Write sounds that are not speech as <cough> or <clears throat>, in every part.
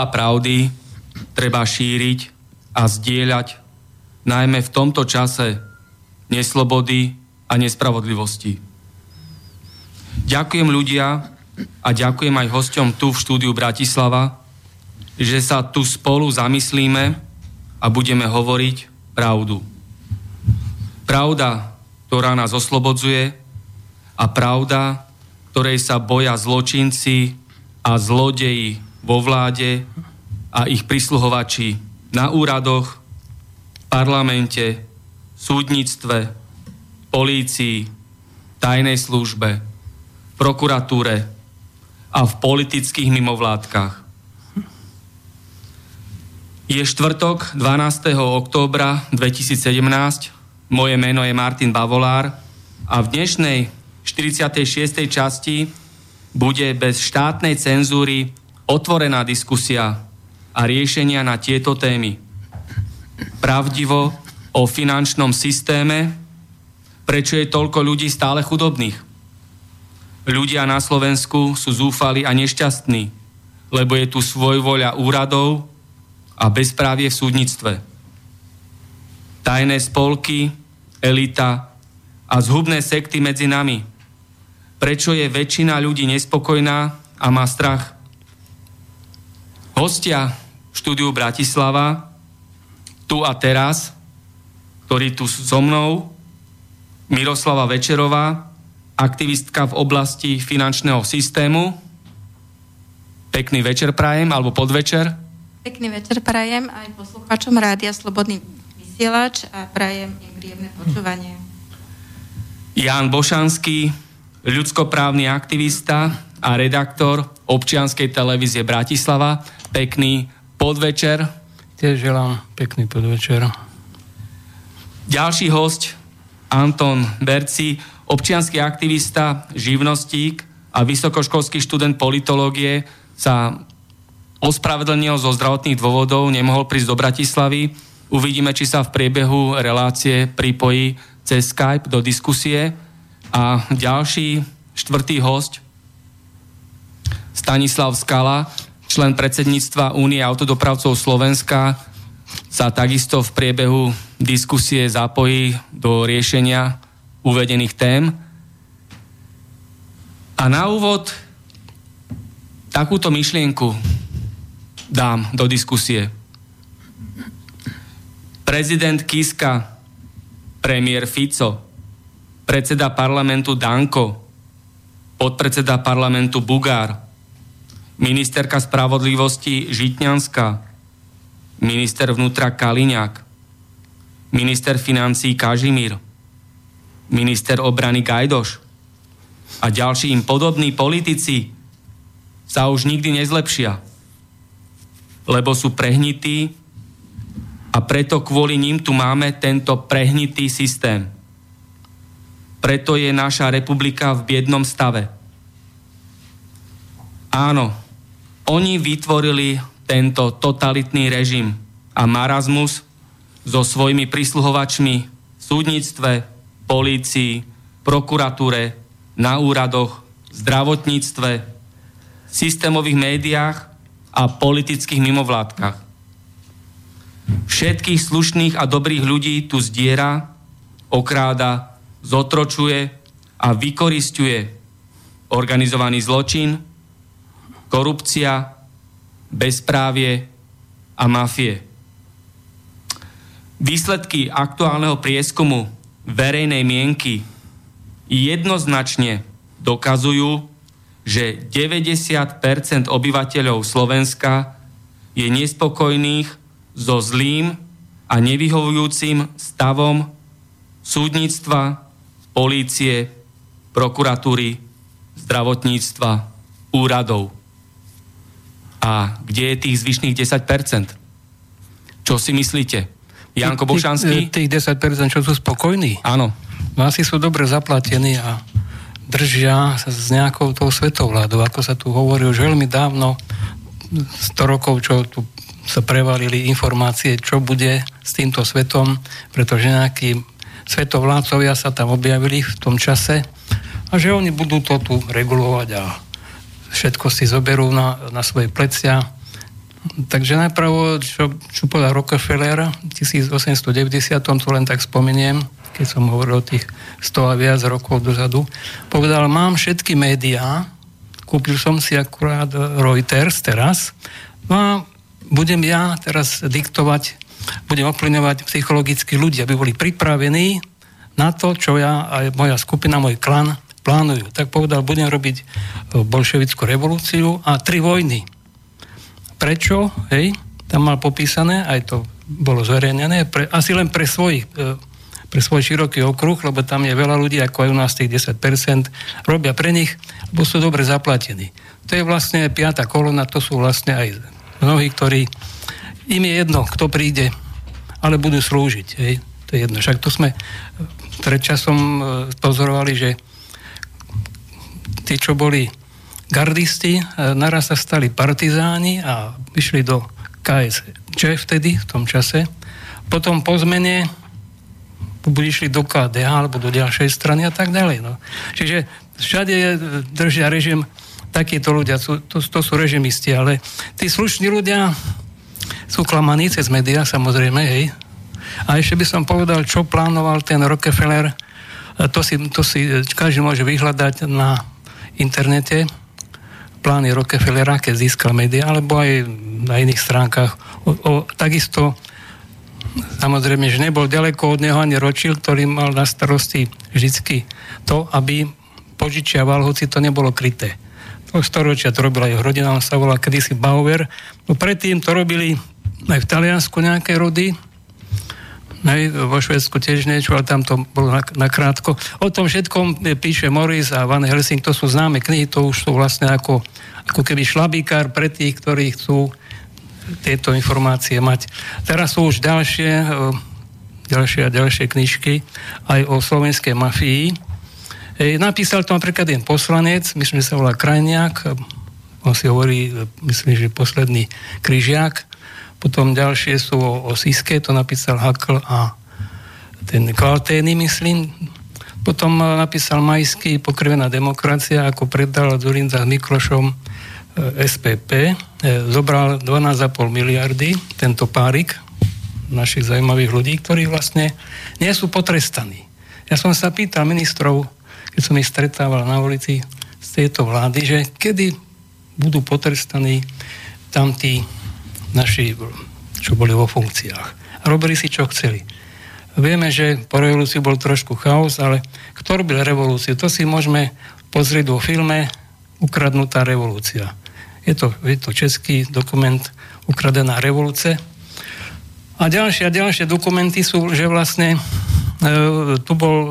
Slova pravdy treba šíriť a zdieľať, najmä v tomto čase neslobody a nespravodlivosti. Ďakujem ľudia a ďakujem aj hosťom tu v štúdiu Bratislava, že sa tu spolu zamyslíme a budeme hovoriť pravdu. Pravda, ktorá nás oslobodzuje a pravda, ktorej sa boja zločinci a zlodeji vo vláde a ich prisluhovači na úradoch, parlamente, súdnictve, polícii, tajnej službe, prokuratúre a v politických mimovládkach. Je štvrtok 12. októbra 2017, moje meno je Martin Bavolár a v dnešnej 46. časti bude bez štátnej cenzúry otvorená diskusia a riešenia na tieto témy. Pravdivo o finančnom systéme, prečo je toľko ľudí stále chudobných. Ľudia na Slovensku sú zúfali a nešťastní, lebo je tu svojvoľa úradov a bezprávie v súdnictve. Tajné spolky, elita a zhubné sekty medzi nami. Prečo je väčšina ľudí nespokojná a má strach? Hostia štúdiu Bratislava, tu a teraz, ktorý tu so mnou, Miroslava Večerová, aktivistka v oblasti finančného systému. Pekný večer prajem, alebo podvečer. Pekný večer prajem aj poslucháčom Rádia Slobodný vysielač a prajem im príjemné počúvanie. Jan Bošanský, ľudskoprávny aktivista a redaktor občianskej televízie Bratislava pekný podvečer. Tiež želám pekný podvečer. Ďalší host, Anton Berci, občianský aktivista, živnostík a vysokoškolský študent politológie sa ospravedlnil zo zdravotných dôvodov, nemohol prísť do Bratislavy. Uvidíme, či sa v priebehu relácie pripojí cez Skype do diskusie. A ďalší, štvrtý host, Stanislav Skala, člen predsedníctva Únie autodopravcov Slovenska, sa takisto v priebehu diskusie zapojí do riešenia uvedených tém. A na úvod takúto myšlienku dám do diskusie. Prezident Kiska, premiér Fico, predseda parlamentu Danko, podpredseda parlamentu Bugár, ministerka spravodlivosti Žitňanská, minister vnútra Kaliňák, minister financí Kažimír, minister obrany Gajdoš a ďalší im podobní politici sa už nikdy nezlepšia, lebo sú prehnití a preto kvôli ním tu máme tento prehnitý systém. Preto je naša republika v biednom stave. Áno, oni vytvorili tento totalitný režim a marazmus so svojimi prisluhovačmi, súdnictve, polícii, prokuratúre, na úradoch, zdravotníctve, systémových médiách a politických mimovládkach. Všetkých slušných a dobrých ľudí tu zdiera, okráda, zotročuje a vykoristuje organizovaný zločin, korupcia, bezprávie a mafie. Výsledky aktuálneho prieskumu verejnej mienky jednoznačne dokazujú, že 90% obyvateľov Slovenska je nespokojných so zlým a nevyhovujúcim stavom súdnictva, polície, prokuratúry, zdravotníctva, úradov. A kde je tých zvyšných 10%? Čo si myslíte? Janko Bošanský? Tých, tých 10%, čo sú spokojní? Áno. No asi sú dobre zaplatení a držia sa s nejakou tou svetovládou, ako sa tu hovorí už veľmi dávno, 100 rokov, čo tu sa prevalili informácie, čo bude s týmto svetom, pretože nejakí svetovládcovia sa tam objavili v tom čase a že oni budú to tu regulovať a všetko si zoberú na, na svoje plecia. Takže najprv, čo, čo povedal Rockefeller v 1890, to len tak spomeniem, keď som hovoril o tých 100 a viac rokov dozadu, povedal, mám všetky médiá, kúpil som si akurát Reuters teraz, no a budem ja teraz diktovať, budem ovplyvňovať psychologicky ľudia, aby boli pripravení na to, čo ja a moja skupina, môj klan plánujú. Tak povedal, budem robiť e, bolševickú revolúciu a tri vojny. Prečo? Hej, tam mal popísané, aj to bolo zverejnené, pre, asi len pre svojich, e, pre svoj široký okruh, lebo tam je veľa ľudí, ako aj u nás tých 10%, robia pre nich, lebo sú dobre zaplatení. To je vlastne piata kolona, to sú vlastne aj mnohí, ktorí im je jedno, kto príde, ale budú slúžiť. Hej. To je jedno. Však tu sme pred časom e, pozorovali, že tí, čo boli gardisti, e, naraz sa stali partizáni a vyšli do KSČ vtedy, v tom čase. Potom po zmene išli do KDH alebo do ďalšej strany a tak ďalej. No. Čiže všade je, držia režim takíto ľudia, sú, to, to sú režimisti, ale tí slušní ľudia sú klamaní cez médiá, samozrejme, hej. A ešte by som povedal, čo plánoval ten Rockefeller, to si, to si každý môže vyhľadať na internete plány Rockefellera, keď získal médiá, alebo aj na iných stránkach. O, o, takisto samozrejme, že nebol ďaleko od neho ani Ročil, ktorý mal na starosti vždycky to, aby požičiaval, hoci to nebolo kryté. To storočia to robila jeho rodina, on sa volá kedysi Bauer. No predtým to robili aj v Taliansku nejaké rody, Hej, vo Švedsku tiež niečo, ale tam to bolo nakrátko. Na o tom všetkom píše Morris a Van Helsing, to sú známe knihy, to už sú vlastne ako, ako keby šlabíkár pre tých, ktorí chcú tieto informácie mať. Teraz sú už ďalšie, e, ďalšie a ďalšie knižky aj o slovenskej mafii. Hej, napísal to napríklad jeden poslanec, myslím, že sa volá Krajniak, on si hovorí, myslím, že posledný kryžiak, potom ďalšie sú o, o Siske, to napísal Hakl a ten Kvaltény, myslím. Potom napísal Majský Pokrvená demokracia, ako predal Zurinza s Miklošom e, SPP. E, zobral 12,5 miliardy, tento párik našich zaujímavých ľudí, ktorí vlastne nie sú potrestaní. Ja som sa pýtal ministrov, keď som ich stretával na ulici z tejto vlády, že kedy budú potrestaní tam naši, čo boli vo funkciách. Robili si, čo chceli. Vieme, že po revolúcii bol trošku chaos, ale kto robil revolúciu? To si môžeme pozrieť vo filme Ukradnutá revolúcia. Je to, je to český dokument Ukradená revolúcia. A ďalšie a ďalšie dokumenty sú, že vlastne e, tu bol e,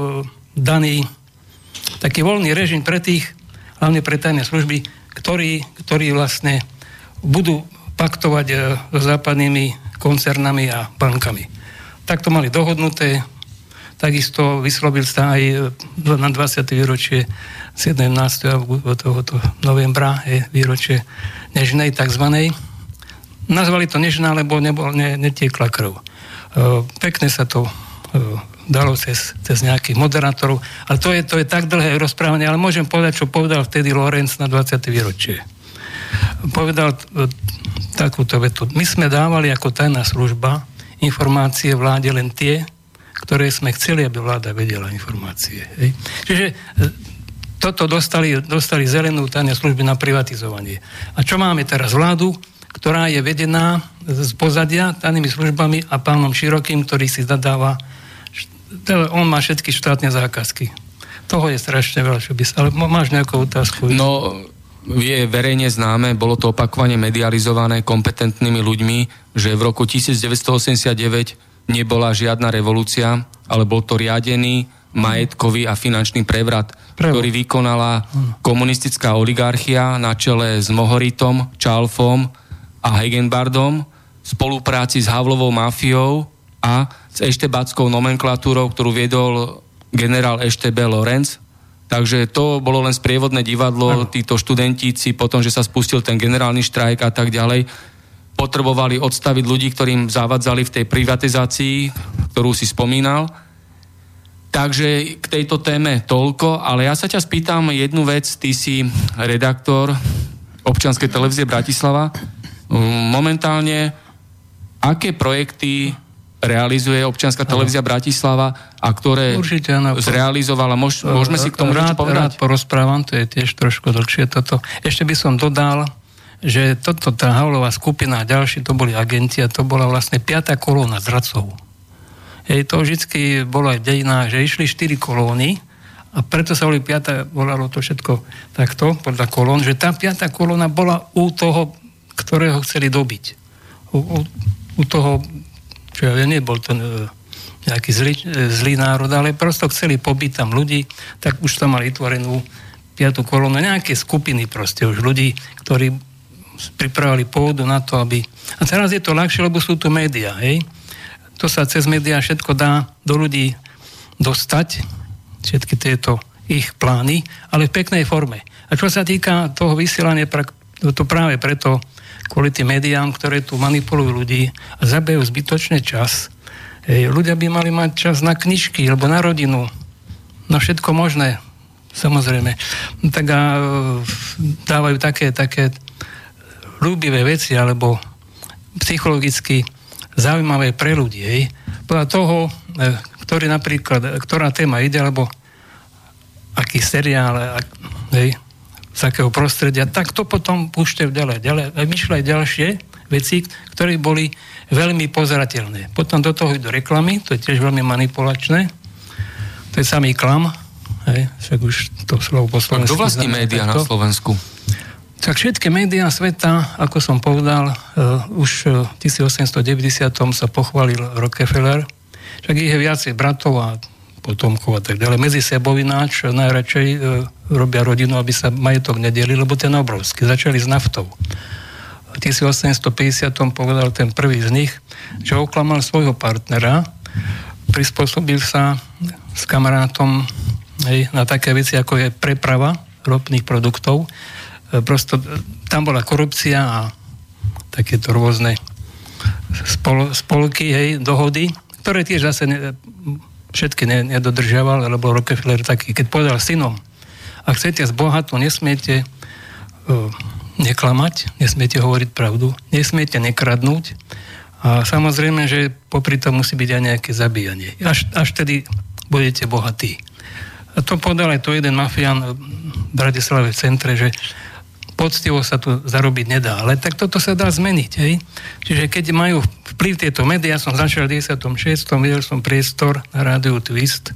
daný taký voľný režim pre tých, hlavne pre tajné služby, ktorí, ktorí vlastne budú paktovať e, s západnými koncernami a bankami. Tak to mali dohodnuté, takisto vyslobil sa aj e, na 20. výročie 17. tohoto novembra je výročie nežnej tzv. Nazvali to nežná, lebo nebol, ne, netiekla krv. E, pekne sa to dalo cez, cez nejakých moderátorov. Ale to je, to je tak dlhé rozprávanie, ale môžem povedať, čo povedal vtedy Lorenz na 20. výročie. Povedal e, takúto vetu. My sme dávali ako tajná služba informácie vláde len tie, ktoré sme chceli, aby vláda vedela informácie. Hej. Čiže e, toto dostali, dostali zelenú tajné služby na privatizovanie. A čo máme teraz? Vládu, ktorá je vedená z pozadia tajnými službami a pánom Širokým, ktorý si zadáva on má všetky štátne zákazky. Toho je strašne veľa, čo by sa... Ale máš nejakú otázku? No, je verejne známe, bolo to opakovane medializované kompetentnými ľuďmi, že v roku 1989 nebola žiadna revolúcia, ale bol to riadený majetkový a finančný prevrat, Prevo. ktorý vykonala komunistická oligarchia na čele s Mohoritom, Čalfom a Hegenbardom v spolupráci s Havlovou mafiou a s eštebáckou nomenklatúrou, ktorú viedol generál Eštebe Lorenz. Takže to bolo len sprievodné divadlo, títo študentíci, potom, že sa spustil ten generálny štrajk a tak ďalej, potrebovali odstaviť ľudí, ktorým zavadzali v tej privatizácii, ktorú si spomínal. Takže k tejto téme toľko, ale ja sa ťa spýtam jednu vec, ty si redaktor občianskej televízie Bratislava. Momentálne, aké projekty realizuje občianská televízia Bratislava a ktoré Určite, áno. zrealizovala. Môž, môžeme si k tomu rád, niečo povedať? Rád porozprávam, to je tiež trošku dlhšie toto. Ešte by som dodal, že toto, tá Havlová skupina a ďalší, to boli agenti a to bola vlastne piatá kolóna zradcov. Hej, to vždy bolo aj v dejinách, že išli štyri kolóny a preto sa boli piatá, volalo to všetko takto, podľa kolón, že tá piatá kolóna bola u toho, ktorého chceli dobiť. U, u, u toho čo ja viem, nebol to e, nejaký zlý, e, zlý národ, ale prosto chceli pobyť tam ľudí, tak už tam mali vytvorenú piatú kolónu, nejaké skupiny proste už ľudí, ktorí pripravili pôdu na to, aby... A teraz je to ľahšie, lebo sú tu médiá, hej? To sa cez médiá všetko dá do ľudí dostať, všetky tieto ich plány, ale v peknej forme. A čo sa týka toho vysielania, to práve preto kvôli tým médiám, ktoré tu manipulujú ľudí a zabijú zbytočne čas. Ej, ľudia by mali mať čas na knižky alebo na rodinu, na všetko možné, samozrejme. Tak a e, dávajú také, také ľúbivé veci alebo psychologicky zaujímavé pre ľudí. Hej. Podľa toho, e, ktorý napríklad, ktorá téma ide, alebo aký seriál, hej, z akého prostredia, tak to potom púšťajú ďalej, ďalej. Myšľajú ďalšie veci, ktoré boli veľmi pozerateľné. Potom do toho idú reklamy, to je tiež veľmi manipulačné. To je samý klam. Hej, však už to slovo po slovensku. Kto vlastní médiá na Slovensku? Tak všetky médiá sveta, ako som povedal, uh, už v 1890 sa pochválil Rockefeller, však ich je viacej bratov a potomkov a tak ďalej. Medzi sebou ináč najradšej e, robia rodinu, aby sa majetok nedelil, lebo ten obrovský. Začali s naftou. V 1850 povedal ten prvý z nich, že oklamal svojho partnera, prispôsobil sa s kamarátom hej, na také veci, ako je preprava ropných produktov. E, prosto e, tam bola korupcia a takéto rôzne spol, spolky, hej, dohody, ktoré tiež zase ne, všetky nedodržiaval, lebo Rockefeller taký, keď povedal synom, ak chcete zbohatnúť, nesmiete uh, neklamať, nesmiete hovoriť pravdu, nesmiete nekradnúť a samozrejme, že popri tom musí byť aj nejaké zabíjanie. Až, až tedy budete bohatí. A to povedal aj to jeden mafián v Bratislave v centre, že poctivo sa tu zarobiť nedá. Ale tak toto sa dá zmeniť. Hej? Čiže keď majú vplyv tieto médiá, som začal v 96. videl som priestor na rádiu Twist,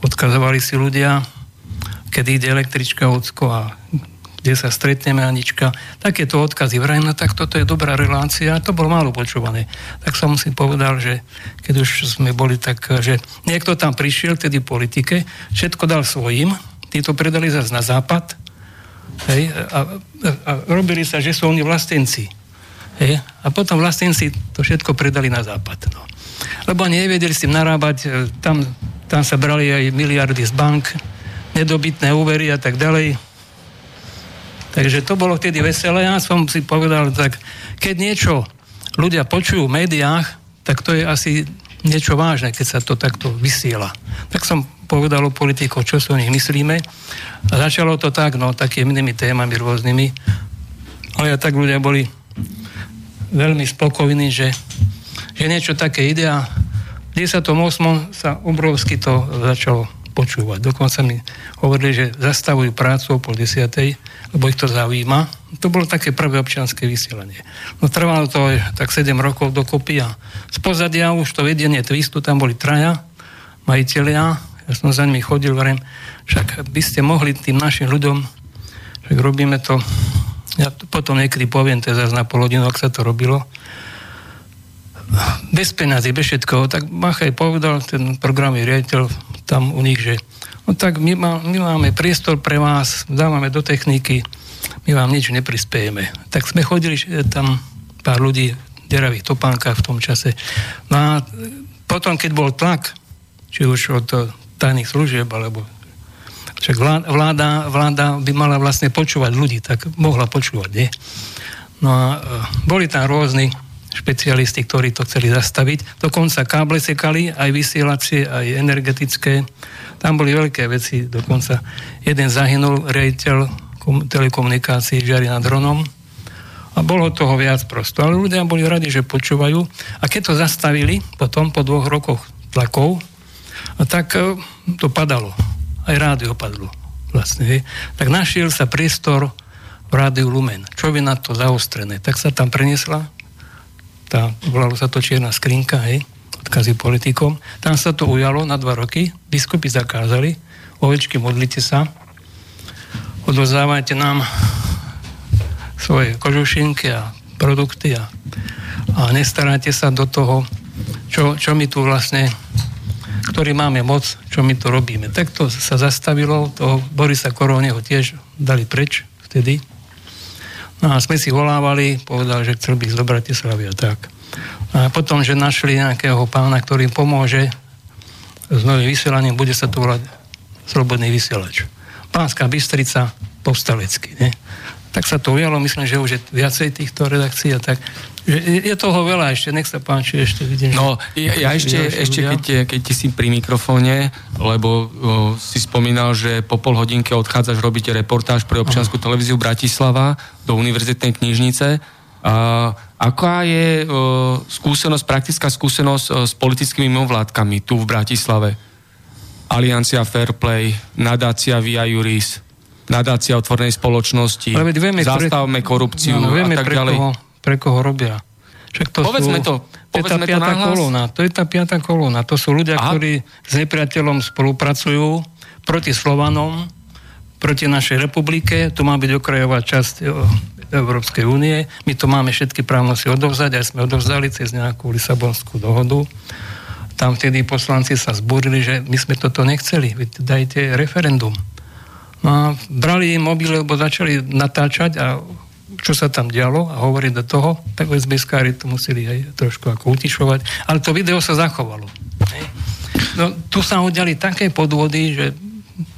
odkazovali si ľudia, kedy ide električka Ocko a kde sa stretneme Anička, takéto odkazy vraj, no tak toto je dobrá relácia, to bolo málo počúvané. Tak som si povedal, že keď už sme boli tak, že niekto tam prišiel, tedy politike, všetko dal svojim, títo predali zase na západ, Hej, a, a, a robili sa, že sú oni vlastenci. Hej, a potom vlastenci to všetko predali na západ. No. Lebo oni nevedeli s tým narábať, e, tam, tam sa brali aj miliardy z bank, nedobytné úvery a tak ďalej. Takže to bolo vtedy veselé. Ja som si povedal, tak keď niečo ľudia počujú v médiách, tak to je asi niečo vážne, keď sa to takto vysiela. Tak som povedal o politikov, čo si o nich myslíme. A začalo to tak, no, takými témami rôznymi. Ale ja tak ľudia boli veľmi spokojní, že, že niečo také ide a v 10.8. sa obrovsky to začalo počúvať. Dokonca mi hovorili, že zastavujú prácu o pol desiatej, lebo ich to zaujíma. To bolo také prvé občianské vysielanie. No trvalo to tak 7 rokov dokopy a z pozadia už to vedenie Twistu, tam boli traja majiteľia, ja som za nimi chodil, vrem, však by ste mohli tým našim ľuďom, však robíme to, ja potom niekedy poviem, to je zase na pol hodinu, ak sa to robilo, bez peniazy, bez všetkoho, tak Machaj povedal, ten programový riaditeľ tam u nich, že no tak my, má, my máme priestor pre vás, dávame do techniky, my vám nič neprispiejeme. Tak sme chodili tam pár ľudí v deravých topánkach v tom čase. No a potom, keď bol tlak, či už od tajných služieb, alebo však vláda, vláda by mala vlastne počúvať ľudí, tak mohla počúvať, nie? No a e, boli tam rôzni špecialisti, ktorí to chceli zastaviť. Dokonca káble sekali, aj vysielacie, aj energetické. Tam boli veľké veci, dokonca jeden zahynul, rejiteľ telekomunikácií žiari nad dronom a bolo toho viac prosto. Ale ľudia boli radi, že počúvajú. A keď to zastavili potom, po dvoch rokoch tlakov, tak e, to padalo. Aj rádio padlo. Vlastne, tak našiel sa priestor v rádiu Lumen. Čo by na to zaostrené? Tak sa tam preniesla tá, volalo sa to čierna skrinka, hej, odkazy politikom. Tam sa to ujalo na dva roky, biskupy zakázali, ovečky, modlite sa, odozávajte nám svoje kožušinky a produkty a, a nestarajte sa do toho, čo, čo my tu vlastne, ktorý máme moc, čo my tu robíme. Tak to sa zastavilo, toho Borisa Koróneho tiež dali preč vtedy, No a sme si volávali, povedal, že chcel byť z Bratislavy a tak. A potom, že našli nejakého pána, ktorý pomôže s novým vysielaním, bude sa to volať Slobodný vysielač. Pánska Bystrica, povstalecký. Ne? Tak sa to ujalo, myslím, že už je viacej týchto redakcií a tak je, je toho veľa ešte, nech sa páči, ešte vidím. No, ja, ja ešte, ešte keď, keď ti si pri mikrofóne, lebo o, si spomínal, že po pol hodinke odchádzaš, robíte reportáž pre občianskú televíziu Bratislava do univerzitnej knižnice. A, aká je o, skúsenosť, praktická skúsenosť o, s politickými mimovládkami tu v Bratislave? Aliancia Fairplay, nadácia Via Juris, nadácia otvornej spoločnosti, zastavme korupciu no, vieme, a tak ďalej. Koho, pre koho robia. Však to povedzme sú, to, povedzme to, je tá piatá kolóna, to je tá piatá kolóna. To sú ľudia, Aha. ktorí s nepriateľom spolupracujú proti Slovanom, proti našej republike. Tu má byť okrajová časť e, Európskej únie. My to máme všetky právnosti odovzdať, aj sme odovzdali cez nejakú Lisabonskú dohodu. Tam vtedy poslanci sa zbúrili, že my sme toto nechceli. Vy dajte referendum. No a brali im mobile, lebo začali natáčať a čo sa tam dialo a hovoriť do toho, tak SBS-kári to museli aj trošku ako utišovať, ale to video sa zachovalo. No, tu sa udiali také podvody, že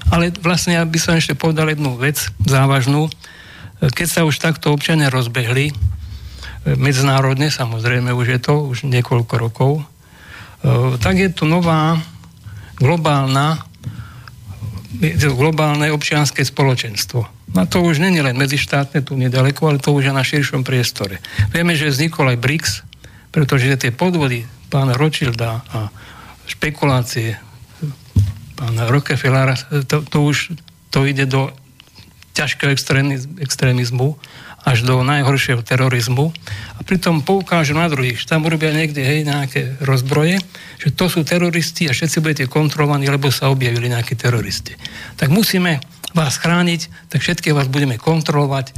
ale vlastne ja by som ešte povedal jednu vec závažnú. Keď sa už takto občania rozbehli, medzinárodne samozrejme už je to, už niekoľko rokov, tak je tu nová globálna globálne občianske spoločenstvo. No to už není len medzištátne, tu nedaleko, ale to už je na širšom priestore. Vieme, že vznikol aj BRICS, pretože tie podvody pána Rothschilda a špekulácie pána Rockefellera, to, to už to ide do ťažkého extrémizmu až do najhoršieho terorizmu a pritom poukážu na druhých, že tam urobia niekde hej, nejaké rozbroje, že to sú teroristi a všetci budete kontrolovaní, lebo sa objavili nejakí teroristi. Tak musíme vás chrániť, tak všetky vás budeme kontrolovať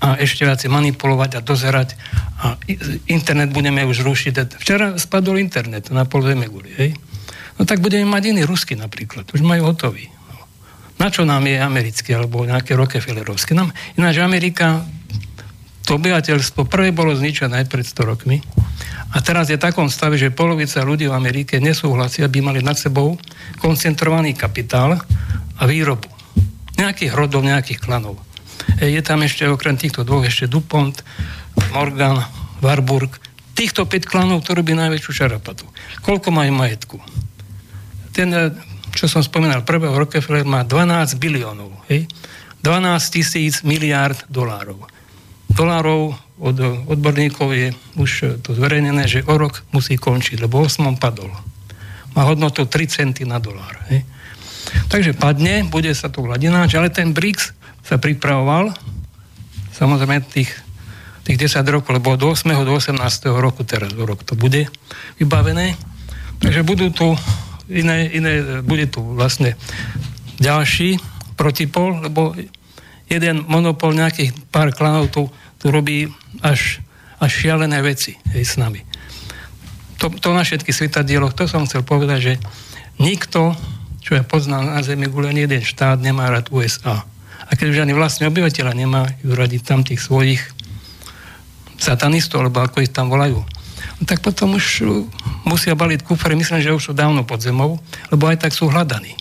a ešte viac manipulovať a dozerať a internet budeme už rušiť. Včera spadol internet na pol zeme guli, hej? No tak budeme mať iný rusky napríklad, už majú hotový. Na čo nám je americký alebo nejaké Rockefellerovské? Nám, ináč Amerika, to obyvateľstvo prvé bolo zničené pred 100 rokmi a teraz je v takom stave, že polovica ľudí v Amerike nesúhlasí, aby mali nad sebou koncentrovaný kapitál a výrobu nejakých rodov, nejakých klanov. Je tam ešte okrem týchto dvoch ešte DuPont, Morgan, Warburg, Týchto 5 klanov to robí najväčšiu šarapatu. Koľko majú majetku? Ten, e, čo som spomínal, prvého Rockefeller má 12 biliónov. Hej? 12 tisíc miliárd dolárov. Dolárov od odborníkov je už to zverejnené, že o rok musí končiť, lebo 8 padol. Má hodnotu 3 centy na dolár. Hej? Takže padne, bude sa to hladináč, ale ten BRICS sa pripravoval, samozrejme tých tých 10 rokov, lebo od 8. do 18. roku teraz rok to bude vybavené. Takže budú tu iné, iné, bude tu vlastne ďalší protipol, lebo jeden monopol nejakých pár klanov tu, tu robí až, až šialené veci hej, s nami. To, to na všetkých svetadieloch, to som chcel povedať, že nikto, čo ja poznám na Zemi, len jeden štát nemá rád USA. A keď už ani vlastne obyvateľa nemajú radiť tam tých svojich satanistov, alebo ako ich tam volajú, no tak potom už musia baliť kufre, myslím, že už sú dávno pod zemou, lebo aj tak sú hľadaní.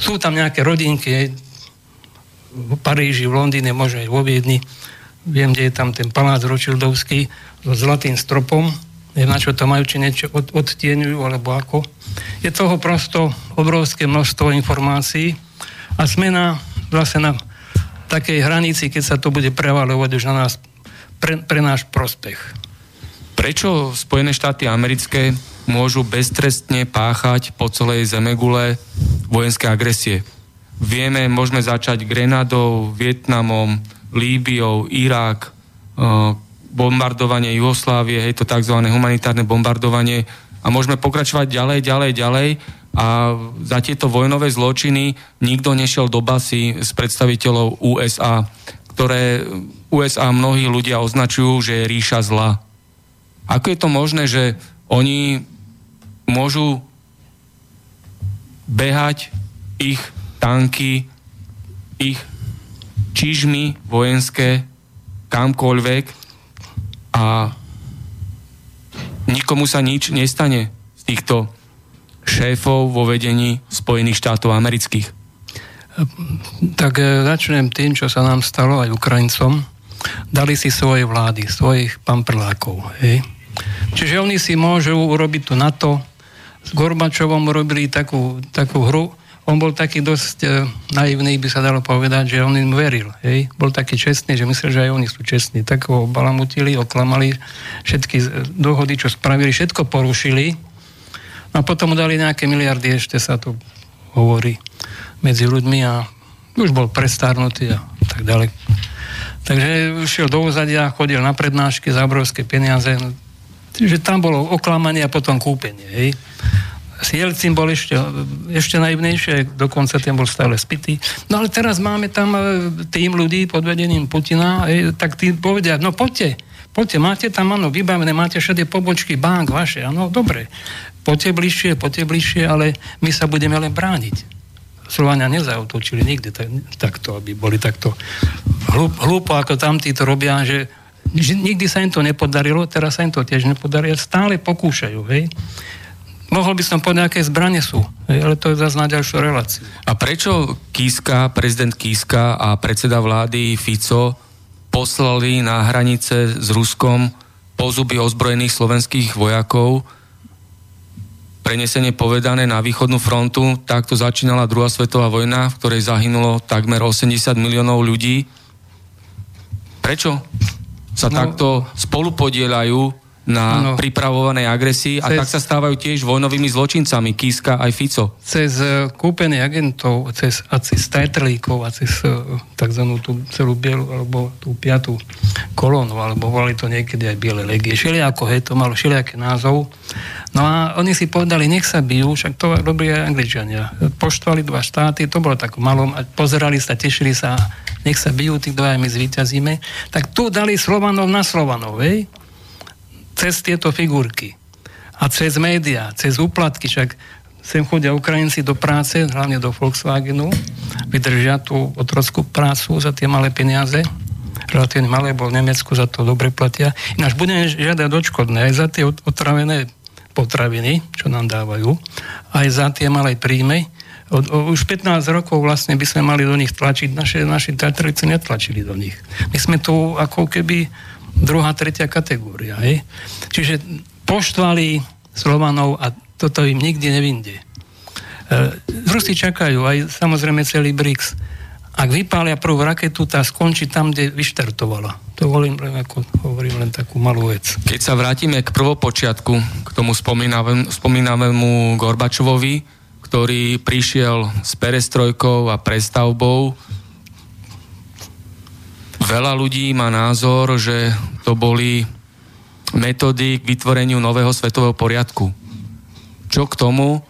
Sú tam nejaké rodinky, v Paríži, v Londýne, možno aj vo Viedni. Viem, kde je tam ten palác Ročildovský so zlatým stropom. Neviem, na čo to majú, či niečo od, odtieňujú, alebo ako. Je toho prosto obrovské množstvo informácií a sme na, vlastne na takej hranici, keď sa to bude prevalovať už na nás pre, pre náš prospech. Prečo Spojené štáty americké môžu beztrestne páchať po celej zemegule vojenské agresie? Vieme, môžeme začať Grenadou, Vietnamom, Líbiou, Irák, eh, bombardovanie Jugoslávie, hej, to tzv. humanitárne bombardovanie a môžeme pokračovať ďalej, ďalej, ďalej a za tieto vojnové zločiny nikto nešiel do basy s predstaviteľov USA, ktoré USA mnohí ľudia označujú, že je ríša zla. Ako je to možné, že oni môžu behať ich tanky, ich čižmy vojenské kamkoľvek a nikomu sa nič nestane z týchto šéfov vo vedení Spojených štátov amerických? Tak e, začnem tým, čo sa nám stalo aj Ukrajincom dali si svoje vlády, svojich pamprlákov. Hej. Čiže oni si môžu urobiť to NATO. S Gorbačovom urobili takú, takú hru. On bol taký dosť e, naivný, by sa dalo povedať, že on im veril. Hej. Bol taký čestný, že myslel, že aj oni sú čestní. Tak ho balamutili, oklamali všetky dohody, čo spravili, všetko porušili. A potom mu dali nejaké miliardy, ešte sa to hovorí medzi ľuďmi a už bol prestárnutý a tak ďalej. Takže šiel do úzadia, chodil na prednášky za obrovské peniaze. Čiže tam bolo oklamanie a potom kúpenie. Hej. Jelcin bol ešte, ešte naivnejšie, dokonca ten bol stále spitý. No ale teraz máme tam e, tým ľudí pod vedením Putina, tak tí povedia, no poďte, poďte, máte tam, áno, vybavené, máte všade pobočky bank vaše, áno, dobre, poďte bližšie, poďte bližšie, ale my sa budeme len brániť. Slovania nezautočili nikdy tak, takto, aby boli takto hlúpo, hlúpo ako tamtí to robia, že nikdy sa im to nepodarilo, teraz sa im to tiež nepodarí stále pokúšajú, hej. Mohol by som povedať, aké zbranie sú, ale to je zase na ďalšiu reláciu. A prečo Kiska, prezident Kiska a predseda vlády Fico poslali na hranice s Ruskom pozuby ozbrojených slovenských vojakov, prenesenie povedané na východnú frontu, takto začínala druhá svetová vojna, v ktorej zahynulo takmer 80 miliónov ľudí. Prečo sa no, takto spolupodielajú na no. pripravovanej agresii a cez, tak sa stávajú tiež vojnovými zločincami Kiska aj Fico. Cez uh, kúpenie agentov, cez, a cez tajtrlíkov a cez uh, tzv. tú celú bielu alebo tú piatú kolónu, alebo volali to niekedy aj biele legie. Šeliako, hej, to malo šeliaké názov. No a oni si povedali, nech sa bijú, však to robili aj Angličania. Poštovali dva štáty, to bolo tak malom, a pozerali sa, tešili sa, nech sa bijú, tí dvaja my zvíťazíme. Tak tu dali Slovanov na Slovanov, hej? Cez tieto figurky a cez médiá, cez úplatky, však sem chodia Ukrajinci do práce, hlavne do Volkswagenu, vydržia tú otrockú prácu za tie malé peniaze, relatívne malé, bol v Nemecku, za to dobre platia. Ináč budeme žiadať odškodné aj za tie otravené potraviny, čo nám dávajú, aj za tie malé príjmy. Od, o, už 15 rokov vlastne by sme mali do nich tlačiť, naše, naši teatrici netlačili do nich. My sme tu ako keby druhá, tretia kategória. Hej? Čiže poštvali Slovanov a toto im nikdy nevinde. E, Rusi čakajú aj samozrejme celý BRICS. Ak vypália prvú raketu, tá skončí tam, kde vyštartovala. To volím, ako hovorím, len takú malú vec. Keď sa vrátime k prvopočiatku, k tomu spomínavému Gorbačovovi, ktorý prišiel s perestrojkou a prestavbou, veľa ľudí má názor, že to boli metódy k vytvoreniu nového svetového poriadku. Čo k tomu,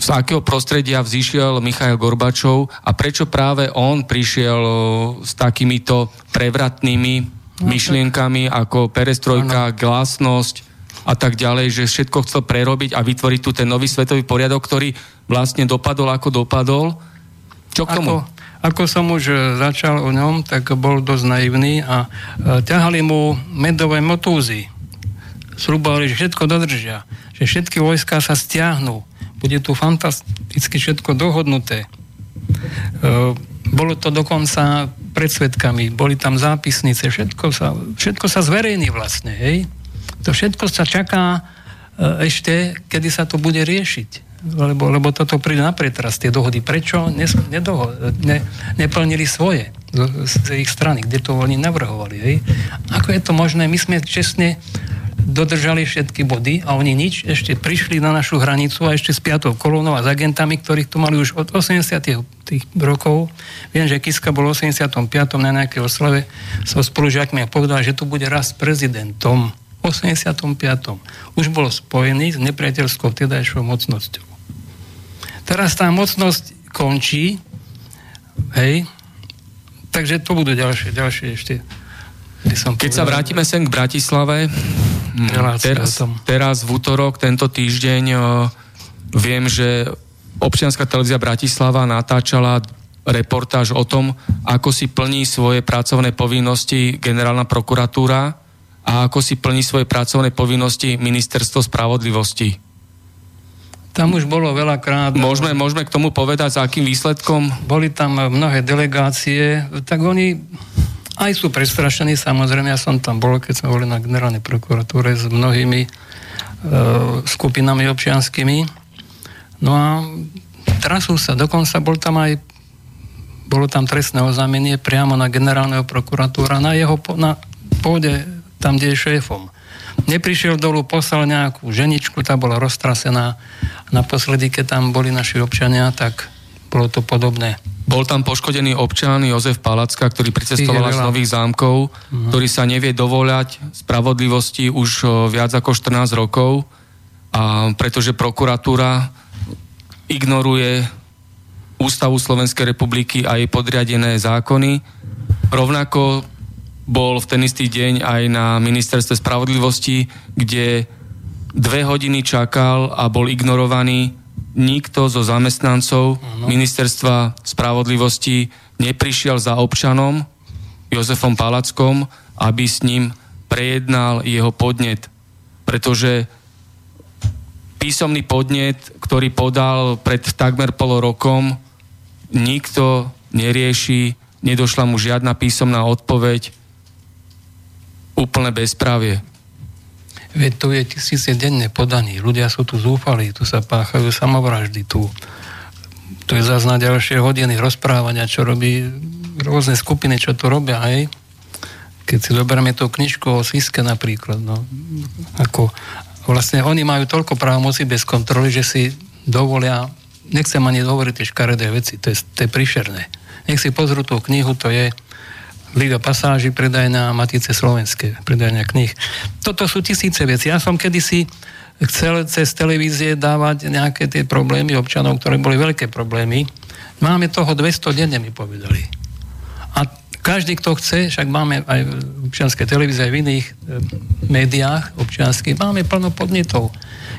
z akého prostredia vzýšiel Michail Gorbačov a prečo práve on prišiel s takýmito prevratnými no, myšlienkami ako perestrojka, ano. glasnosť a tak ďalej, že všetko chcel prerobiť a vytvoriť tu ten nový svetový poriadok, ktorý vlastne dopadol ako dopadol. Čo k tomu? Ako, ako som už e, začal o ňom, tak bol dosť naivný a e, ťahali mu medové motúzy. Sľubovali, že všetko dodržia, že všetky vojská sa stiahnu. Bude tu fantasticky všetko dohodnuté. E, bolo to dokonca pred svetkami, boli tam zápisnice, všetko sa, všetko sa zverejní vlastne, hej. To všetko sa čaká ešte, kedy sa to bude riešiť lebo, lebo toto príde na pretras, tie dohody. Prečo nes, nedoho, ne, neplnili svoje z, z ich strany, kde to oni navrhovali. Hej? Ako je to možné? My sme čestne dodržali všetky body a oni nič, ešte prišli na našu hranicu a ešte s piatou kolónou a s agentami, ktorých tu mali už od 80. tých rokov. Viem, že Kiska bol v 85. na nejakej oslave so spolužiakmi a povedal, že tu bude raz prezidentom. 85. Už bol spojený s nepriateľskou vtedajšou mocnosťou. Teraz tá mocnosť končí, hej, takže to budú ďalšie, ďalšie ešte. Som Keď povedal, sa vrátime sem k Bratislave, teraz, teraz v útorok, tento týždeň, viem, že občianská televízia Bratislava natáčala reportáž o tom, ako si plní svoje pracovné povinnosti generálna prokuratúra a ako si plní svoje pracovné povinnosti ministerstvo spravodlivosti. Tam už bolo veľakrát... Môžeme, môžeme k tomu povedať, s akým výsledkom? Boli tam mnohé delegácie, tak oni aj sú prestrašení, samozrejme, ja som tam bol, keď sme boli na generálnej prokuratúre s mnohými e, skupinami občianskými. No a trasú sa, dokonca bol tam aj bolo tam trestné oznámenie priamo na generálneho prokuratúra na jeho na pôde, tam, kde je šéfom. Neprišiel dolu, poslal nejakú ženičku, tá bola roztrasená. Naposledy, keď tam boli naši občania, tak bolo to podobné. Bol tam poškodený občan Jozef Palacka, ktorý pricestoval z Nových zámkov, uh-huh. ktorý sa nevie dovoľať spravodlivosti už viac ako 14 rokov, a pretože prokuratúra ignoruje Ústavu Slovenskej republiky a jej podriadené zákony. Rovnako bol v ten istý deň aj na ministerstve spravodlivosti, kde dve hodiny čakal a bol ignorovaný. Nikto zo zamestnancov ano. ministerstva spravodlivosti neprišiel za občanom Jozefom Palackom, aby s ním prejednal jeho podnet. Pretože písomný podnet, ktorý podal pred takmer pol rokom, nikto nerieši, nedošla mu žiadna písomná odpoveď, úplné bezprávie. Veď tu je tisíce denne podaní, ľudia sú tu zúfali, tu sa páchajú samovraždy, tu, tu je zase na ďalšie hodiny rozprávania, čo robí rôzne skupiny, čo tu robia, hej. Keď si zoberieme tú knižku o Siske napríklad, no, ako vlastne oni majú toľko právomocí bez kontroly, že si dovolia, nechcem ani hovoriť tie škaredé veci, to je, to je prišerné. Nech si pozrú tú knihu, to je, Liga pasáži, predajná Matice slovenské, predajná knih. Toto sú tisíce veci. Ja som kedysi chcel cez televízie dávať nejaké tie problémy občanov, ktoré boli veľké problémy. Máme toho 200 denne, mi povedali. A každý, kto chce, však máme aj v občianskej televízie, aj v iných e, médiách občianských, máme plno podnetov.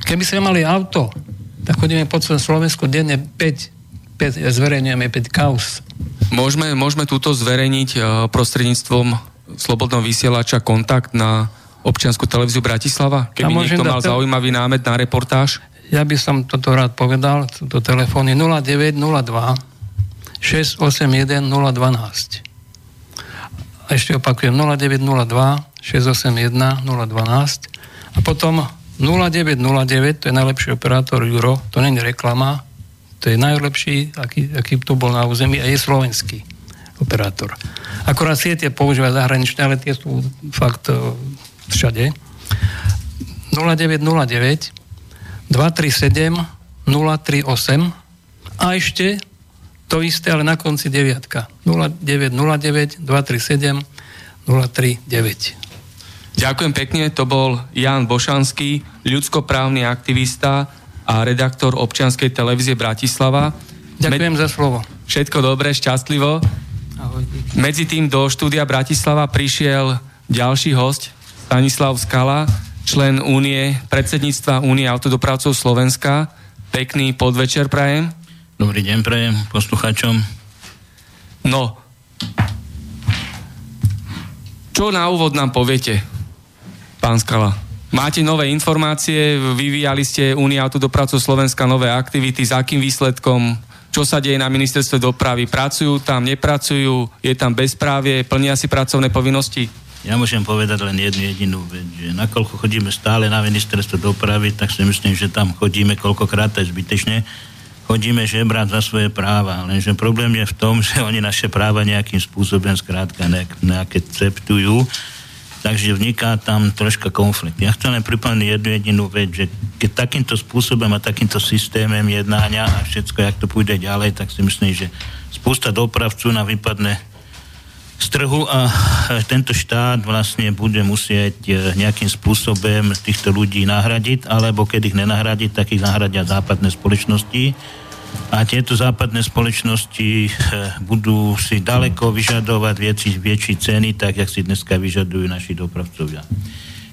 Keby sme mali auto, tak chodíme po celom Slovensku denne 5, 5 zverejňujeme 5 kaus Môžeme, môžeme túto zverejniť uh, prostredníctvom Slobodného vysielača kontakt na občiansku televíziu Bratislava? Keby niekto mal te... zaujímavý námet na reportáž? Ja by som toto rád povedal. To telefón je 0902 681 012. ešte opakujem 0902 681 012 a potom 0909, to je najlepší operátor Euro, to není reklama, to je najlepší, aký, aký tu bol na území a je slovenský operátor. Akorát siete používa zahraničné, ale tie sú fakt uh, všade. 0909 237 038 a ešte to isté, ale na konci deviatka. 0909 237 039. Ďakujem pekne, to bol Jan Bošanský, ľudskoprávny aktivista a redaktor občianskej televízie Bratislava. Ďakujem Me- za slovo. Všetko dobré, šťastlivo. Ahoj. Medzi tým do štúdia Bratislava prišiel ďalší host, Stanislav Skala, člen Únie, predsedníctva Únie autodopravcov Slovenska. Pekný podvečer prajem. Dobrý deň prajem poslucháčom. No, čo na úvod nám poviete? pán Skala. Máte nové informácie, vyvíjali ste Únia autodopravcov Slovenska nové aktivity, s akým výsledkom, čo sa deje na ministerstve dopravy, pracujú tam, nepracujú, je tam bezprávie, plnia si pracovné povinnosti? Ja môžem povedať len jednu jedinú vec, že nakoľko chodíme stále na ministerstvo dopravy, tak si myslím, že tam chodíme koľkokrát aj zbytečne, chodíme žebrať za svoje práva, lenže problém je v tom, že oni naše práva nejakým spôsobom skrátka nejaké ceptujú takže vzniká tam troška konflikt. Ja chcem len pripomenúť jednu jedinú vec, že keď takýmto spôsobom a takýmto systémem jednania a všetko, jak to pôjde ďalej, tak si myslím, že spústa dopravcu na vypadne z trhu a tento štát vlastne bude musieť e, nejakým spôsobom týchto ľudí nahradiť, alebo keď ich nenahradí, tak ich nahradia západné spoločnosti a tieto západné spoločnosti eh, budú si daleko vyžadovať väčší, väčší ceny, tak jak si dneska vyžadujú naši dopravcovia.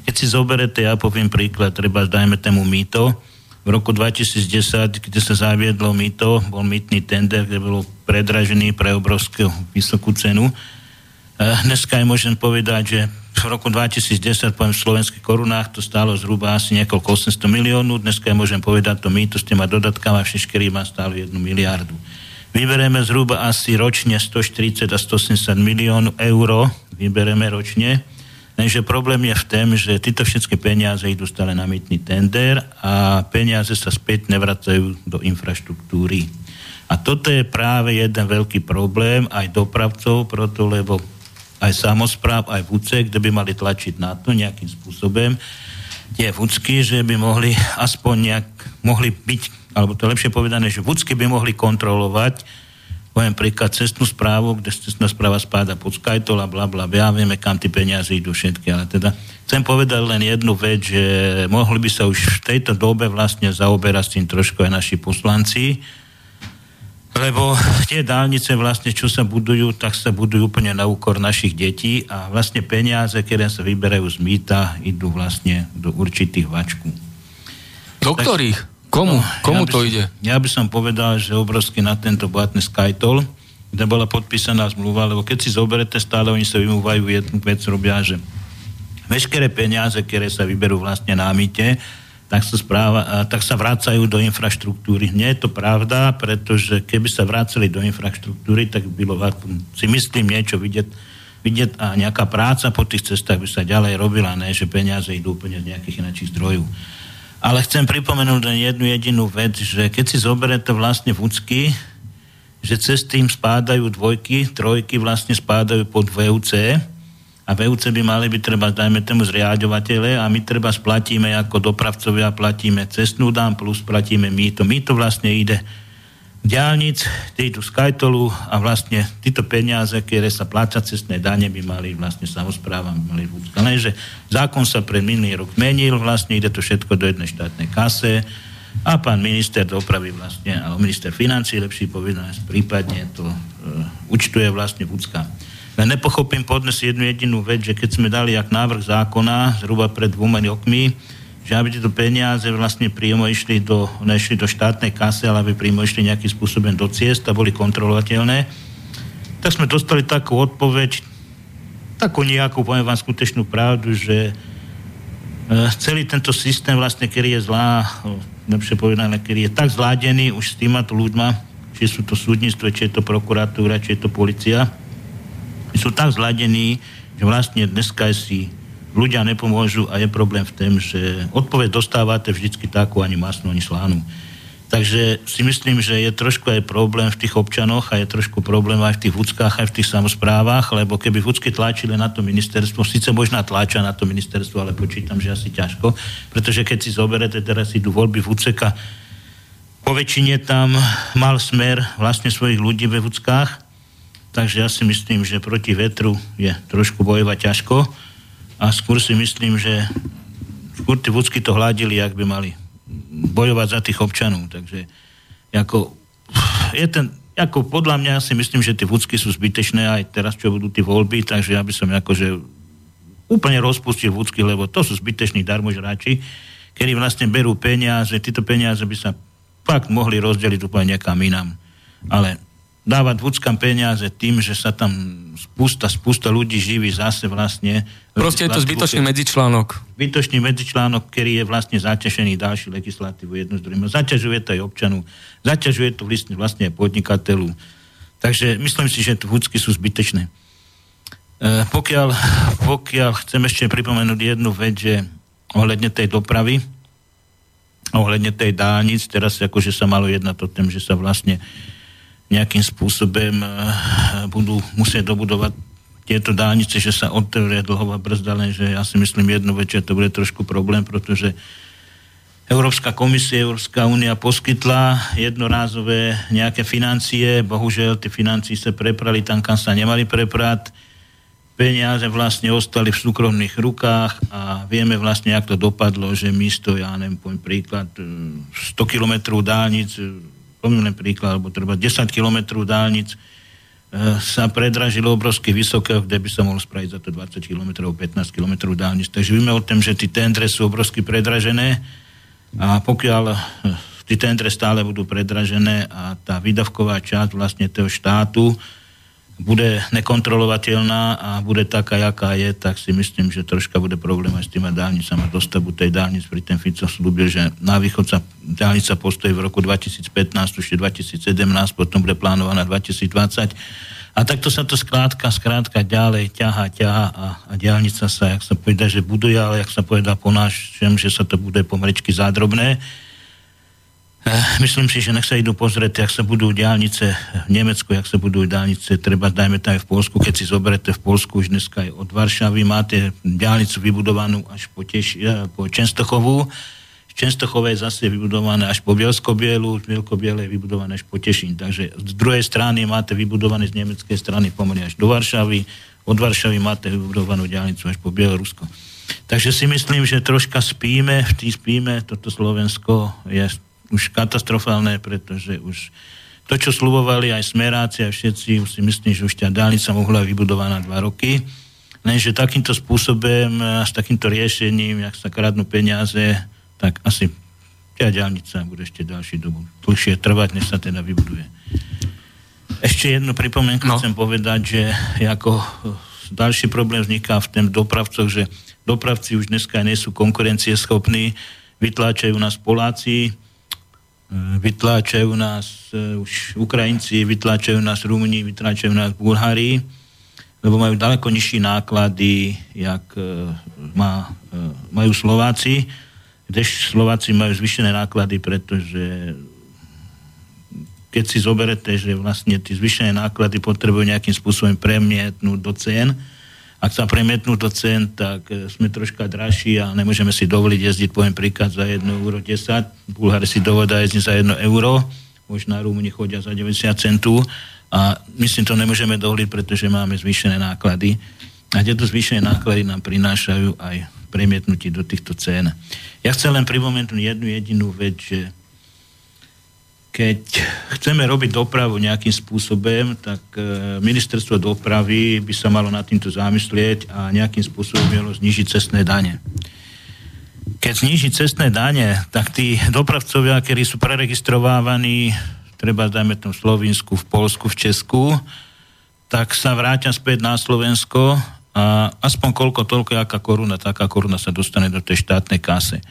Keď si zoberete, ja poviem príklad, treba dajme tému mýto. V roku 2010, keď sa zaviedlo mýto, bol mýtny tender, kde bolo predražený pre obrovskú vysokú cenu. Eh, dneska aj môžem povedať, že v roku 2010, poviem v slovenských korunách, to stálo zhruba asi niekoľko 800 miliónov. Dneska ja môžem povedať, to mýto s týma dodatkami všetkými má stálo 1 miliardu. Vybereme zhruba asi ročne 140 a 180 miliónov eur, vybereme ročne. Lenže problém je v tom, že tieto všetky peniaze idú stále na mýtny tender a peniaze sa späť nevracajú do infraštruktúry. A toto je práve jeden veľký problém aj dopravcov, proto lebo aj samozpráv, aj vúce, kde by mali tlačiť na to nejakým spôsobom tie vúcky, že by mohli aspoň nejak, mohli byť, alebo to lepšie povedané, že vúcky by mohli kontrolovať, poviem príklad, cestnú správu, kde cestná správa spáda pod Skytol a bla bla, ja vieme, kam tie peniaze idú všetky, ale teda chcem povedať len jednu vec, že mohli by sa už v tejto dobe vlastne zaoberať s tým trošku aj naši poslanci, lebo tie dálnice vlastne, čo sa budujú, tak sa budujú úplne na úkor našich detí a vlastne peniaze, ktoré sa vyberajú z mýta, idú vlastne do určitých vačku. Do ktorých? Komu? No, Komu ja to som, ide? Ja by som povedal, že obrovský na tento bohatný Skytol, kde bola podpísaná zmluva, lebo keď si zoberete stále, oni sa vymúvajú jednu vec, robia, že veškeré peniaze, ktoré sa vyberú vlastne na mýte, tak sa, správa, tak sa vracajú do infraštruktúry. Nie je to pravda, pretože keby sa vracali do infraštruktúry, tak by bolo, si myslím, niečo vidieť, vidieť a nejaká práca po tých cestách by sa ďalej robila, ne, že peniaze idú úplne z nejakých inakších zdrojov. Ale chcem pripomenúť len jednu jedinú vec, že keď si zoberete vlastne vúcky, že cez tým spádajú dvojky, trojky vlastne spádajú pod VUC, a VUC by mali byť treba, dajme tomu zriadovatele a my treba splatíme ako dopravcovia, platíme cestnú dám plus platíme mýto. Mýto vlastne ide diálnic, tie idú a vlastne títo peniaze, ktoré sa pláca cestné dane, by mali vlastne samozpráva, mali vúcka. Lenže zákon sa pre minulý rok menil, vlastne ide to všetko do jednej štátnej kase a pán minister dopravy vlastne, alebo minister financí, lepší povedané, prípadne to e, účtuje vlastne vúcka. Len nepochopím podnes jednu jedinú vec, že keď sme dali jak návrh zákona zhruba pred dvoma rokmi, že aby tieto peniaze vlastne príjmo išli do, nešli do štátnej kasy, ale aby príjmo išli nejakým spôsobom do ciest a boli kontrolovateľné, tak sme dostali takú odpoveď, takú nejakú, poviem vám skutečnú pravdu, že e, celý tento systém vlastne, ktorý je zlá, lepšie povedané, ktorý je tak zládený už s týmato ľuďma, či sú to súdnictvo, či je to prokuratúra, či je to policia, sú tak zladení, že vlastne dneska si ľudia nepomôžu a je problém v tom, že odpoveď dostávate vždycky takú ani masnú, ani slánu. Takže si myslím, že je trošku aj problém v tých občanoch a je trošku problém aj v tých vúckách, aj v tých samozprávach, lebo keby vúcky tlačili na to ministerstvo, síce možná tlača na to ministerstvo, ale počítam, že asi ťažko, pretože keď si zoberete, teraz idú voľby Vúceka, po väčšine tam mal smer vlastne svojich ľudí ve vúckách, takže ja si myslím, že proti vetru je trošku bojovať ťažko a skôr si myslím, že skôr tí vúcky to hladili, ak by mali bojovať za tých občanov. Takže ako, je ten, ako podľa mňa si myslím, že tie vúcky sú zbytečné aj teraz, čo budú tie voľby, takže ja by som akože úplne rozpustil vúcky, lebo to sú zbyteční darmožráči, ktorí vlastne berú peniaze, títo peniaze by sa fakt mohli rozdeliť úplne niekam inám. Ale dávať vúckam peniaze tým, že sa tam spústa, spústa ľudí živí zase vlastne. Proste je to zbytočný medzičlánok. Zbytočný medzičlánok, ktorý je vlastne zaťažený ďalší legislatívu jedno z druhým. Zaťažuje to aj občanu, zaťažuje to vlastne, vlastne aj podnikateľu. Takže myslím si, že vúcky sú zbytečné. E, pokiaľ, pokiaľ chcem ešte pripomenúť jednu vec, že ohľadne tej dopravy, ohľadne tej dálnic, teraz akože sa malo jednať o tom, že sa vlastne nejakým spôsobom eh, budú musieť dobudovať tieto dálnice, že sa otvoria dlhová brzda, lenže ja si myslím jednu vec, že to bude trošku problém, pretože Európska komisia, Európska únia poskytla jednorázové nejaké financie, bohužiaľ tie financie sa preprali tam, kam sa nemali preprať, peniaze vlastne ostali v súkromných rukách a vieme vlastne, jak to dopadlo, že místo, ja neviem, poviem príklad, 100 eh, kilometrov dálnic Spomínam príklad, alebo treba 10 km dálnic e, sa predražilo obrovsky vysoké, kde by sa mohlo spraviť za to 20 km, 15 km dálnic. Takže víme o tom, že tie tendre sú obrovsky predražené a pokiaľ tie tendre stále budú predražené a tá výdavková časť vlastne toho štátu bude nekontrolovateľná a bude taká, jaká je, tak si myslím, že troška bude problém aj s tými dálnicami dostavu tej dálnic. Pri ten Fico slúbil, že na východ sa dálnica postojí v roku 2015, už 2017, potom bude plánovaná 2020. A takto sa to skrátka, skrátka ďalej ťaha, ťaha a, a diálnica sa, jak sa povedá, že buduje, ale jak sa povedá po našem, že sa to bude pomrečky zádrobné myslím si, že nech sa idú pozrieť, jak sa budú diálnice v Nemecku, jak sa budú diálnice, treba dajme to aj v Polsku, keď si zoberete v Polsku už dneska aj od Varšavy, máte diálnicu vybudovanú až po, tiež, eh, po Čenstochovú, z Čenstochové je zase vybudované až po Bielsko-Bielu, Bielko-Biele je vybudované až po Tešín. Takže z druhej strany máte vybudované z nemeckej strany pomery až do Varšavy, od Varšavy máte vybudovanú diálnicu až po Bielorusko. Takže si myslím, že troška spíme, v tým spíme, toto Slovensko je už katastrofálne, pretože už to, čo slubovali aj smeráci a všetci, už si myslím, že už tá dálnica mohla vybudovaná dva roky. Lenže takýmto spôsobom a s takýmto riešením, jak sa kradnú peniaze, tak asi tá diálnica bude ešte ďalší dobu dlhšie trvať, než sa teda vybuduje. Ešte jednu pripomienku no. chcem povedať, že ako ďalší problém vzniká v tém dopravcoch, že dopravci už dneska nie sú konkurencieschopní, vytláčajú nás Poláci, vytláčajú nás e, už Ukrajinci, vytláčajú nás Rumúni, vytláčajú nás Bulhári, lebo majú ďaleko nižší náklady, jak e, má, majú Slováci, kdež Slováci majú zvyšené náklady, pretože keď si zoberete, že vlastne tie zvyšené náklady potrebujú nejakým spôsobom premietnúť do cien, ak sa premietnú do cen, tak e, sme troška dražší a nemôžeme si dovoliť jazdiť, poviem príklad, za 1 euro 10. Bulhári si dovolia jazdiť za 1 euro, možná Rumúni chodia za 90 centú a my si to nemôžeme dovoliť, pretože máme zvýšené náklady. A tieto zvýšené náklady nám prinášajú aj premietnutie do týchto cien. Ja chcem len pripomenúť jednu jedinú vec, že keď chceme robiť dopravu nejakým spôsobom, tak e, ministerstvo dopravy by sa malo nad týmto zamyslieť a nejakým spôsobom malo znižiť cestné dane. Keď zniží cestné dane, tak tí dopravcovia, ktorí sú preregistrovávaní, treba dajme tom v Slovensku, v Polsku, v Česku, tak sa vrátia späť na Slovensko a aspoň koľko, toľko, aká koruna, taká koruna sa dostane do tej štátnej kase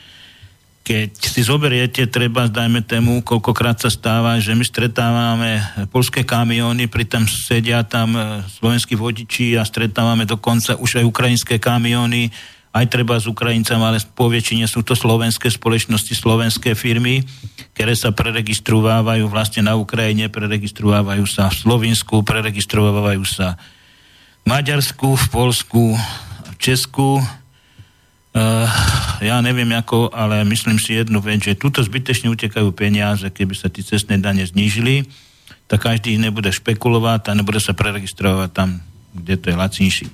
keď si zoberiete, treba, dajme tému, koľkokrát sa stáva, že my stretávame polské kamióny, pritom sedia tam e, slovenskí vodiči a stretávame dokonca už aj ukrajinské kamióny, aj treba s Ukrajincami, ale po väčšine sú to slovenské spoločnosti, slovenské firmy, ktoré sa preregistrovávajú vlastne na Ukrajine, preregistrovávajú sa v Slovensku, preregistrovávajú sa v Maďarsku, v Polsku, v Česku. Uh, ja neviem ako, ale myslím si jednu vec, že tuto zbytečne utekajú peniaze, keby sa tie cestné dane znížili, tak každý nebude špekulovať a nebude sa preregistrovať tam, kde to je lacnejší.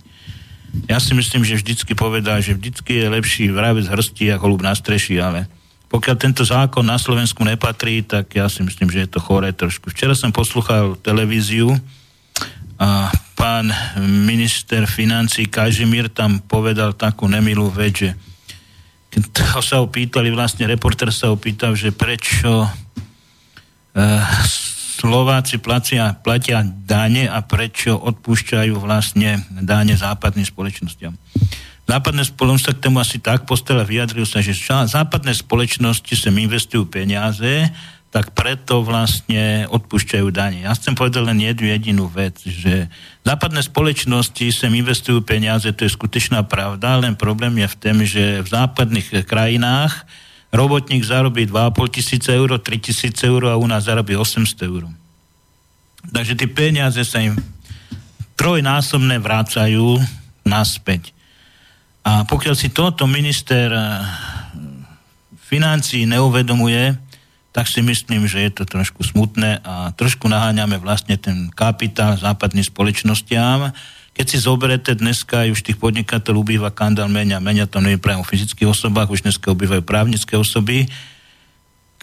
Ja si myslím, že vždycky povedal, že vždycky je lepší vrabec hrstí a holub na streši, ale pokiaľ tento zákon na Slovensku nepatrí, tak ja si myslím, že je to choré trošku. Včera som poslúchal televíziu a pán minister financí Kažimír tam povedal takú nemilú vec, že ho sa opýtali, vlastne reporter sa opýtal, že prečo uh, Slováci platia, platia dáne a prečo odpúšťajú vlastne dáne západným spoločnosťam. Západné spoločnosti k tomu asi tak postele vyjadril sa, že západné spoločnosti sem investujú peniaze, tak preto vlastne odpúšťajú dane. Ja chcem povedať len jednu jedinú vec, že západné spoločnosti sem investujú peniaze, to je skutočná pravda, len problém je v tom, že v západných krajinách robotník zarobí 2,5 tisíce eur, 3 tisíce eur a u nás zarobí 800 eur. Takže tie peniaze sa im trojnásobne vrácajú naspäť. A pokiaľ si toto minister eh, financí neuvedomuje, tak si myslím, že je to trošku smutné a trošku naháňame vlastne ten kapitál západným spoločnostiam, keď si zoberete dneska, už tých podnikateľov ubýva kandál menia, menia to neviem práve o fyzických osobách, už dneska ubývajú právnické osoby.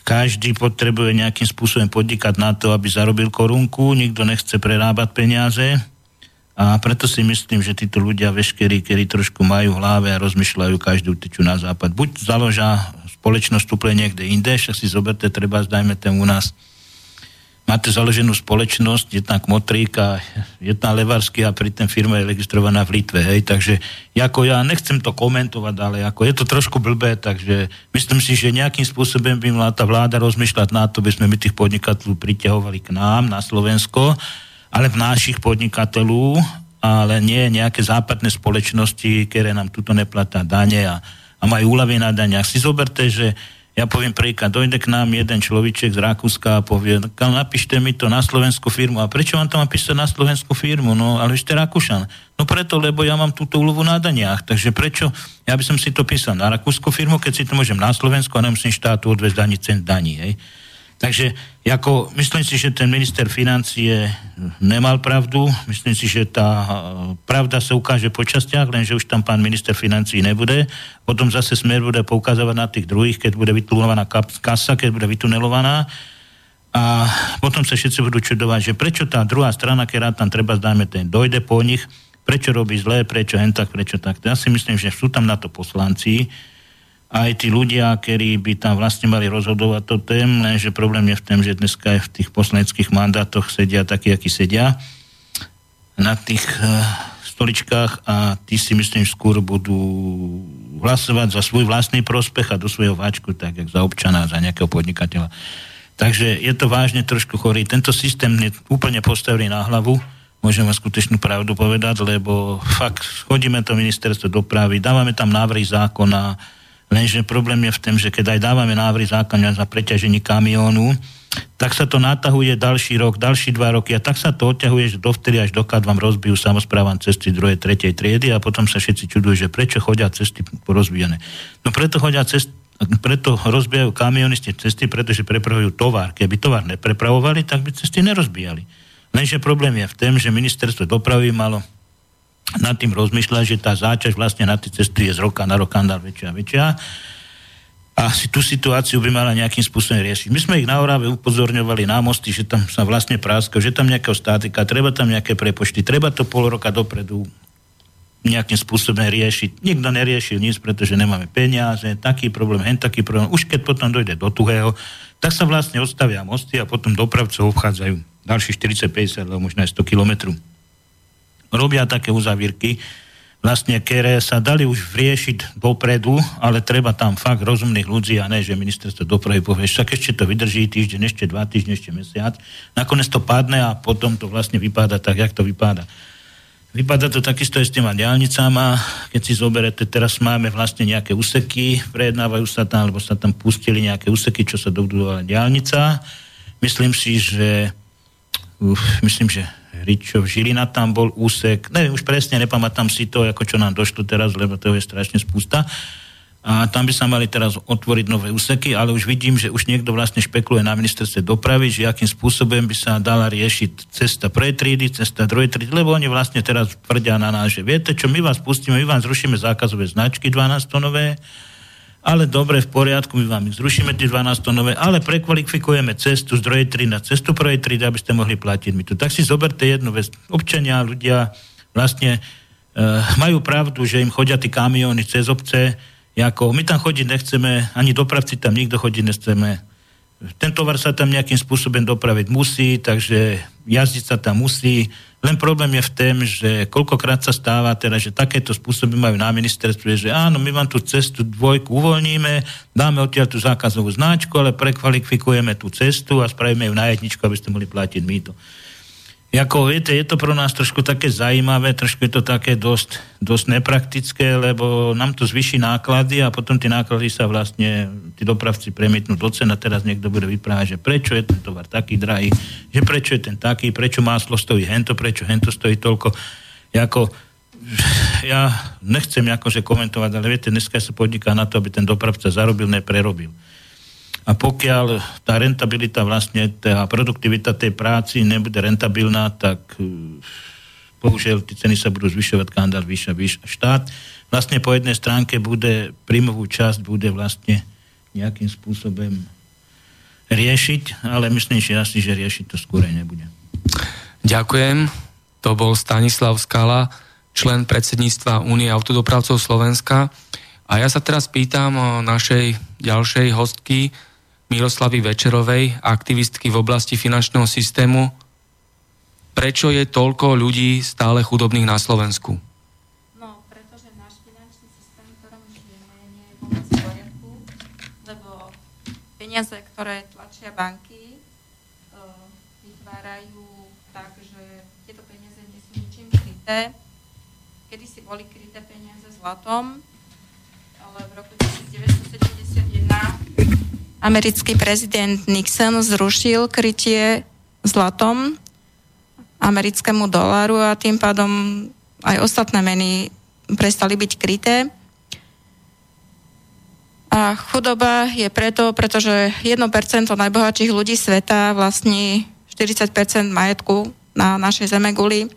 Každý potrebuje nejakým spôsobom podnikať na to, aby zarobil korunku, nikto nechce prerábať peniaze a preto si myslím, že títo ľudia veškerí, ktorí trošku majú v hlave a rozmýšľajú každú tyču na západ. Buď založia spoločnosť úplne niekde inde, však si zoberte, treba zdajme ten u nás. Máte založenú spoločnosť, jedna Kmotrík a jedna Levarsky a pri firma je registrovaná v Litve, hej, takže ako ja nechcem to komentovať, ale ako je to trošku blbé, takže myslím si, že nejakým spôsobom by mala tá vláda rozmýšľať na to, by sme my tých podnikateľov priťahovali k nám na Slovensko, ale v našich podnikateľov, ale nie nejaké západné spoločnosti, ktoré nám tuto neplatá dane a, a majú úľavy na daniach. Si zoberte, že ja poviem príklad, dojde k nám jeden človíček z Rakúska a povie, napíšte mi to na slovenskú firmu. A prečo vám to mám písať na slovenskú firmu? No, ale ste Rakúšan. No preto, lebo ja mám túto úlovu na daniach. Takže prečo? Ja by som si to písal na rakúsku firmu, keď si to môžem na Slovensku a nemusím štátu odvesť ani cent daní. Hej. Takže ako, myslím si, že ten minister financie nemal pravdu. Myslím si, že tá e, pravda sa ukáže po častiach, lenže už tam pán minister financí nebude. Potom zase smer bude poukazovať na tých druhých, keď bude vytunelovaná kasa, keď bude vytunelovaná. A potom sa všetci budú čudovať, že prečo tá druhá strana, ktorá tam treba, zdáme, ten dojde po nich, prečo robí zlé, prečo hen tak, prečo tak. Ja si myslím, že sú tam na to poslanci, aj tí ľudia, ktorí by tam vlastne mali rozhodovať to tém, lenže problém je v tom, že dneska v tých poslaneckých mandátoch sedia takí, akí sedia na tých uh, stoličkách a tí si myslím skôr budú hlasovať za svoj vlastný prospech a do svojho váčku, tak jak za občana, za nejakého podnikateľa. Takže je to vážne trošku chorý. Tento systém je úplne postavený na hlavu, môžem vám skutočnú pravdu povedať, lebo fakt chodíme to ministerstvo dopravy, dávame tam návrhy zákona, Lenže problém je v tom, že keď aj dávame návrhy zákona za preťažení kamiónu, tak sa to natahuje ďalší rok, ďalší dva roky a tak sa to odťahuje, že dovtedy až dokád vám rozbijú samozprávam cesty druhej, tretej triedy a potom sa všetci čudujú, že prečo chodia cesty porozbijané. No preto chodia cesty preto rozbijajú kamionisti cesty, pretože prepravujú tovar. Keby tovar neprepravovali, tak by cesty nerozbijali. Lenže problém je v tom, že ministerstvo dopravy malo nad tým rozmýšľať, že tá záťaž vlastne na tie cesty je z roka na rok kandál väčšia a väčšia a si tú situáciu by mala nejakým spôsobom riešiť. My sme ich na Orave upozorňovali na mosty, že tam sa vlastne práska, že tam nejaká státika, treba tam nejaké prepočty, treba to pol roka dopredu nejakým spôsobom riešiť. Nikto neriešil nic, pretože nemáme peniaze, taký problém, hen taký problém. Už keď potom dojde do tuhého, tak sa vlastne odstavia mosty a potom dopravcov obchádzajú ďalších 40-50 alebo možno aj 100 kilometrov robia také uzavírky, vlastne, ktoré sa dali už riešiť dopredu, ale treba tam fakt rozumných ľudí a ne, že ministerstvo dopravy povie, však ešte to vydrží týždeň, ešte dva týždne, ešte mesiac. Nakoniec to padne a potom to vlastne vypadá tak, jak to vypadá. Vypadá to takisto aj s tými diálnicami. Keď si zoberete, teraz máme vlastne nejaké úseky, prejednávajú sa tam, alebo sa tam pustili nejaké úseky, čo sa dobudovala diálnica. Myslím si, že uf, myslím, že Ričov, Žilina tam bol úsek, neviem, už presne nepamätám si to, ako čo nám došlo teraz, lebo to je strašne spústa. A tam by sa mali teraz otvoriť nové úseky, ale už vidím, že už niekto vlastne špekuluje na ministerstve dopravy, že akým spôsobom by sa dala riešiť cesta prvej trídy, cesta druhej trídy, lebo oni vlastne teraz tvrdia na nás, že viete čo, my vás pustíme, my vám zrušíme zákazové značky 12 tonové, ale dobre, v poriadku, my vám zrušíme tie 12 tonové, ale prekvalifikujeme cestu z druhej triedy na cestu prvej triedy, aby ste mohli platiť my tu. Tak si zoberte jednu vec. Občania, ľudia vlastne uh, majú pravdu, že im chodia tí kamióny cez obce, ako my tam chodiť nechceme, ani dopravci tam nikto chodiť nechceme. Ten tovar sa tam nejakým spôsobom dopraviť musí, takže jazdiť sa tam musí, len problém je v tom, že koľkokrát sa stáva teda, že takéto spôsoby majú na ministerstve, že áno, my vám tú cestu dvojku uvoľníme, dáme odtiaľ tú zákazovú značku, ale prekvalifikujeme tú cestu a spravíme ju na jedničku, aby ste mohli platiť mýto. Jako, viete, je to pro nás trošku také zajímavé, trošku je to také dosť, dosť nepraktické, lebo nám to zvyší náklady a potom tie náklady sa vlastne, tí dopravci premietnú do cen a teraz niekto bude vyprávať, že prečo je ten tovar taký drahý, že prečo je ten taký, prečo máslo stojí hento, prečo hento stojí toľko. Jako, ja nechcem akože komentovať, ale viete, dneska sa podniká na to, aby ten dopravca zarobil, neprerobil. A pokiaľ tá rentabilita vlastne, tá produktivita tej práci nebude rentabilná, tak e, bohužiaľ tie ceny sa budú zvyšovať kandál vyššia, vyššia. Štát vlastne po jednej stránke bude, príjmovú časť bude vlastne nejakým spôsobom riešiť, ale myslím si asi, že riešiť to skôr nebude. Ďakujem. To bol Stanislav Skala, člen predsedníctva Únie autodopravcov Slovenska. A ja sa teraz pýtam našej ďalšej hostky, Miroslavy Večerovej, aktivistky v oblasti finančného systému, prečo je toľko ľudí stále chudobných na Slovensku? No, pretože náš finančný systém, v ktorom žijeme, nie je vôbec v poriadku, lebo peniaze, ktoré tlačia banky, e, vytvárajú tak, že tieto peniaze nie sú ničím kryté. Kedy si boli kryté peniaze zlatom, ale v roku 1971 americký prezident Nixon zrušil krytie zlatom americkému doláru a tým pádom aj ostatné meny prestali byť kryté. A chudoba je preto, pretože 1% najbohatších ľudí sveta vlastní 40% majetku na našej zemeguli.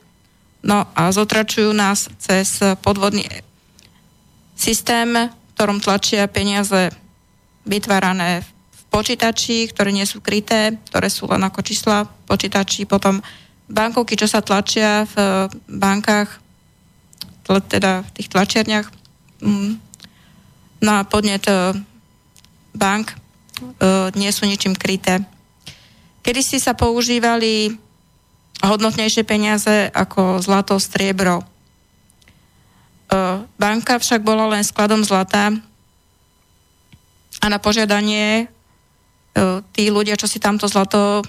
No a zotračujú nás cez podvodný systém, v ktorom tlačia peniaze vytvárané v počítači, ktoré nie sú kryté, ktoré sú len ako čísla počítači, potom bankovky, čo sa tlačia v bankách, teda v tých tlačiarniach mm, na podnet e, bank e, nie sú ničím kryté. Kedy si sa používali hodnotnejšie peniaze ako zlato, striebro. Banka však bola len skladom zlata a na požiadanie tí ľudia, čo si tamto zlato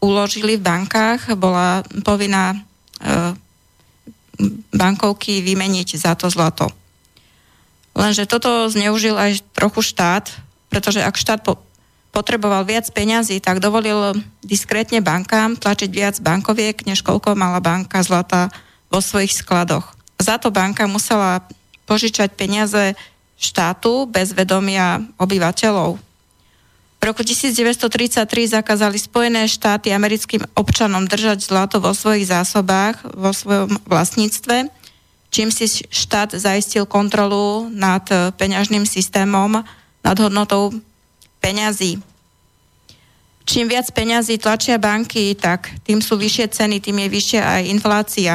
uložili v bankách, bola povinná e, bankovky vymeniť za to zlato. Lenže toto zneužil aj trochu štát, pretože ak štát po, potreboval viac peňazí, tak dovolil diskrétne bankám tlačiť viac bankoviek, než koľko mala banka zlata vo svojich skladoch. Za to banka musela požičať peniaze štátu bez vedomia obyvateľov. V roku 1933 zakázali Spojené štáty americkým občanom držať zlato vo svojich zásobách, vo svojom vlastníctve, čím si štát zaistil kontrolu nad peňažným systémom, nad hodnotou peňazí. Čím viac peňazí tlačia banky, tak tým sú vyššie ceny, tým je vyššia aj inflácia.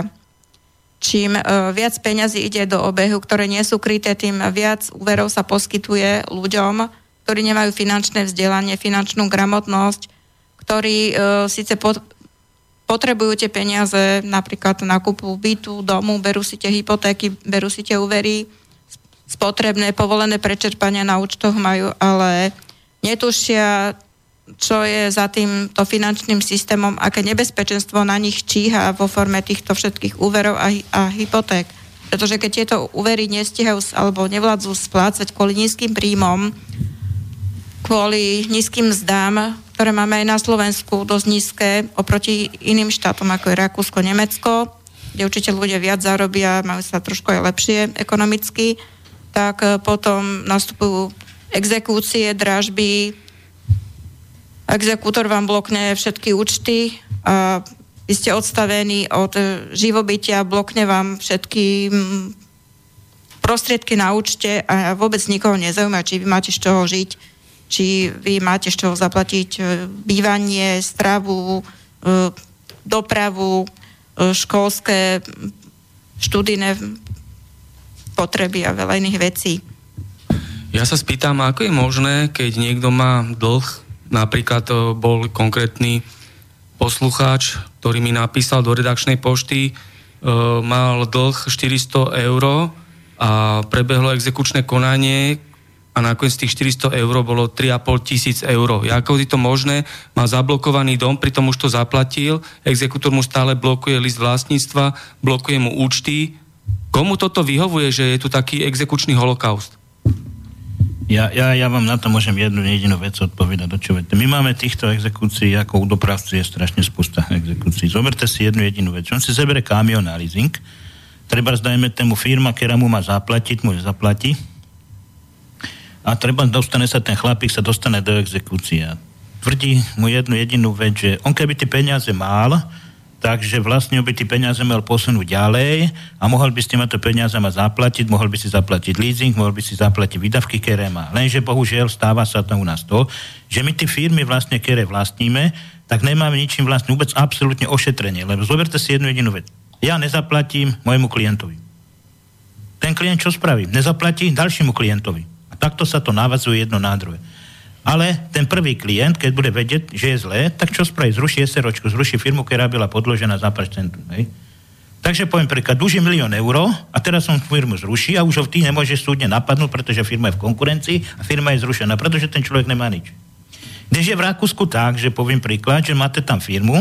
Čím uh, viac peňazí ide do obehu, ktoré nie sú kryté, tým viac úverov sa poskytuje ľuďom, ktorí nemajú finančné vzdelanie, finančnú gramotnosť, ktorí uh, síce pod, potrebujú tie peniaze napríklad na kúpu bytu, domu, berú si tie hypotéky, berú si tie úvery, spotrebné, povolené prečerpania na účtoch majú, ale netušia, čo je za týmto finančným systémom, aké nebezpečenstvo na nich číha vo forme týchto všetkých úverov a, a hypoték. Pretože keď tieto úvery nestihajú alebo nevládzu splácať kvôli nízkym príjmom, kvôli nízkym zdám, ktoré máme aj na Slovensku, dosť nízke oproti iným štátom, ako je Rakúsko, Nemecko, kde určite ľudia viac zarobia, majú sa trošku aj lepšie ekonomicky, tak eh, potom nastupujú exekúcie, dražby, exekútor vám blokne všetky účty a vy ste odstavení od živobytia, blokne vám všetky mm, prostriedky na účte a vôbec nikoho nezaujíma, či vy máte z čoho žiť, či vy máte z čoho zaplatiť e, bývanie, stravu, e, dopravu, e, školské, študijné potreby a veľa iných vecí. Ja sa spýtam, ako je možné, keď niekto má dlh, napríklad bol konkrétny poslucháč, ktorý mi napísal do redakčnej pošty, mal dlh 400 eur a prebehlo exekučné konanie a nakoniec tých 400 eur bolo 3,5 tisíc eur. Ako je to možné? Má zablokovaný dom, pritom už to zaplatil, exekutor mu stále blokuje list vlastníctva, blokuje mu účty. Komu toto vyhovuje, že je tu taký exekučný holokaust? Ja, ja, ja vám na to môžem jednu jedinú vec odpovedať. Do čo My máme týchto exekúcií, ako u dopravcu je strašne spústa exekúcií. Zoberte si jednu jedinú vec. On si zebere kamion na leasing, treba zdajme tému firma, ktorá mu má zaplatiť, mu zaplatí a treba dostane sa ten chlapík, sa dostane do exekúcie. Tvrdí mu jednu jedinú vec, že on keby tie peniaze mal, takže vlastne by tie peniaze mal posunúť ďalej a mohol by ste ma to peniaze ma zaplatiť, mohol by si zaplatiť leasing, mohol by si zaplatiť výdavky, ktoré má. Lenže bohužiaľ stáva sa to u nás to, že my tie firmy vlastne, ktoré vlastníme, tak nemáme ničím vlastne vôbec absolútne ošetrenie. Lebo zoberte si jednu jedinú vec. Ja nezaplatím môjmu klientovi. Ten klient čo spraví? Nezaplatí ďalšiemu klientovi. Takto sa to navazuje jedno na druhé. Ale ten prvý klient, keď bude vedieť, že je zlé, tak čo spraví? Zruší SROčku, zruší firmu, ktorá byla podložená za centrum. Hej? Takže poviem príklad, dlží milión eur a teraz som firmu zruší a už ho v tým nemôže súdne napadnúť, pretože firma je v konkurencii a firma je zrušená, pretože ten človek nemá nič. Když je v Rakúsku tak, že poviem príklad, že máte tam firmu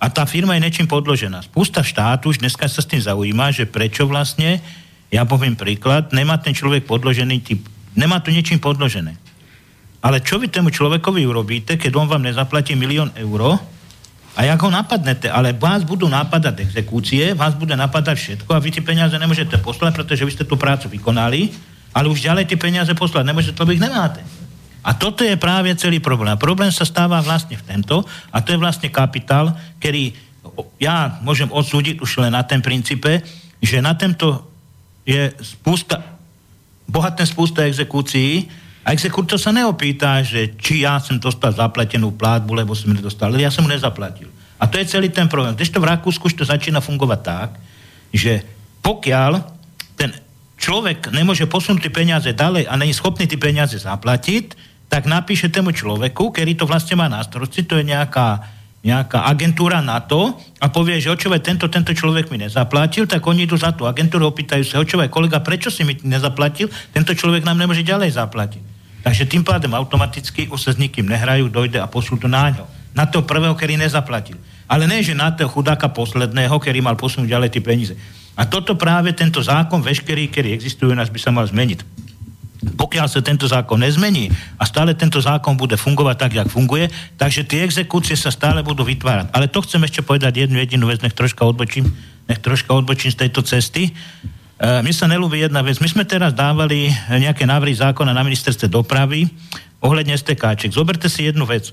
a tá firma je niečím podložená. Spústa štátu už dneska sa s tým zaujíma, že prečo vlastne, ja poviem príklad, nemá ten človek podložený typ, nemá to niečím podložené. Ale čo vy tomu človekovi urobíte, keď on vám nezaplatí milión eur a jak ho napadnete? Ale vás budú napadať exekúcie, vás bude napadať všetko a vy tie peniaze nemôžete poslať, pretože vy ste tú prácu vykonali, ale už ďalej tie peniaze poslať nemôžete, lebo ich nemáte. A toto je práve celý problém. A problém sa stáva vlastne v tento, a to je vlastne kapitál, ktorý ja môžem odsúdiť už len na ten princípe, že na tento je spústa, bohatné spústa exekúcií, a exekútor sa neopýta, že či ja som dostal zaplatenú plátbu, lebo som nedostal, ja som nezaplatil. A to je celý ten problém. Když to v Rakúsku už to začína fungovať tak, že pokiaľ ten človek nemôže posunúť tie peniaze ďalej a není schopný tie peniaze zaplatiť, tak napíše tomu človeku, ktorý to vlastne má na starosti, to je nejaká, nejaká agentúra na to a povie, že očovaj, tento, tento človek mi nezaplatil, tak oni idú za tú agentúru, opýtajú sa, očovaj, kolega, prečo si mi nezaplatil, tento človek nám nemôže ďalej zaplatiť. Takže tým pádem automaticky už sa s nikým nehrajú, dojde a poslú to na ňo. Na toho prvého, ktorý nezaplatil. Ale nie, že na toho chudáka posledného, ktorý mal posunúť ďalej tie peniaze. A toto práve tento zákon, veškerý, ktorý existuje nás, by sa mal zmeniť. Pokiaľ sa tento zákon nezmení a stále tento zákon bude fungovať tak, jak funguje, takže tie exekúcie sa stále budú vytvárať. Ale to chcem ešte povedať jednu jedinú vec, nech troška odbočím, nech troška odbočím z tejto cesty. E, mne sa nelúbi jedna vec. My sme teraz dávali nejaké návrhy zákona na ministerstve dopravy ohľadne STKček. Zoberte si jednu vec,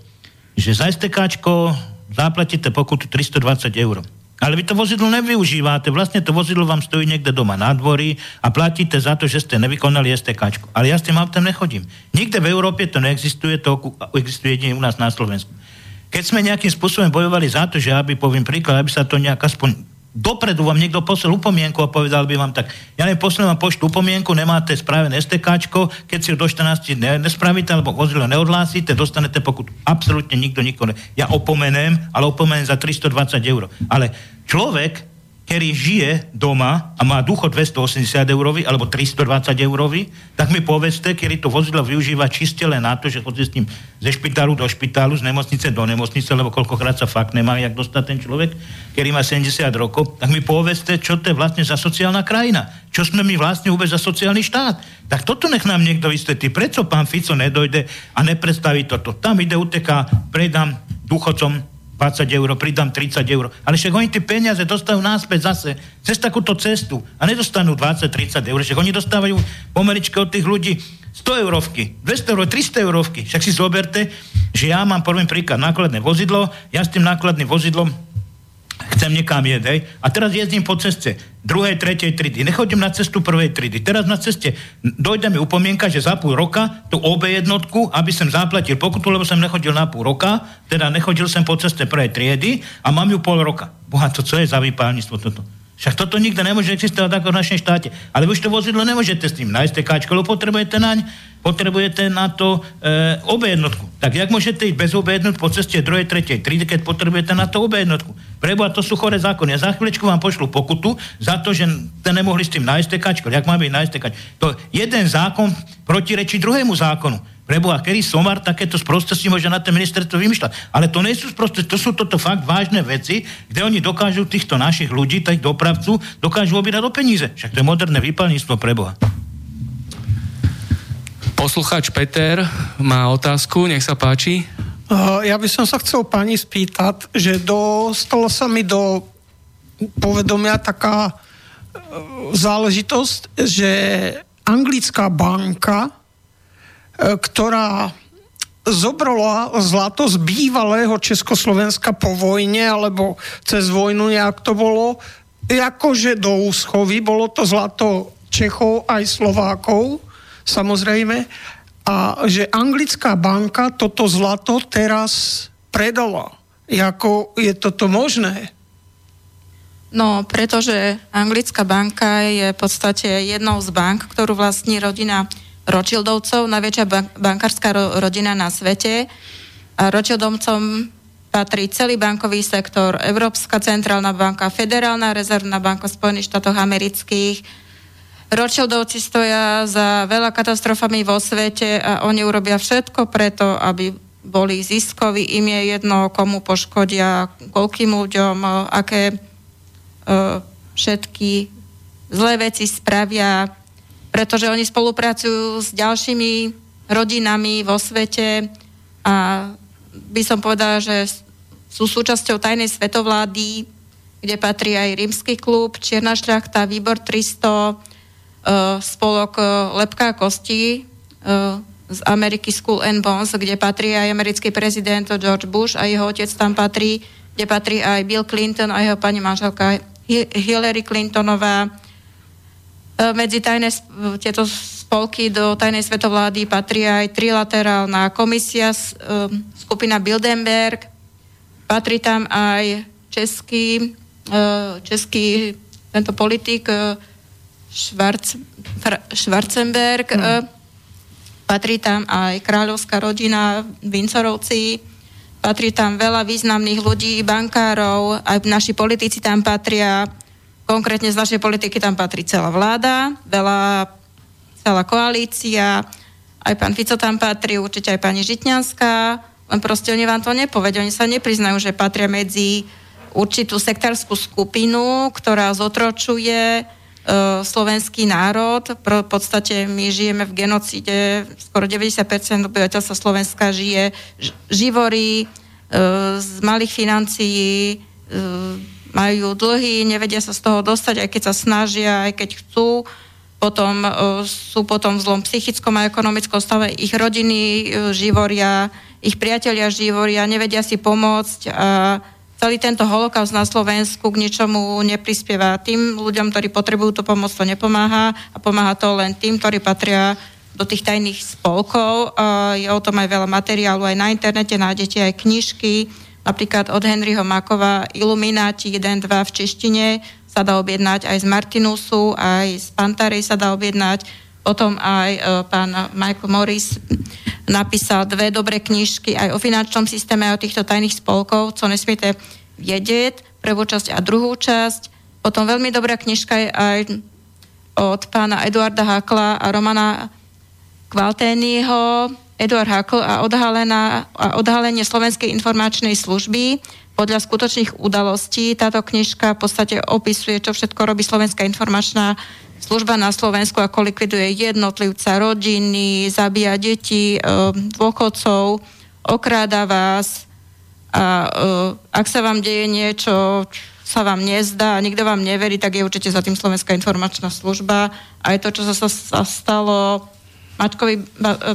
že za STKčko zaplatíte pokutu 320 eur. Ale vy to vozidlo nevyužívate, vlastne to vozidlo vám stojí niekde doma na dvori a platíte za to, že ste nevykonali STK. Ale ja s tým autom nechodím. Nikde v Európe to neexistuje, to existuje jedine u nás na Slovensku. Keď sme nejakým spôsobom bojovali za to, že aby, poviem príklad, aby sa to nejak aspoň dopredu vám niekto poslal upomienku a povedal by vám tak, ja neviem, poslal vám poštu upomienku, nemáte spravené STKčko, keď si ho do 14 ne, nespravíte alebo vozidlo neodhlásite, dostanete pokutu. Absolútne nikto nikoho. Ja opomenem, ale opomenem za 320 eur. Ale človek, ktorý žije doma a má dôchod 280 eurový alebo 320 eurový, tak mi povedzte, kedy to vozidlo využíva čiste len na to, že chodí s ním ze špitálu do špitálu, z nemocnice do nemocnice, lebo koľkokrát sa fakt nemá, jak dostať ten človek, ktorý má 70 rokov, tak mi povedzte, čo to je vlastne za sociálna krajina. Čo sme my vlastne vôbec za sociálny štát. Tak toto nech nám niekto vysvetlí. Prečo pán Fico nedojde a nepredstaví toto? Tam ide uteká, predám dôchodcom 20 eur, pridám 30 eur. Ale však oni tie peniaze dostajú náspäť zase cez takúto cestu a nedostanú 20-30 eur. Však oni dostávajú pomeričke od tých ľudí 100 eurovky, 200 eur, 300 eurovky. Však si zoberte, že ja mám, poviem príklad, nákladné vozidlo, ja s tým nákladným vozidlom chcem niekam jesť, hej, a teraz jezdím po ceste druhej, tretej tridy. Nechodím na cestu prvej tridy. Teraz na ceste dojde mi upomienka, že za pol roka tú OB jednotku, aby som zaplatil pokutu, lebo som nechodil na pol roka, teda nechodil som po ceste prvej triedy a mám ju pol roka. Boha, to co je za vypálnictvo toto? Však toto nikto nemôže existovať ako v našom štáte. Ale už to vozidlo nemôžete s tým nájsť káčko, lebo potrebujete naň, potrebujete na to e, obe jednotku. Tak jak môžete ísť bez obe po ceste druhej, tretej, triedy, keď potrebujete na to obe jednotku? Preboha, to sú chore zákony. A za chvíľečku vám pošlu pokutu za to, že ste nemohli s tým nájsť. Jak má byť nájsť To jeden zákon protirečí druhému zákonu. Preboha, kedy somar takéto sprostosti môže na ten ministerstvo vymýšľať. Ale to nie sú sprostosti, to sú toto fakt vážne veci, kde oni dokážu týchto našich ľudí, tých dopravcu, dokážu obírať o peníze. Však to je moderné vypalníctvo preboha. Poslucháč Peter má otázku, nech sa páči. Ja by som sa chcel pani spýtať, že dostala sa mi do povedomia taká e, záležitosť, že anglická banka E, ktorá zobrala zlato z bývalého Československa po vojne, alebo cez vojnu nejak to bolo, akože do úschovy, bolo to zlato Čechov aj Slovákov, samozrejme, a že anglická banka toto zlato teraz predala. Ako je toto možné? No, pretože anglická banka je v podstate jednou z bank, ktorú vlastní rodina Rothschildovcov, najväčšia bank- bankárska ro- rodina na svete. A Rothschildovcom patrí celý bankový sektor, Európska centrálna banka, Federálna rezervná banka Spojených štátoch amerických. Rothschildovci stoja za veľa katastrofami vo svete a oni urobia všetko preto, aby boli ziskoví, im je jedno, komu poškodia, koľkým ľuďom, aké uh, všetky zlé veci spravia, pretože oni spolupracujú s ďalšími rodinami vo svete a by som povedala, že sú súčasťou tajnej svetovlády, kde patrí aj rímsky klub, Čierna šľachta, Výbor 300, uh, e, spolok uh, Lepká kosti uh, z Ameriky School and Bonds, kde patrí aj americký prezident George Bush a jeho otec tam patrí, kde patrí aj Bill Clinton a jeho pani manželka Hillary Clintonová, E, medzi tajné, tieto spolky do tajnej svetovlády patrí aj trilaterálna komisia, e, skupina Bildenberg, patrí tam aj český, e, český tento politik Schwarz, Schwarzenberg, hmm. patrí tam aj kráľovská rodina Vincorovci, patrí tam veľa významných ľudí, bankárov, aj naši politici tam patria, Konkrétne z našej politiky tam patrí celá vláda, veľa, celá koalícia, aj pán Fico tam patrí, určite aj pani Žitňanská, len proste oni vám to nepovedia, oni sa nepriznajú, že patria medzi určitú sektárskú skupinu, ktorá zotročuje slovenský národ. V podstate my žijeme v genocíde, skoro 90% obyvateľstva Slovenska žije živorí e, z malých financií, e, majú dlhy, nevedia sa z toho dostať, aj keď sa snažia, aj keď chcú, potom sú potom v zlom psychickom a ekonomickom stave, ich rodiny živoria, ich priatelia živoria, nevedia si pomôcť a celý tento holokaust na Slovensku k ničomu neprispieva. Tým ľuďom, ktorí potrebujú tú pomoc, to nepomáha a pomáha to len tým, ktorí patria do tých tajných spolkov. Je o tom aj veľa materiálu, aj na internete nájdete aj knižky, napríklad od Henryho Makova Illuminati 1, 2 v češtine sa dá objednať aj z Martinusu, aj z Pantarej sa dá objednať, potom aj e, pán Michael Morris napísal dve dobré knižky aj o finančnom systéme, aj o týchto tajných spolkov, co nesmiete vedieť, prvú časť a druhú časť. Potom veľmi dobrá knižka je aj od pána Eduarda Hakla a Romana Kvaltényho, Eduard Hakl a, odhalená, a odhalenie Slovenskej informačnej služby podľa skutočných udalostí. Táto knižka v podstate opisuje, čo všetko robí Slovenská informačná služba na Slovensku, ako likviduje jednotlivca, rodiny, zabíja deti, e, dôchodcov, okráda vás a e, ak sa vám deje niečo, sa vám nezdá a nikto vám neverí, tak je určite za tým Slovenská informačná služba. Aj to, čo sa, sa stalo Mačkovi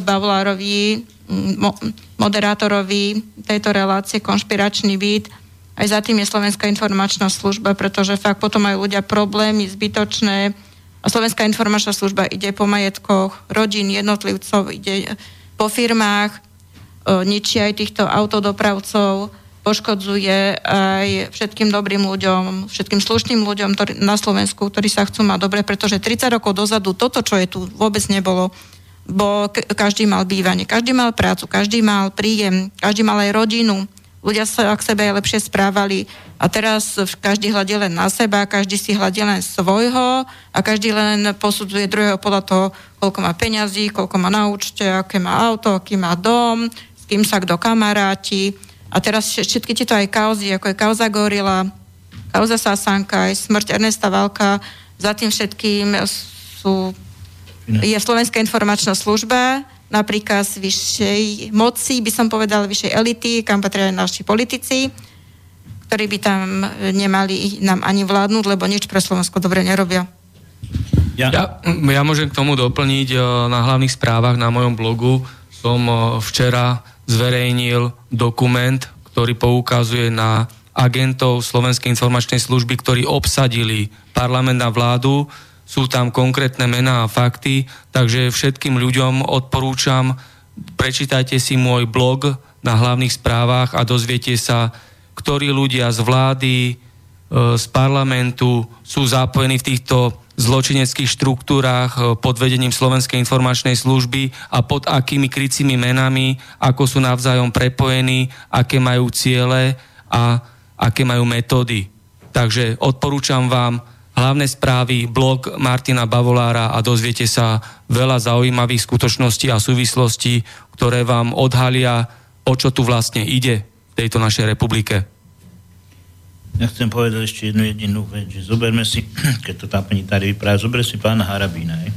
Bavlárovi, mo, moderátorovi tejto relácie Konšpiračný byt. Aj za tým je Slovenská informačná služba, pretože fakt potom majú ľudia problémy zbytočné a Slovenská informačná služba ide po majetkoch rodín, jednotlivcov, ide po firmách, ničí aj týchto autodopravcov, poškodzuje aj všetkým dobrým ľuďom, všetkým slušným ľuďom na Slovensku, ktorí sa chcú mať dobre, pretože 30 rokov dozadu toto, čo je tu, vôbec nebolo bo každý mal bývanie, každý mal prácu, každý mal príjem, každý mal aj rodinu. Ľudia sa k sebe lepšie správali. A teraz každý hľadí len na seba, každý si hľadí len svojho a každý len posudzuje druhého podľa toho, koľko má peňazí, koľko má na účte, aké má auto, aký má dom, s kým sa kto kamaráti. A teraz všetky tieto aj kauzy, ako je kauza Gorila, kauza Sasanka, aj smrť Ernesta Valka, za tým všetkým sú je Slovenská informačná služba, napríklad z vyššej moci, by som povedala, vyššej elity, kam patria naši politici, ktorí by tam nemali nám ani vládnuť, lebo nič pre Slovensko dobre nerobia. Ja, ja, ja môžem k tomu doplniť, e, na hlavných správach na mojom blogu som e, včera zverejnil dokument, ktorý poukazuje na agentov Slovenskej informačnej služby, ktorí obsadili parlament a vládu sú tam konkrétne mená a fakty, takže všetkým ľuďom odporúčam, prečítajte si môj blog na hlavných správach a dozviete sa, ktorí ľudia z vlády, e, z parlamentu sú zapojení v týchto zločineckých štruktúrách e, pod vedením Slovenskej informačnej služby a pod akými krycími menami, ako sú navzájom prepojení, aké majú ciele a aké majú metódy. Takže odporúčam vám hlavné správy, blog Martina Bavolára a dozviete sa veľa zaujímavých skutočností a súvislostí, ktoré vám odhalia, o čo tu vlastne ide v tejto našej republike. Ja chcem povedať ešte jednu jedinú vec, že zoberme si, <clears throat> keď to tá pani tady vypráva, zoberme si pána Harabína. Je.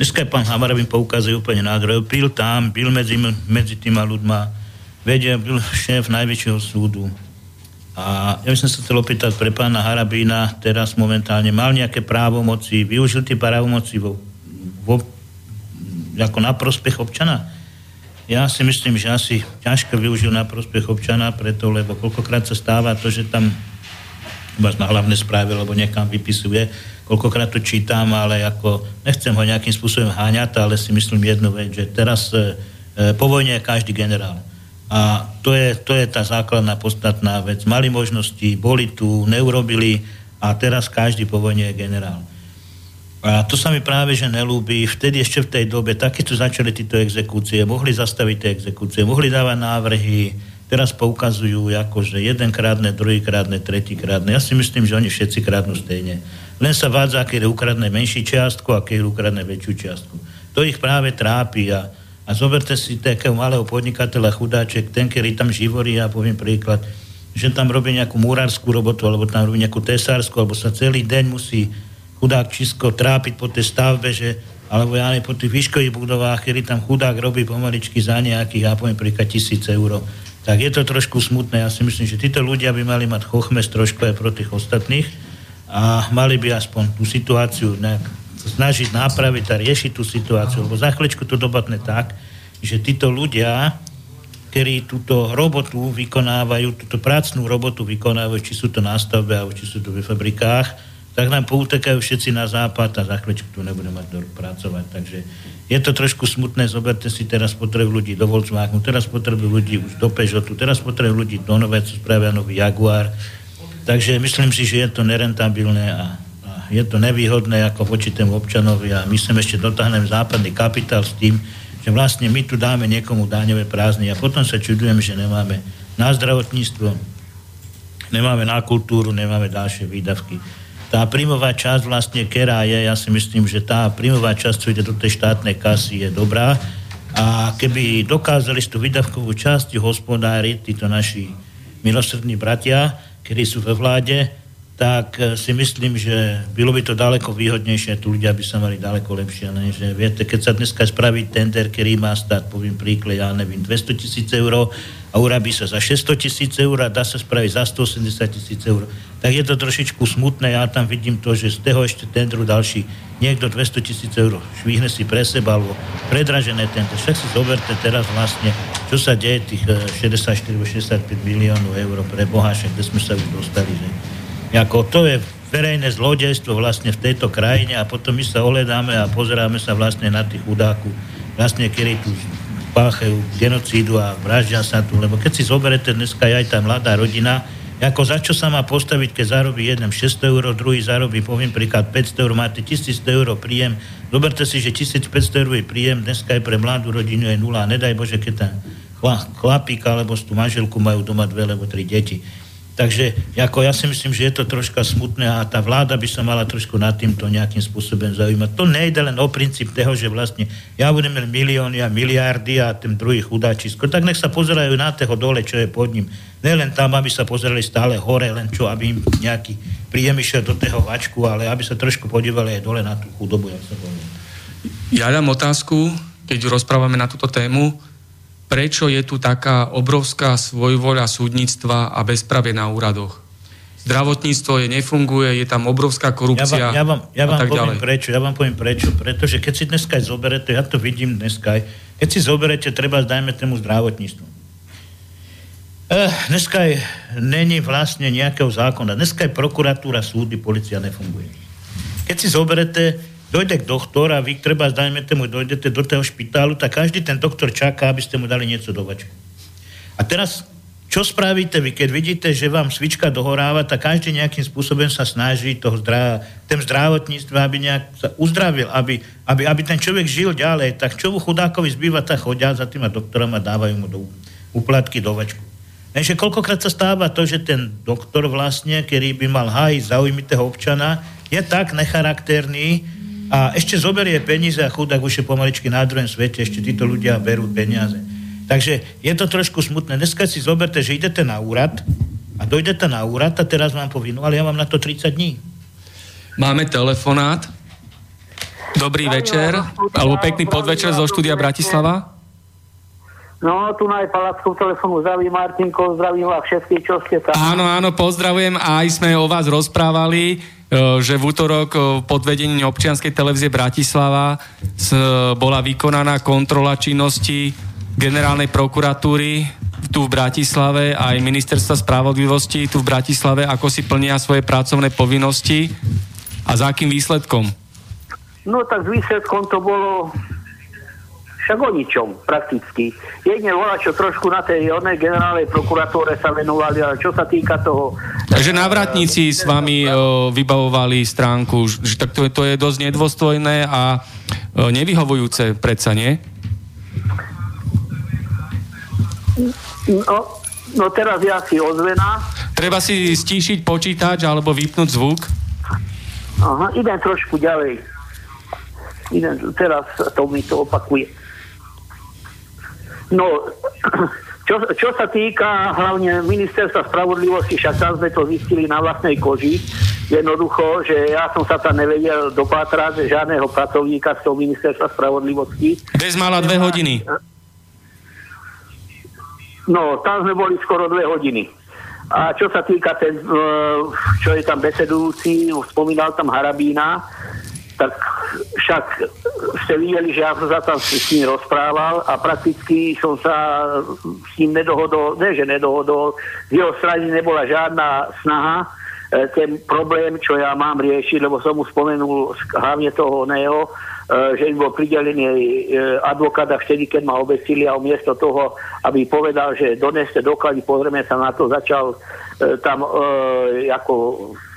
Dneska pán Harabín poukazuje úplne nádherné. Byl tam, byl medzi, medzi týma ľudma, vedia, byl šéf najväčšieho súdu, a ja by som sa chcel opýtať pre pána Harabína, teraz momentálne mal nejaké právomoci, využil tie právomoci vo, vo, ako na prospech občana? Ja si myslím, že asi ťažko využil na prospech občana, preto, lebo koľkokrát sa stáva to, že tam na hlavné správy, lebo niekam vypisuje, koľkokrát to čítam, ale ako nechcem ho nejakým spôsobom háňať, ale si myslím jednu vec, že teraz e, po vojne je každý generál a to je, to je tá základná podstatná vec. Mali možnosti, boli tu, neurobili a teraz každý po vojne je generál. A to sa mi práve že nelúbi. Vtedy ešte v tej dobe takéto začali tieto exekúcie, mohli zastaviť tie exekúcie, mohli dávať návrhy, teraz poukazujú ako, že jeden krádne, druhý krádne, tretí krádne. Ja si myslím, že oni všetci krádnu stejne. Len sa vádza, aké je ukradné menší čiastku, aké je ukradné väčšiu čiastku. To ich práve trápi a a zoberte si takého malého podnikateľa chudáček, ten, ktorý tam živorí, ja poviem príklad, že tam robí nejakú murárskú robotu, alebo tam robí nejakú tesársku, alebo sa celý deň musí chudák čisko trápiť po tej stavbe, že, alebo ja ne, po tých výškových budovách, kedy tam chudák robí pomaličky za nejakých, ja poviem príklad, tisíc eur. Tak je to trošku smutné. Ja si myslím, že títo ľudia by mali mať chochmes trošku aj pro tých ostatných a mali by aspoň tú situáciu nejak snažiť napraviť a riešiť tú situáciu, lebo za chvíľečku to dopadne tak, že títo ľudia, ktorí túto robotu vykonávajú, túto prácnú robotu vykonávajú, či sú to na stavbe, alebo či sú to v fabrikách, tak nám poutekajú všetci na západ a za chvíľu tu nebudeme mať do pracovať. Takže je to trošku smutné, zoberte si teraz potrebu ľudí do Volkswagenu, teraz potrebujú ľudí už do Peugeotu, teraz potrebujú ľudí do Nové, co spravia nový Jaguar. Takže myslím si, že je to nerentabilné a je to nevýhodné ako vočitému občanovi a my sem ešte dotáhneme západný kapitál s tým, že vlastne my tu dáme niekomu dáňové prázdny a potom sa čudujeme, že nemáme na zdravotníctvo, nemáme na kultúru, nemáme ďalšie výdavky tá príjmová časť vlastne, ktorá je, ja si myslím, že tá príjmová časť, čo ide do tej štátnej kasy, je dobrá. A keby dokázali tú výdavkovú časť hospodáriť títo naši milosrdní bratia, ktorí sú ve vláde, tak eh, si myslím, že bylo by to daleko výhodnejšie, tu ľudia by sa mali daleko lepšie. Ne? Že, viete, keď sa dneska spraví tender, ktorý má stať, poviem príklad, ja nevím, 200 tisíc eur, a urabí sa za 600 tisíc eur a dá sa spraviť za 180 tisíc eur. Tak je to trošičku smutné, ja tam vidím to, že z toho ešte tendru další niekto 200 tisíc eur švihne si pre seba alebo predražené tender. Však si zoberte teraz vlastne, čo sa deje tých 64-65 eh, miliónov eur pre Boháša, kde sme sa už dostali. Že? Jako to je verejné zlodejstvo vlastne v tejto krajine a potom my sa ohľadáme a pozeráme sa vlastne na tých chudáku, vlastne, ktorí tu páchajú genocídu a vraždia sa tu, lebo keď si zoberete dneska aj tá mladá rodina, ako za čo sa má postaviť, keď zarobí jeden 600 eur, druhý zarobí, poviem príklad 500 eur, máte 1100 eur príjem, zoberte si, že 1500 eur je príjem, dneska aj pre mladú rodinu je nula, nedaj Bože, keď ten chlapík alebo tú manželku majú doma dve alebo tri deti Takže ako ja si myslím, že je to troška smutné a tá vláda by sa mala trošku nad týmto nejakým spôsobom zaujímať. To nejde len o princíp toho, že vlastne ja budem mať milióny a miliardy a ten druhý chudáčisko. Tak nech sa pozerajú na toho dole, čo je pod ním. Ne len tam, aby sa pozerali stále hore, len čo, aby im nejaký príjem išiel do toho vačku, ale aby sa trošku podívali aj dole na tú chudobu, jak sa. Ja dám otázku, keď rozprávame na túto tému prečo je tu taká obrovská svojvoľa súdnictva a bezpravie na úradoch. Zdravotníctvo je nefunguje, je tam obrovská korupcia ja vám, ja vám, ja vám a tak poviem ďalej. prečo, ja vám poviem prečo, pretože keď si dneska aj zoberete, ja to vidím dneska aj, keď si zoberete, treba dajme tému zdravotníctvu. Eh, dneska aj není vlastne nejakého zákona. Dneska aj prokuratúra, súdy, policia nefunguje. Keď si zoberete, dojde k doktora, vy treba, dajme tomu, dojdete do toho špitálu, tak každý ten doktor čaká, aby ste mu dali niečo do vačku. A teraz, čo spravíte vy, keď vidíte, že vám svička dohoráva, tak každý nejakým spôsobom sa snaží toho zdrá, ten zdravotníctva, aby nejak sa uzdravil, aby, aby, aby ten človek žil ďalej, tak čo chudákovi zbýva, tak chodia za tým a doktorom a dávajú mu do úplatky do vačku. Lenže koľkokrát sa stáva to, že ten doktor vlastne, ktorý by mal hájiť záujmy toho občana, je tak necharakterný, a ešte zoberie peniaze a chudák už je pomaličky na druhém svete, ešte títo ľudia berú peniaze. Takže je to trošku smutné. Dneska si zoberte, že idete na úrad a dojdete na úrad a teraz vám povinú, ale ja mám na to 30 dní. Máme telefonát. Dobrý večer, alebo pekný podvečer zo štúdia Bratislava. No, tu na Palacku telefónu zdraví Martinko, zdravím vás všetkých, čo ste tam. Áno, áno, pozdravujem a aj sme o vás rozprávali. E, že v útorok e, pod vedením občianskej televízie Bratislava bola vykonaná kontrola činnosti generálnej prokuratúry tu v Bratislave aj ministerstva spravodlivosti tu v Bratislave, ako si plnia svoje pracovné povinnosti a za akým výsledkom? No tak výsledkom to bolo však o ničom prakticky. Jedne volá, čo trošku na tej onej generálnej prokuratúre sa venovali, ale čo sa týka toho... Takže návratníci s vami o, vybavovali stránku, že tak to, to je dosť nedôstojné a o, nevyhovujúce predsa, nie? No, no teraz ja si ozvená. Treba si stíšiť počítač alebo vypnúť zvuk. Aha, idem trošku ďalej. Idem, teraz to mi to opakuje. No, <clears throat> čo, čo sa týka hlavne ministerstva spravodlivosti, však tam sme to zistili na vlastnej koži, jednoducho, že ja som sa tam nevedel dopátrať žiadneho pracovníka z toho ministerstva spravodlivosti. Bez mala dve hodiny. No, tam sme boli skoro dve hodiny. A čo sa týka ten, e, čo je tam besedujúci, spomínal tam Harabína, tak však ste videli, že ja som sa tam s ním rozprával a prakticky som sa s ním nedohodol, ne že nedohodol, z jeho strany nebola žiadna snaha ten problém, čo ja mám riešiť, lebo som mu spomenul hlavne toho Neo, e, že im bol pridelený e, advokát a vtedy, keď ma obesili a miesto toho, aby povedal, že doneste doklady, pozrieme sa na to, začal tam ako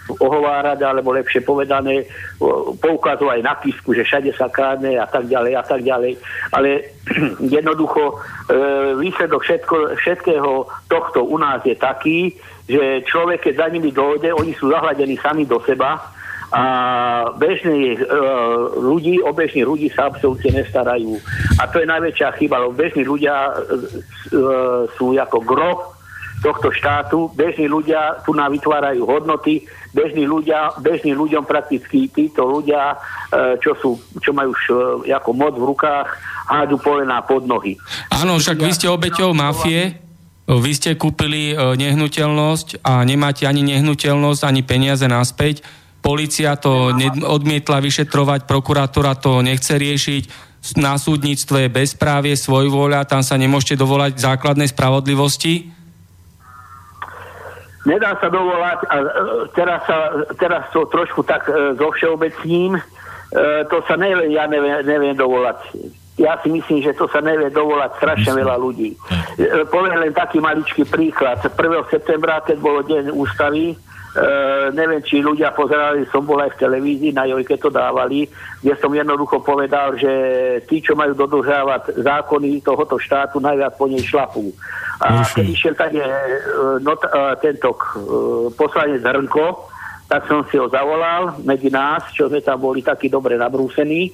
ohovárať, alebo lepšie povedané, poukazovať na písku, že všade sa kádne a tak ďalej a tak ďalej. Ale <clears throat> jednoducho e, výsledok všetko, všetkého tohto u nás je taký, že človek, keď za nimi dojde, oni sú zahľadení sami do seba a bežných e, ľudí, o bežných ľudí sa absolútne nestarajú. A to je najväčšia chyba, lebo bežní ľudia e, sú ako grob tohto štátu. Bežní ľudia tu nám vytvárajú hodnoty, bežní ľudia, bežní ľuďom prakticky títo ľudia, e, čo, sú, čo majú už e, ako moc v rukách, hádzu polená pod nohy. Áno, však vy ste obeťou mafie, vy ste kúpili e, nehnuteľnosť a nemáte ani nehnuteľnosť, ani peniaze naspäť. Polícia to odmietla vyšetrovať, prokurátora to nechce riešiť, na súdnictve je bezprávie, svojvôľa, tam sa nemôžete dovolať základnej spravodlivosti nedá sa dovolať a e, teraz, sa, teraz to trošku tak e, zo všeobecním, e, to sa nevie, ja neviem, neviem dovolať. Ja si myslím, že to sa nevie dovolať strašne veľa ľudí. E, poviem len taký maličký príklad. 1. septembra, keď bolo deň ústavy, neviem, či ľudia pozerali, som bol aj v televízii, na Jojke to dávali, kde som jednoducho povedal, že tí, čo majú dodržávať zákony tohoto štátu, najviac po nej šlapú. A keď išiel tady uh, not, uh, tento poslanec Hrnko, tak som si ho zavolal medzi nás, čo sme tam boli takí dobre nabrúsení.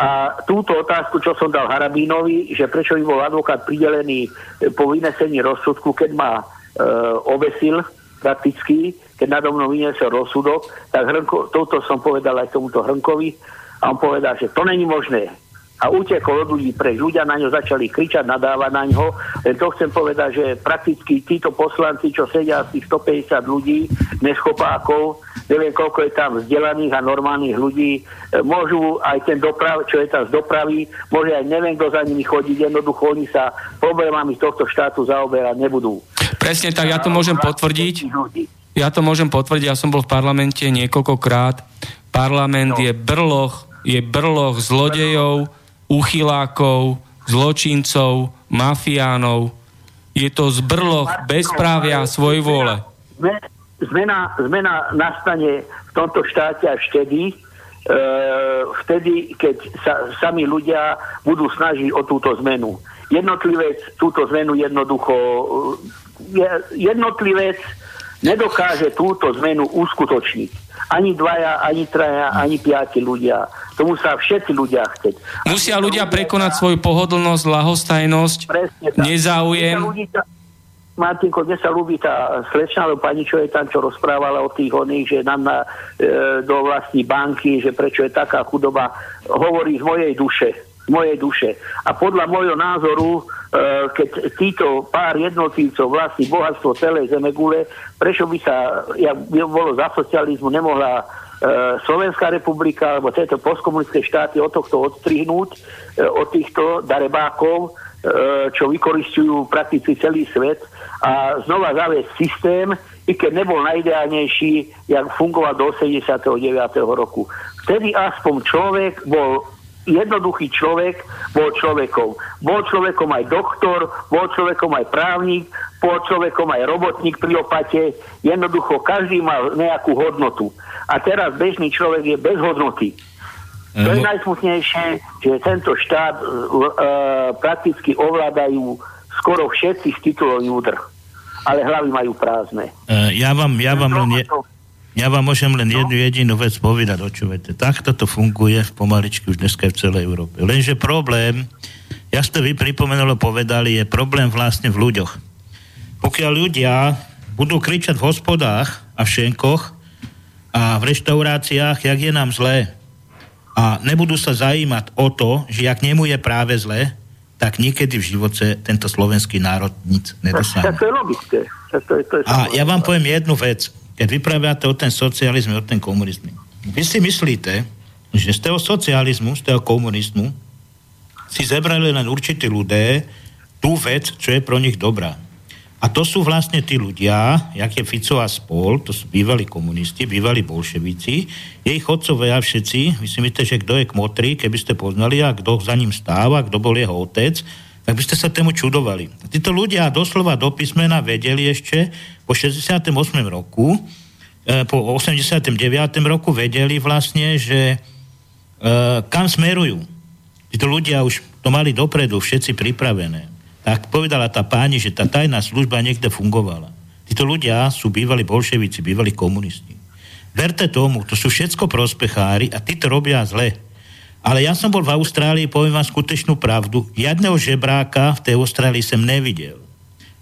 A túto otázku, čo som dal Harabínovi, že prečo by bol advokát pridelený po vynesení rozsudku, keď ma uh, obesil, prakticky, keď nado mnou vyniesol rozsudok, tak Hrnko, toto som povedal aj tomuto Hrnkovi a on povedal, že to není možné. A utekol od ľudí preč. Ľudia na ňo začali kričať, nadávať na ňo. Len to chcem povedať, že prakticky títo poslanci, čo sedia asi 150 ľudí, neschopákov, neviem koľko je tam vzdelaných a normálnych ľudí, e, môžu aj ten doprav, čo je tam z dopravy, môže aj neviem kto za nimi chodiť, jednoducho oni sa problémami tohto štátu zaoberať nebudú. Presne tak, ja to môžem potvrdiť. Ja to môžem potvrdiť, ja som bol v parlamente niekoľkokrát. Parlament no. je brloch, je brloch zlodejov, uchylákov, zločincov, mafiánov. Je to zbrloch bezprávia svoj vôle. Zmena, zmena nastane v tomto štáte až vtedy, e, vtedy, keď sa sami ľudia budú snažiť o túto zmenu. Jednotlivec túto zmenu jednoducho jednotlivec nedokáže túto zmenu uskutočniť. Ani dvaja, ani traja, ani piati ľudia. To musia všetci ľudia chceť. Musia ľudia prekonať svoju pohodlnosť, lahostajnosť, nezáujem. Martinko, mne sa ľúbi tá slečna, alebo pani, čo je tam, čo rozprávala o tých oných, že nám na, e, do vlastní banky, že prečo je taká chudoba, hovorí z mojej duše mojej duše. A podľa môjho názoru, e, keď títo pár jednotlivcov vlastní bohatstvo celej zemegule, prečo by sa, ja by bolo za socializmu, nemohla e, Slovenská republika alebo tieto postkomunistické štáty od tohto odstrihnúť, e, od týchto darebákov, čo vykoristujú prakticky celý svet a znova zaviesť systém, i keď nebol najideálnejší, jak fungoval do 89. roku. Vtedy aspoň človek bol jednoduchý človek bol človekom. Bol človekom aj doktor, bol človekom aj právnik, bol človekom aj robotník pri opate. Jednoducho každý mal nejakú hodnotu. A teraz bežný človek je bez hodnoty. To je najsmutnejšie, že tento štát uh, prakticky ovládajú skoro všetci z titulov Júdr. Ale hlavy majú prázdne. Uh, ja vám, ja vám len... Je... Ja vám môžem len no. jednu jedinú vec povedať, očuvete. Takto to funguje v pomaličky už dneska v celej Európe. Lenže problém, ja ste vy pripomenuli, povedali, je problém vlastne v ľuďoch. Pokiaľ ľudia budú kričať v hospodách a v šenkoch a v reštauráciách, jak je nám zlé a nebudú sa zajímať o to, že jak nemu je práve zlé, tak nikedy v živote tento slovenský národ nic nedosiahne. To je logické. To je, to je a ja vám poviem jednu vec keď vypraviate o ten socializm, o ten komunizm. Vy si myslíte, že z toho socializmu, z toho komunizmu si zebrali len určití ľudé tú vec, čo je pro nich dobrá. A to sú vlastne tí ľudia, jak je Fico a spol, to sú bývalí komunisti, bývalí bolševici, jej chodcovia všetci, vy si myslíte, že kto je kmotri, keby ste poznali a kto za ním stáva, kto bol jeho otec, tak by ste sa tému čudovali. Títo ľudia doslova do písmena vedeli ešte po 68. roku, e, po 89. roku vedeli vlastne, že e, kam smerujú. Títo ľudia už to mali dopredu všetci pripravené tak povedala tá páni, že tá tajná služba niekde fungovala. Títo ľudia sú bývali bolševici, bývali komunisti. Verte tomu, to sú všetko prospechári a tí to robia zle. Ale ja som bol v Austrálii, poviem vám skutečnú pravdu, jedného žebráka v tej Austrálii som nevidel.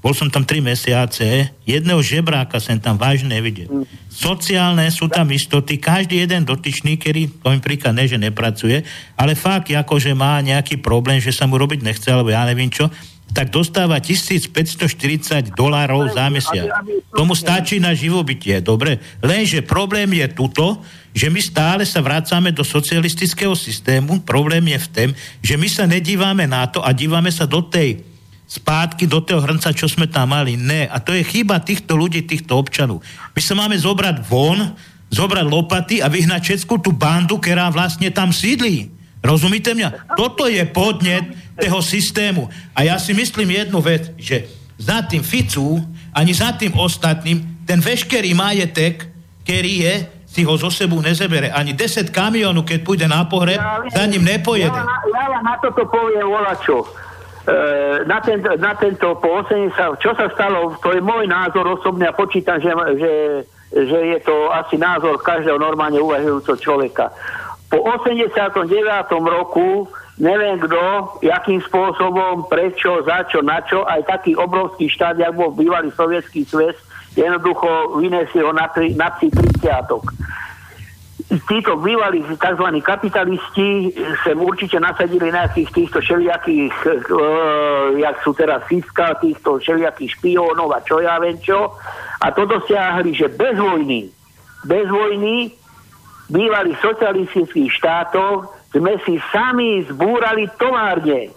Bol som tam tri mesiace, jedného žebráka som tam vážne nevidel. Sociálne sú tam istoty, každý jeden dotyčný, ktorý, poviem príklad, ne, že nepracuje, ale fakt, ako že má nejaký problém, že sa mu robiť nechce, alebo ja neviem čo, tak dostáva 1540 dolárov za mesiac. Tomu stačí na živobytie, dobre? Lenže problém je tuto, že my stále sa vracame do socialistického systému. Problém je v tom, že my sa nedívame na to a dívame sa do tej spátky, do toho hrnca, čo sme tam mali. Ne. A to je chyba týchto ľudí, týchto občanov. My sa máme zobrať von, zobrať lopaty a vyhnať všetku tú bandu, ktorá vlastne tam sídlí. Rozumíte mňa? Toto je podnet toho systému. A ja si myslím jednu vec, že za tým Ficu, ani za tým ostatným, ten veškerý majetek, ktorý je, si ho zo sebu nezebere. Ani 10 kamionu, keď pôjde na pohreb, ja, za ním nepojede. Ja, ja, ja na toto poviem volačo. E, na, tento, na tento po 80, čo sa stalo, to je môj názor osobný a počítam, že, že, že je to asi názor každého normálne uvažujúceho človeka. Po 89. roku neviem kto, jakým spôsobom, prečo, za čo, na čo, aj taký obrovský štát, jak bol bývalý sovietský svet, jednoducho vyniesie ho na, tri, na 30 títo bývalí tzv. kapitalisti sem určite nasadili nejakých týchto všelijakých, uh, jak sú teraz fiska, týchto všelijakých špiónov a čo ja viem čo. A to dosiahli, že bez vojny, bez vojny bývalých socialistických štátov sme si sami zbúrali továrne.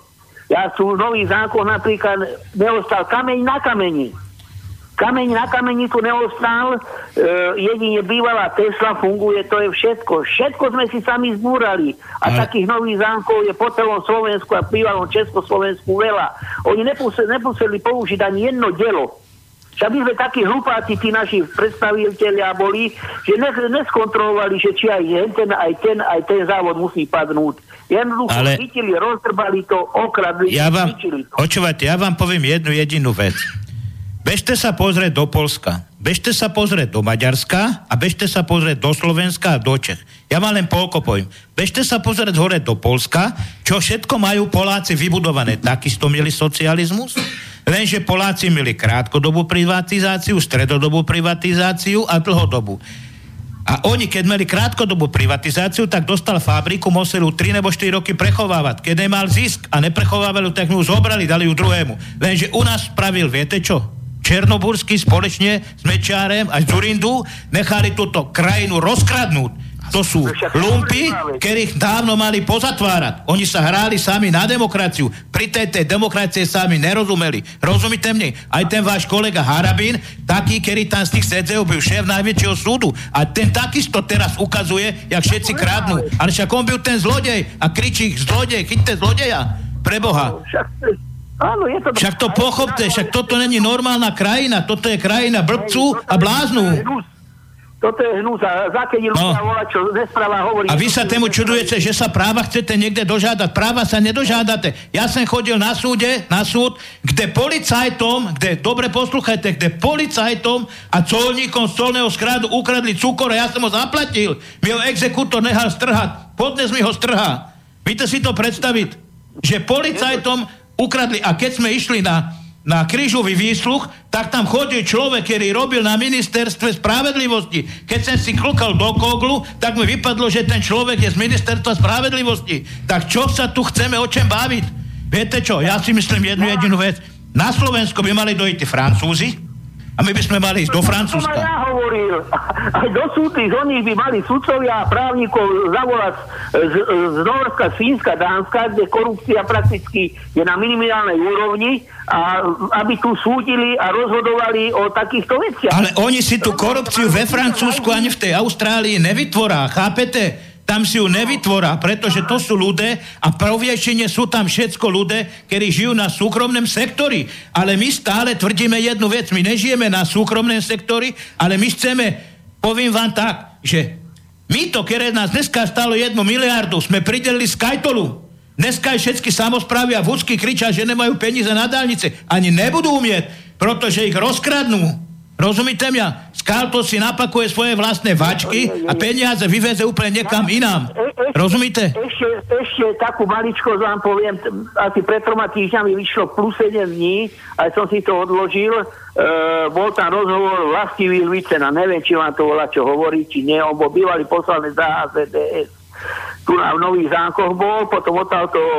Ja sú nový zákon napríklad neostal kameň na kameni. Kameň na kameni tu neostal, e, jedine bývalá Tesla funguje, to je všetko. Všetko sme si sami zbúrali. A Ale... takých nových zámkov je po celom Slovensku a bývalom Československu veľa. Oni nepuseli, nepuseli použiť ani jedno dielo však my sme takí hlupáci, tí naši predstaviteľia boli, že neskontrolovali, že či aj ten, aj ten, aj ten závod musí padnúť. Jednoducho Ale... chytili, rozdrbali to, okradli, ja vám, to. Očúvajte, ja vám poviem jednu jedinú vec. Bežte sa pozrieť do Polska, bežte sa pozrieť do Maďarska a bežte sa pozrieť do Slovenska a do Čech. Ja vám len polko poviem. Bežte sa pozrieť hore do Polska, čo všetko majú Poláci vybudované. Takisto mieli socializmus, Lenže Poláci mali krátkodobú privatizáciu, stredodobú privatizáciu a dlhodobú. A oni, keď mali krátkodobú privatizáciu, tak dostal fabriku, museli ju 3 nebo 4 roky prechovávať. Keď nemal zisk a neprechovávali tak ju zobrali, dali ju druhému. Lenže u nás spravil, viete čo? Černoburský spoločne s Mečárem a Zurindu nechali túto krajinu rozkradnúť to sú lumpy, ktorých dávno mali pozatvárať. Oni sa hráli sami na demokraciu. Pri tej, tej demokracie sami nerozumeli. Rozumíte mne? Aj ten váš kolega Harabín, taký, ktorý tam z tých sedzeo byl šéf najväčšieho súdu. A ten takisto teraz ukazuje, jak všetci krádnu. Ale však on byl ten zlodej a kričí zlodej, chyťte zlodeja. Preboha. Áno, je to... Však to pochopte, však toto není normálna krajina, toto je krajina blbcu a bláznu. Toto je hnus a keď ľudia no. volá, čo nespráva hovorí... A vy sa tému čudujete, že sa práva chcete niekde dožádať. Práva sa nedožádate. Ja som chodil na súde, na súd, kde policajtom, kde, dobre posluchajte, kde policajtom a colníkom z colného skradu ukradli cukor a ja som ho zaplatil. Mi ho exekútor nehal strhať. Podnes mi ho strhá. Víte si to predstaviť? Že policajtom ukradli, a keď sme išli na na krížový výsluch, tak tam chodil človek, ktorý robil na ministerstve spravedlivosti. Keď som si klukal do koglu, tak mi vypadlo, že ten človek je z ministerstva spravedlivosti. Tak čo sa tu chceme o čem baviť? Viete čo, ja si myslím jednu jedinú vec. Na Slovensku by mali dojít Francúzi, A my by sme mali ísť do To som Francúzska. ja hovoril. Aj <laughs> do súdnych oných by mali sudcovia a právnikov zavolať z, z Norska, z Fínska, Dánska, kde korupcia prakticky je na minimálnej úrovni a aby tu súdili a rozhodovali o takýchto veciach. Ale oni si tú korupciu ve Francúzsku ani v tej Austrálii nevytvorá, chápete? Tam si ju nevytvorá, pretože to sú ľudia a proviečine sú tam všetko ľudia, ktorí žijú na súkromnom sektori. Ale my stále tvrdíme jednu vec, my nežijeme na súkromnom sektori, ale my chceme, poviem vám tak, že my to, ktoré nás dneska stalo jednu miliardu, sme pridelili z Kajtolu. Dneska všetky samozprávy a vúcky kričia, že nemajú peniaze na dálnice. Ani nebudú umieť, pretože ich rozkradnú. Rozumíte mňa? Skalto si napakuje svoje vlastné vačky a peniaze vyveze úplne niekam inám. E- ešte- Rozumíte? Ešte, ešte takú maličkosť vám poviem, asi pred troma týždňami vyšlo plus 7 dní, aj som si to odložil, e, bol tam rozhovor Vlastivý Vicena, neviem, či vám to volá, čo hovorí, či nie, on bol bývalý poslanec za HZDS. Tu na v Nových zánkoch bol, potom odtiaľto e,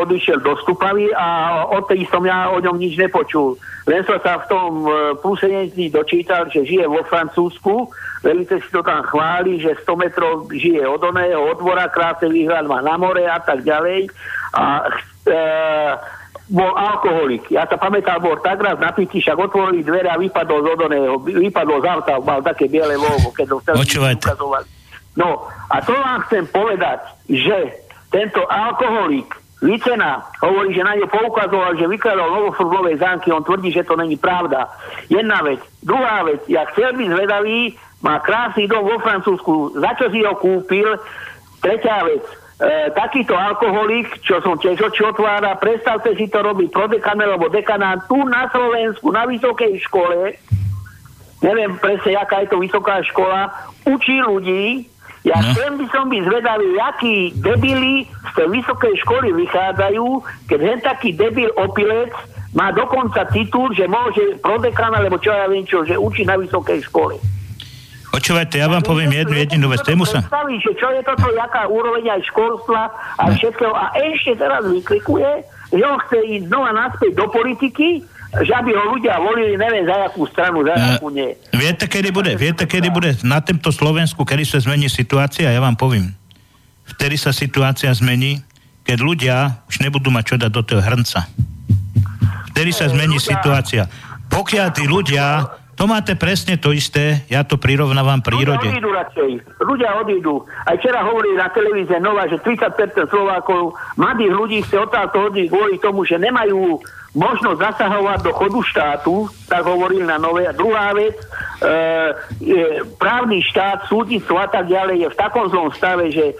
odišiel do Stupavy a odtedy som ja o ňom nič nepočul. Len som sa v tom e, plus 7 dní dočítal, že žije vo Francúzsku, veľmi si to tam chváli, že 100 metrov žije od oného, od dvora, krásny výhľad má na more a tak ďalej. A e, bol alkoholik. Ja sa pamätám, bol tak raz napitý, však otvorili dvere a vypadol z odoného, vypadol z auta, mal také biele Volvo, keď ho chcel ukazovať. No, a to vám chcem povedať, že tento alkoholik Vicena hovorí, že na ňo poukazoval, že vykladal novofurgovej zánky, on tvrdí, že to není pravda. Jedna vec. Druhá vec, ja chcel byť zvedavý, má krásny dom vo Francúzsku, za čo si ho kúpil? Tretia vec, e, takýto alkoholik, čo som tiež oči otvára, predstavte si to robiť prodekan alebo dekanát tu na Slovensku, na vysokej škole, neviem presne, aká je to vysoká škola, učí ľudí, ja No. chcem by som byť zvedavý, akí debili z tej vysokej školy vychádzajú, keď hen taký debil opilec má dokonca titul, že môže prodekan, alebo čo ja viem čo, že učí na vysokej škole. Počúvajte, ja vám poviem jednu jedinú vec. Tému sa... Že čo je toto, jaká úroveň aj školstva a všetkého. A ešte teraz vyklikuje, že on chce ísť znova naspäť do politiky, že aby ho ľudia volili, neviem za jakú stranu, za jakú nie. Eh, Viete, kedy bude? Viete, kedy bude na tomto Slovensku, kedy sa zmení situácia? Ja vám poviem. Vtedy sa situácia zmení, keď ľudia už nebudú mať čo dať do toho hrnca. Vtedy sa zmení ľudia- situácia. Pokiaľ tí ľudia, to máte presne to isté, ja to prirovnávam Ľudia prírode. odídu radšej. Ľudia odídu. Aj včera hovorili na televízie Nova, že 30% Slovákov, mladých ľudí chce odtáto odísť kvôli tomu, že nemajú možnosť zasahovať do chodu štátu, tak hovorili na Nové. A druhá vec, e, je, právny štát, súdnictvo a tak ďalej je v takom zlom stave, že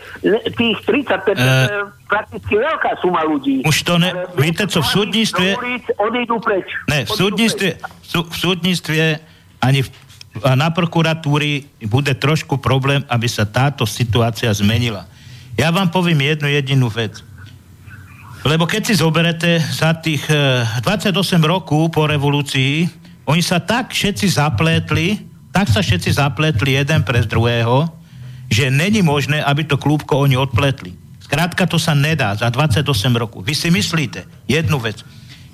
tých 30% Eh, je prakticky veľká suma ľudí. už to ne- Ale viete co, v súdnictve- ulic Odídu preč. Ne, v súdnictve, sú, v súdnictve ani v, na prokuratúri bude trošku problém, aby sa táto situácia zmenila. Ja vám poviem jednu jedinú vec. Lebo keď si zoberete za tých eh, 28 rokov po revolúcii, oni sa tak všetci zapletli, tak sa všetci zapletli jeden pre druhého, že není možné, aby to klúbko oni odpletli. Skrátka to sa nedá za 28 rokov. Vy si myslíte jednu vec,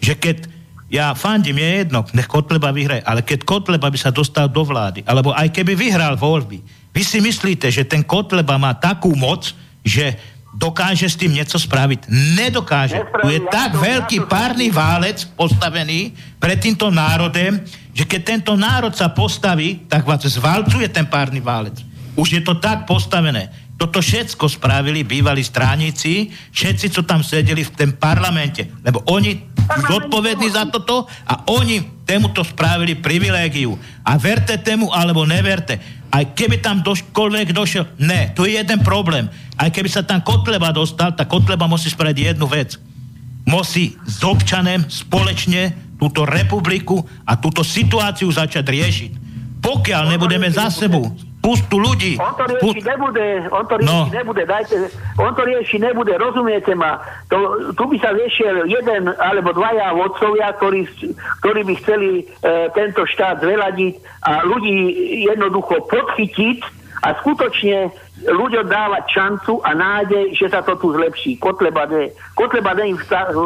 že keď ja fandím, je jedno, nech Kotleba vyhraje, ale keď Kotleba by sa dostal do vlády, alebo aj keby vyhral voľby, vy si myslíte, že ten Kotleba má takú moc, že dokáže s tým niečo spraviť? Nedokáže. Tu je ja tak to- veľký ja to- párny válec postavený pred týmto národem, že keď tento národ sa postaví, tak vás zvalcuje ten párny válec. Už je to tak postavené. Toto všetko spravili bývalí stránici, všetci, čo tam sedeli v tom parlamente. Lebo oni zodpovední za toto a oni tému to spravili privilégiu. A verte tému, alebo neverte. Aj keby tam doškoľvek došiel, ne, tu je jeden problém. Aj keby sa tam Kotleba dostal, tak Kotleba musí spraviť jednu vec musí s občanem spoločne túto republiku a túto situáciu začať riešiť. Pokiaľ nebudeme za sebou pustu ľudí, On to riešiť pust- nebude, on to riešiť No. nebude, dajte, on to riešiť nebude, rozumiete ma? To, tu by sa riešil jeden alebo dvaja vodcovia, ktorí, ktorí by chceli e, tento štát zveladiť a ľudí jednoducho podchytiť a skutočne ľuďom dávať šancu a nádej, že sa to tu zlepší. Kotleba, ne, Kotleba není,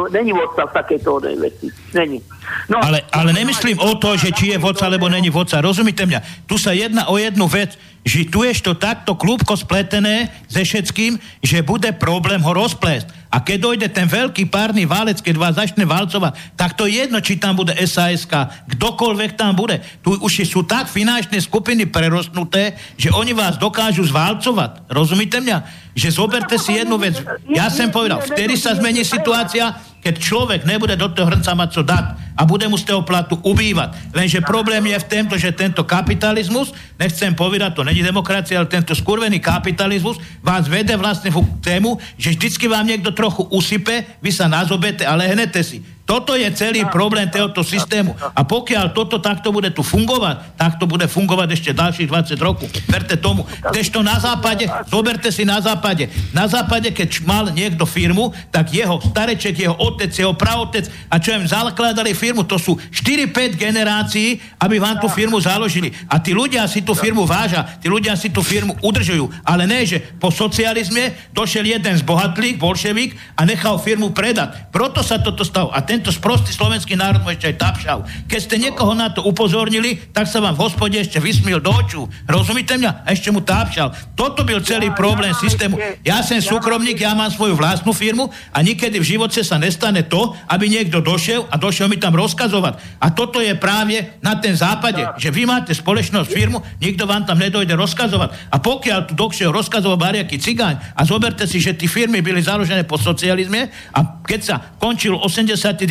není vodca v takejto veci. Není. No, ale, ale nemyslím o to, že či je vodca, alebo není vodca. Rozumíte mňa? Tu sa jedná o jednu vec, že tu je to takto klúbko spletené ze všetkým, že bude problém ho rozplést. A keď dojde ten veľký párny válec, keď vás začne valcovať, tak to je jedno, či tam bude SAS, kdokoľvek tam bude. Tu už sú tak finančné skupiny prerostnuté, že oni vás dokážu zvalcovať. Rozumíte mňa? Že zoberte si jednu vec. Ja som povedal, vtedy sa zmení situácia, keď človek nebude do toho hrnca mať co dať a bude mu z toho platu ubývať. Lenže problém je v tomto, že tento kapitalizmus, nechcem povedať, to není demokracia, ale tento skurvený kapitalizmus vás vede vlastne k tému, že vždycky vám niekto trochu usype, vy sa nazobete a lehnete si. Toto je celý problém tohoto systému. A pokiaľ toto takto bude tu fungovať, tak to bude fungovať ešte ďalších 20 rokov. Verte tomu. to na západe, zoberte si na západe. Na západe, keď mal niekto firmu, tak jeho stareček, jeho otec, jeho praotec a čo im zakladali firmu, to sú 4-5 generácií, aby vám tú firmu založili. A tí ľudia si tú firmu vážia, tí ľudia si tú firmu udržujú. Ale ne, že po socializme došiel jeden z bohatlých, bolševík a nechal firmu predať. Proto sa toto stalo. A tento sprostý slovenský národ mu ešte aj tapšal. Keď ste niekoho na to upozornili, tak sa vám v hospode ešte vysmiel do očú. Rozumíte mňa? A ešte mu tápšal. Toto byl celý problém systému. Ja som súkromník, ja mám svoju vlastnú firmu a nikedy v živote sa nestane to, aby niekto došiel a došiel mi tam rozkazovať. A toto je práve na ten západe, že vy máte spoločnosť firmu, nikto vám tam nedojde rozkazovať. A pokiaľ tu došiel rozkazovať bariaky cigáň a zoberte si, že tie firmy byli založené po socializme a keď sa končil 80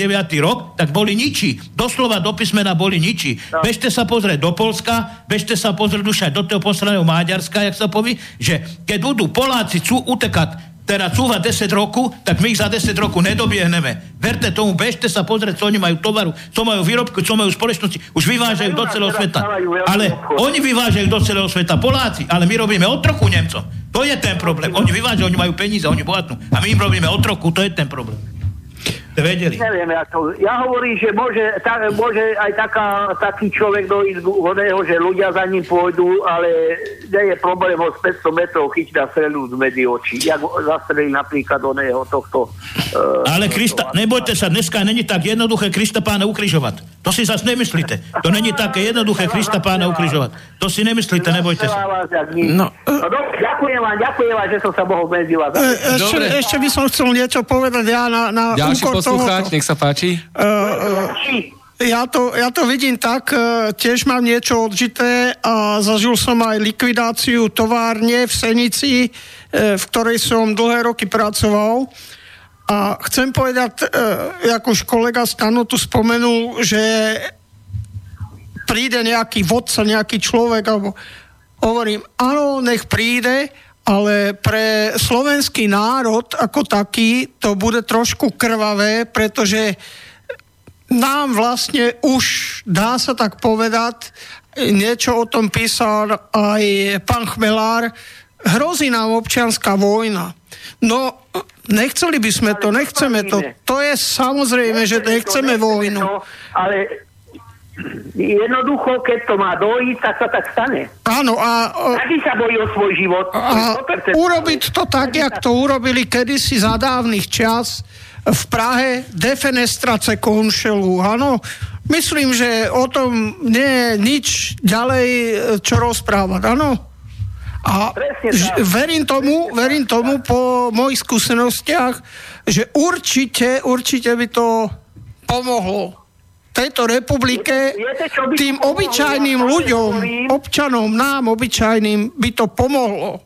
rok, tak boli ničí. Doslova do písmena boli ničí. No. Bežte sa pozrieť do Polska, bežte sa pozrieť už aj do toho posledného Maďarska, jak sa povie, že keď budú Poláci chcú utekať teraz cúva 10 roku, tak my ich za 10 roku nedobiehneme. Verte tomu, bežte sa pozrieť, co oni majú tovaru, co majú výrobku, co majú spoločnosti. Už vyvážajú do celého sveta. Ale oni vyvážajú do celého sveta Poláci, ale my robíme otroku Nemcom. To je ten problém. Oni vyvážajú, oni majú peníze, oni bohatnú. A my im robíme otroku, to je ten problém vedeli. Neviem, ako, ja hovorím, že môže, ta, môže aj taká, taký človek dojsť oného, že ľudia za ním pôjdu, ale nie je problém ho z 500 metrov chytiť a strelúť medzi oči. Jak zastrelí napríklad oného tohto... Uh, ale Krista, nebojte sa, dneska není tak jednoduché Krista pána ukrižovať. To si zase nemyslíte. To není také jednoduché Krista pána ukrižovať. To si nemyslíte, nebojte sa. No, no ďakujem vám, ďakujem vám, že som sa mohol medzi vás. E, ešte, ešte by som chcel niečo povedať ja na, na úkor poslucháč, nech sa páči. Uh, ja to, ja to vidím tak, tiež mám niečo odžité a zažil som aj likvidáciu továrne v Senici, v ktorej som dlhé roky pracoval. A chcem povedať, ako už kolega Stano tu spomenul, že príde nejaký vodca, nejaký človek, alebo hovorím, áno, nech príde, ale pre slovenský národ ako taký to bude trošku krvavé, pretože nám vlastne už, dá sa tak povedať, niečo o tom písal aj pán Chmelár, hrozí nám občianská vojna. No, nechceli by sme to, nechceme to. To je samozrejme, že nechceme vojnu. Ale Jednoducho, keď to má dojít, tak sa tak stane. Áno, a... Každý sa bojí o svoj život. A urobiť to tak, jak to urobili kedysi za dávnych čas v Prahe, defenestrace konšelu, áno. Myslím, že o tom nie je nič ďalej, čo rozprávať, áno. A verím tomu, verím tomu po mojich skúsenostiach, že určite, určite by to pomohlo tejto republike, viete, tým obyčajným ľuďom, občanom, nám, obyčajným, by to pomohlo.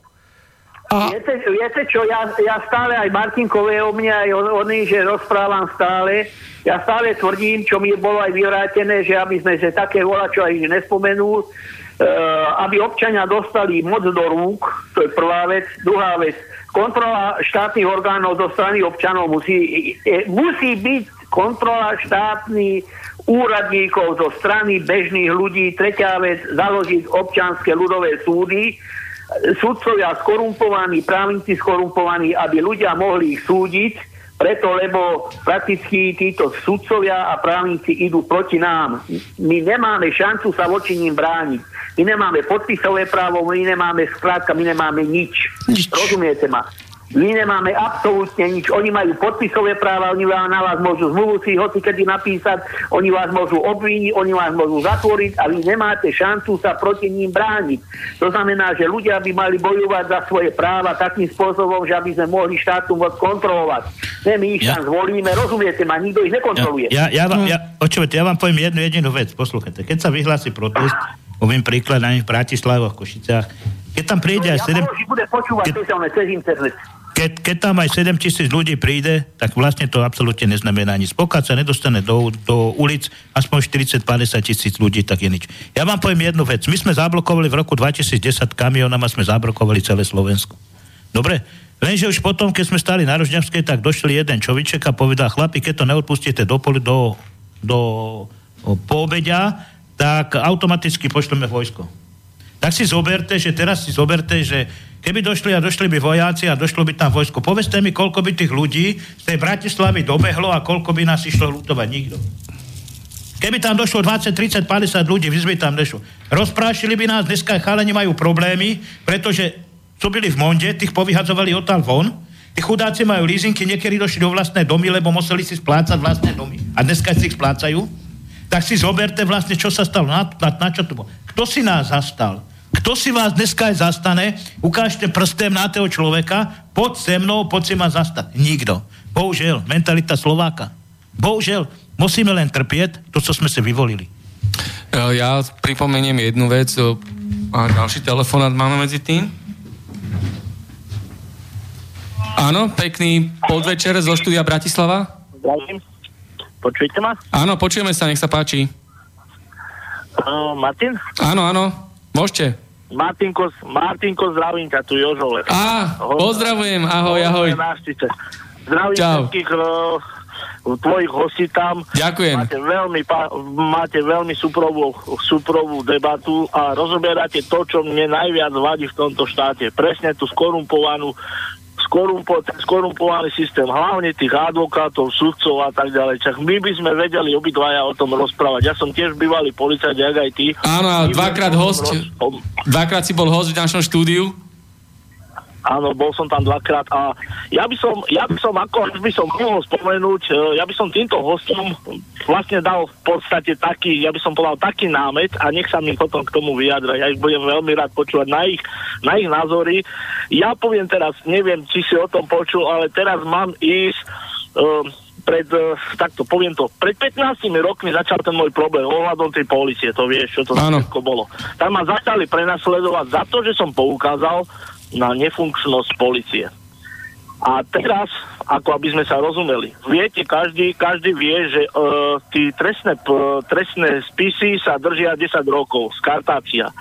A... Viete, viete čo, ja, ja stále aj Martinkové o mne, aj o, o nej, že rozprávam stále, ja stále tvrdím, čo mi bolo aj vyvrátené, že aby sme že také volá, čo aj nespomenul, uh, aby občania dostali moc do rúk, to je prvá vec. Druhá vec, kontrola štátnych orgánov zo strany občanov musí, e, musí byť kontrola štátnych úradníkov zo strany bežných ľudí. Tretia vec, založiť občanské ľudové súdy, sudcovia skorumpovaní, právnici skorumpovaní, aby ľudia mohli ich súdiť Preto, lebo prakticky títo sudcovia a právnici idú proti nám. My nemáme šancu sa voči ním brániť. My nemáme podpisové právo, my nemáme skrátka, my nemáme nič. Nič. Rozumiete ma? My nemáme absolútne nič. Oni majú podpisové práva, oni vám na vás môžu zmluvu si hoci kedy napísať, oni vás môžu obvíniť, oni vás môžu zatvoriť a vy nemáte šancu sa proti ním brániť. To znamená, že ľudia by mali bojovať za svoje práva takým spôsobom, že aby sme mohli štátu moc kontrolovať. Ne, my ich Ja- tam zvolíme, rozumiete ma, nikto ich nekontroluje. Ja, ja, vám, ja, očujete, ja vám poviem jednu jedinú vec, poslúchajte. Keď sa vyhlási protest, poviem príklad aj v Bratislave, v Košiciach, keď tam príde aj 7, Ja môžem bude počúvať keď... cez internet. Keď, keď tam aj 7 tisíc ľudí príde, tak vlastne to absolútne neznamená nič. Pokiaľ sa nedostane do, do ulic aspoň 40-50 tisíc ľudí, tak je nič. Ja vám poviem jednu vec. My sme zablokovali v roku 2010 kamionama, sme zablokovali celé Slovensko. Dobre? Lenže už potom, keď sme stali na Rožňavskej, tak došli jeden čoviček a povedal, chlapi, keď to neodpustíte do, poli- do, do poobedia, tak automaticky pošleme vojsko. Tak si zoberte, že teraz si zoberte, že keby došli a došli by vojáci a došlo by tam vojsko, povedzte mi, koľko by tých ľudí z tej Bratislavy dobehlo a koľko by nás išlo lutovať. Nikto. Keby tam došlo 20, 30, 50 ľudí, vy by tam nešlo. Rozprášili by nás, dneska chalani majú problémy, pretože čo byli v Monde, tých povyhadzovali odtiaľ von, tí chudáci majú leasingy, niekedy došli do vlastné domy, lebo museli si splácať vlastné domy. A dneska si ich splácajú. Tak si zoberte vlastne, čo sa stalo, na, na, na čo to bolo. Kto si nás zastal? Kto si vás dneska aj zastane? Ukážte prstem na toho človeka, poď se mnou, poď si ma zastať. Nikto. Bohužiaľ, mentalita Slováka. Bohužiaľ, musíme len trpieť to, čo sme si vyvolili. E, Ja pripomeniem jednu vec. e, A ďalší telefonát máme medzi tým. Áno, pekný podvečer zo štúdia Bratislava. Zdravím. Počujete ma? Áno, počujeme sa, nech sa páči. Uh, Martin? Áno, áno, môžete. Martinko, Martinko, zdravím ťa, tu Jožo Lech. Á, pozdravujem, ahoj, ahoj. Zdravím Čau. všetkých uh, tvojich hostí tam. Ďakujem. Máte veľmi, máte veľmi suprovú, suprovú debatu a rozoberáte to, čo mne najviac vadí v tomto štáte. Presne tú skorumpovanú skorumpo, ten skorumpovaný systém, hlavne tých advokátov, sudcov a tak ďalej. Čak my by sme vedeli obidvaja o tom rozprávať. Ja som tiež bývalý policajt, jak aj ty. Áno, dvakrát host. roz- Dvakrát si bol host v našom štúdiu. Áno, bol som tam dvakrát a ja by som, ja by som ako by som mohol spomenúť, e, ja by som týmto hostom vlastne dal v podstate taký, ja by som povedal taký námet a nech sa mi potom k tomu vyjadra. Ja ich budem veľmi rád počúvať na ich, na ich názory. Ja poviem teraz, neviem, či si o tom počul, ale teraz mám ísť um, pred, uh, takto poviem to, pred 15 rokmi začal ten môj problém ohľadom tej policie, to vieš, čo to všetko bolo. Tam ma začali prenasledovať za to, že som poukázal na nefunkčnosť policie. A teraz, ako aby sme sa rozumeli, viete, každý, každý vie, že uh, tí trestné, p- trestné spisy sa držia 10 rokov, skartácia.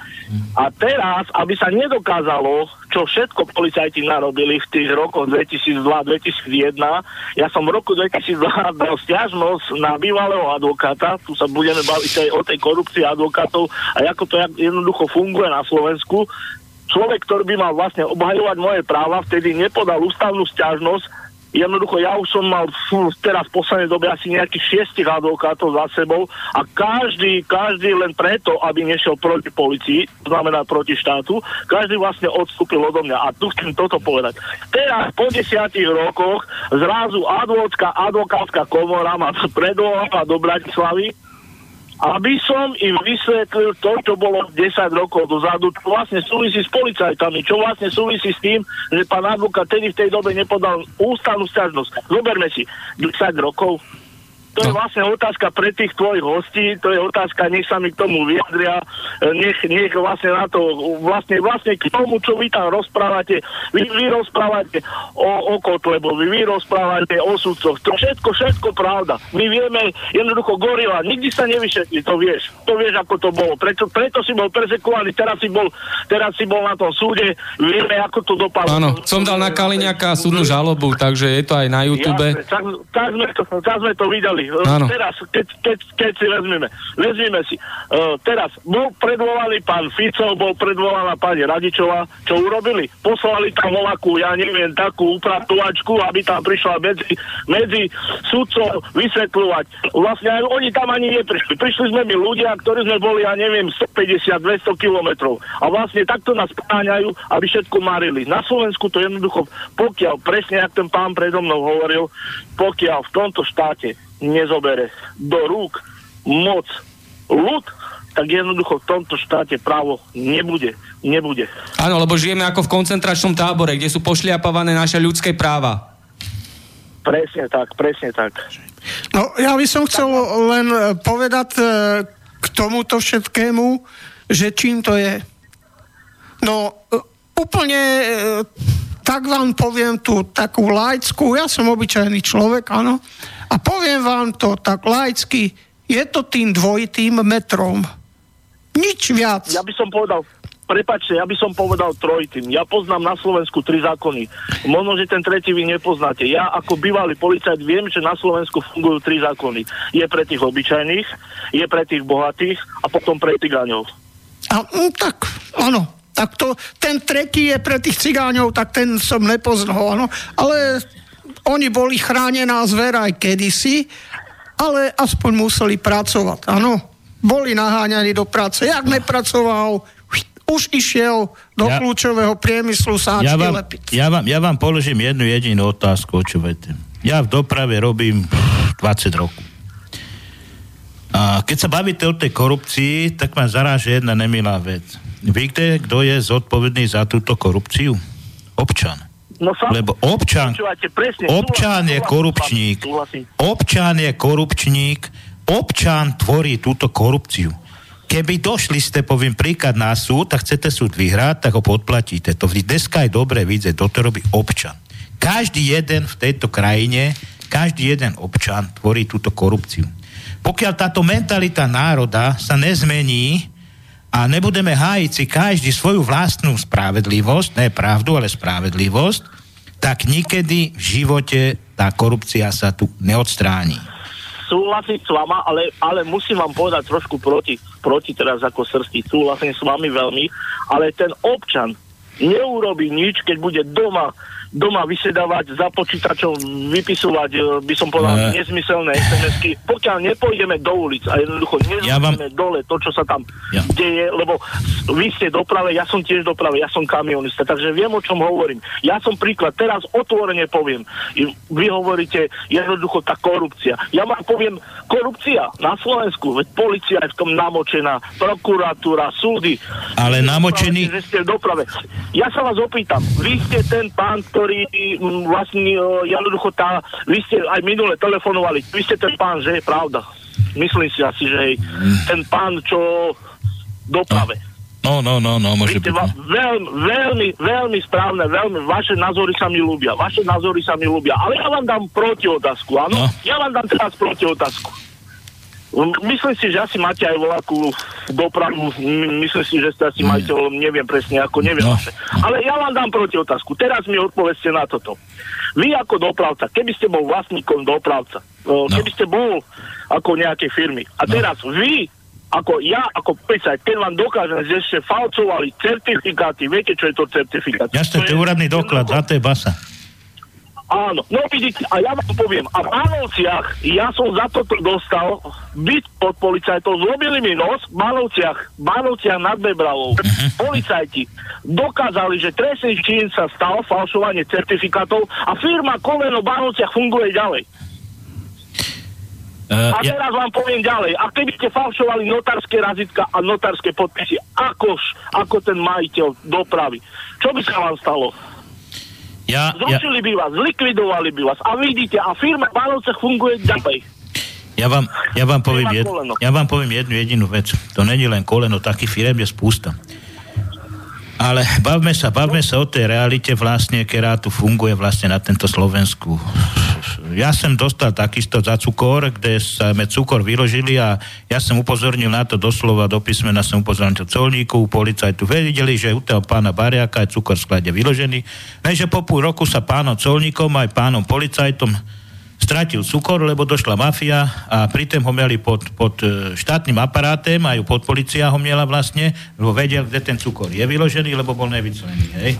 A teraz, aby sa nedokázalo, čo všetko policajti narobili v tých rokoch 2002-2001, ja som v roku 2002 dal stiažnosť na bývalého advokáta, tu sa budeme baviť aj o tej korupcii advokátov a ako to jednoducho funguje na Slovensku, človek, ktorý by mal vlastne obhajovať moje práva, vtedy nepodal ústavnú stiažnosť. Jednoducho, ja už som mal fú, teraz v poslednej dobe asi nejakých šiestich advokátov za sebou a každý, každý len preto, aby nešiel proti policii, znamená proti štátu, každý vlastne odstúpil odo mňa. A tu chcem toto povedať. Teraz po desiatich rokoch zrazu advocká, advokátska komora ma <laughs> predvolala do Bratislavy aby som im vysvetlil to, čo bolo 10 rokov dozadu, čo vlastne súvisí s policajtami, čo vlastne súvisí s tým, že pán advokát tedy v tej dobe nepodal ústavnú stiažnosť. Zoberme si, 10 rokov, to je No. vlastne otázka pre tých tvojich hostí, to je otázka, nech sa mi k tomu vyjadria, e, nech, nech vlastne na to, vlastne, vlastne k tomu, čo vy tam rozprávate, vy, vy rozprávate o, o Kotlebovi, vy rozprávate o sudcoch, to všetko, všetko pravda. My vieme, jednoducho gorila, nikdy sa nevyšetli, to vieš, to vieš, ako to bolo. Preto, preto si bol persekovaný, teraz si bol, teraz si bol na tom súde, vieme, ako to dopadlo. Áno, som dal na Kaliňaka súdnu žalobu, takže je to aj na YouTube. Jasne, tak, tak, sme to, tak sme to videli. Hej, Áno. teraz, keď, keď, keď si vezmeme, vezmeme si, uh, teraz bol predvolaný pán Fico, bol predvolaná pani Radičová, čo urobili? Poslali tam voľakú, ja neviem, takú upratovačku, aby tam prišla medzi, medzi sudcov vysvetľovať. Vlastne aj oni tam ani neprišli. Prišli sme my ľudia, ktorí sme boli, ja neviem, 150-200 kilometrov. A vlastne takto nás páňajú, aby všetko marili. Na Slovensku to jednoducho, pokiaľ, presne jak ten pán predo mnou hovoril, pokiaľ v tomto štáte nezobere do rúk moc ľud, tak jednoducho v tomto štáte právo nebude. Nebude. Áno, lebo žijeme ako v koncentračnom tábore, kde sú pošliapavané naše ľudské práva. Presne tak, presne tak. No, ja by som chcel len e, povedať e, k tomuto všetkému, že čím to je. No, e, úplne tak vám poviem tú takú laickú, ja som obyčajný človek, áno, a poviem vám to tak laicky, je to tým dvojitým metrom. Nič viac. Ja by som povedal, prepačte, ja by som povedal trojitým. Ja poznám na Slovensku tri zákony. Možno, že ten tretí vy nepoznáte. Ja ako bývalý policajt viem, že na Slovensku fungujú tri zákony. Je pre tých obyčajných, je pre tých bohatých a potom pre tigáňov. A, mm, tak, áno. Tak to, ten tretí je pre tých cigáňov, tak ten som nepoznal, áno. Ale oni boli chránená zvera aj kedysi, ale aspoň museli pracovať, áno. Boli naháňaní do práce. Jak nepracoval, už išiel do Ja- kľúčového priemyslu sáčky Ja vám, lepiť. ja, vám, ja vám položím jednu jedinú otázku, počúvajte. Ja v doprave robím 20 rokov. A keď sa bavíte o tej korupcii, tak ma zaráže jedna nemilá vec. Víte, kto je zodpovedný za túto korupciu? Občan. No sa... Lebo občan, presne, občan je korupčník. Občan je korupčník. Občan tvorí túto korupciu. Keby došli ste, poviem príklad na súd a chcete súd vyhrať, tak ho podplatíte. To dneska je dobre vidieť, to robí občan. Každý jeden v tejto krajine, každý jeden občan tvorí túto korupciu. Pokiaľ táto mentalita národa sa nezmení a nebudeme hájiť si každý svoju vlastnú spravedlivosť, ne pravdu, ale spravedlivosť, tak nikedy v živote tá korupcia sa tu neodstráni. súhlasím s vama, ale, ale musím vám povedať trošku proti, proti teraz ako srsti. Súhlasím s vami veľmi, ale ten občan neurobi nič, keď bude doma doma vysedávať za počítačom, vypisovať, e, by som povedal, Ne. nezmyselné SMS-ky, pokiaľ nepôjdeme do ulic a jednoducho Ja vám- nezmyslíme dole to, čo sa tam Ja. deje, lebo vy ste doprave, ja som tiež doprave, ja som kamionista, takže viem, o čom hovorím. Ja som príklad, teraz otvorene poviem. Vy hovoríte jednoducho tá korupcia. Ja vám poviem, korupcia na Slovensku, veď policia je v tom namočená, prokuratúra, súdy. Ale namočený- Že ste doprave. Ja sa vás opýtam, vy ste ten pán, ktorý mm, vlastne e, jednoducho tá, vy ste aj minule telefonovali, vy ste ten pán, že je pravda. Myslím si asi, že hej, ten pán, čo doprave. No, no, no, no, môže Vy ste byť. no. veľmi, veľmi, veľmi správne, veľmi, vaše názory sa mi ľúbia, vaše názory sa mi ľúbia, ale ja vám dám proti otázku, áno? No. Ja vám dám teraz proti otázku. Myslím si, že asi máte aj voľakú dopravu, myslím si, že ste asi majiteľom, neviem presne, ako neviem No. Ale ja vám dám proti otázku. Teraz mi odpovedzte na toto. Vy ako dopravca, keby ste bol vlastníkom dopravca, no. keby ste bol ako nejakej firmy, a teraz vy ako ja, ako policajt, keď vám dokážem, že ste falcovali certifikáty, viete, čo je to certifikát? Jasne, to je úradný doklad, za to je basa. Áno, no vidíte, a ja vám poviem, a v Mánovciach, ja som za toto dostal byt pod policajtov, zrobili mi nos v Mánovciach, v Mánovciach nad Bebravou. Policajti dokázali, že trestný čin sa stal, falšovanie certifikátov a firma Koleno v Mánovciach funguje ďalej. Uh, A ja, teraz vám poviem ďalej. A keby ste falšovali notárske razitka a notárske podpisy, akož, ako ten majiteľ dopravy, čo by sa vám stalo? Ja, ja, Zrušili by vás, zlikvidovali by vás. A vidíte, a firma Vánovcach funguje ďalej. ja, vám, ja, vám poviem jed, ja vám poviem jednu jedinú vec. To není len koleno, takých firiem je spústa. Ale bavme sa, bavme sa o tej realite vlastne, ktorá tu funguje vlastne na tento Slovensku. Ja som dostal takisto za cukor, kde sa me cukor vyložili a ja som upozornil na to doslova do písmena som upozornil colníku, policajtu vedeli, že u toho pána Bariaka je cukor v sklade vyložený. Lenže po pol roku sa pánom colníkom aj pánom policajtom stratil cukor, lebo došla mafia a pritom ho mieli pod, pod e, štátnym aparátem, aj pod policia ho miela vlastne, lebo vedel, kde ten cukor je vyložený, lebo bol nevyclený, hej.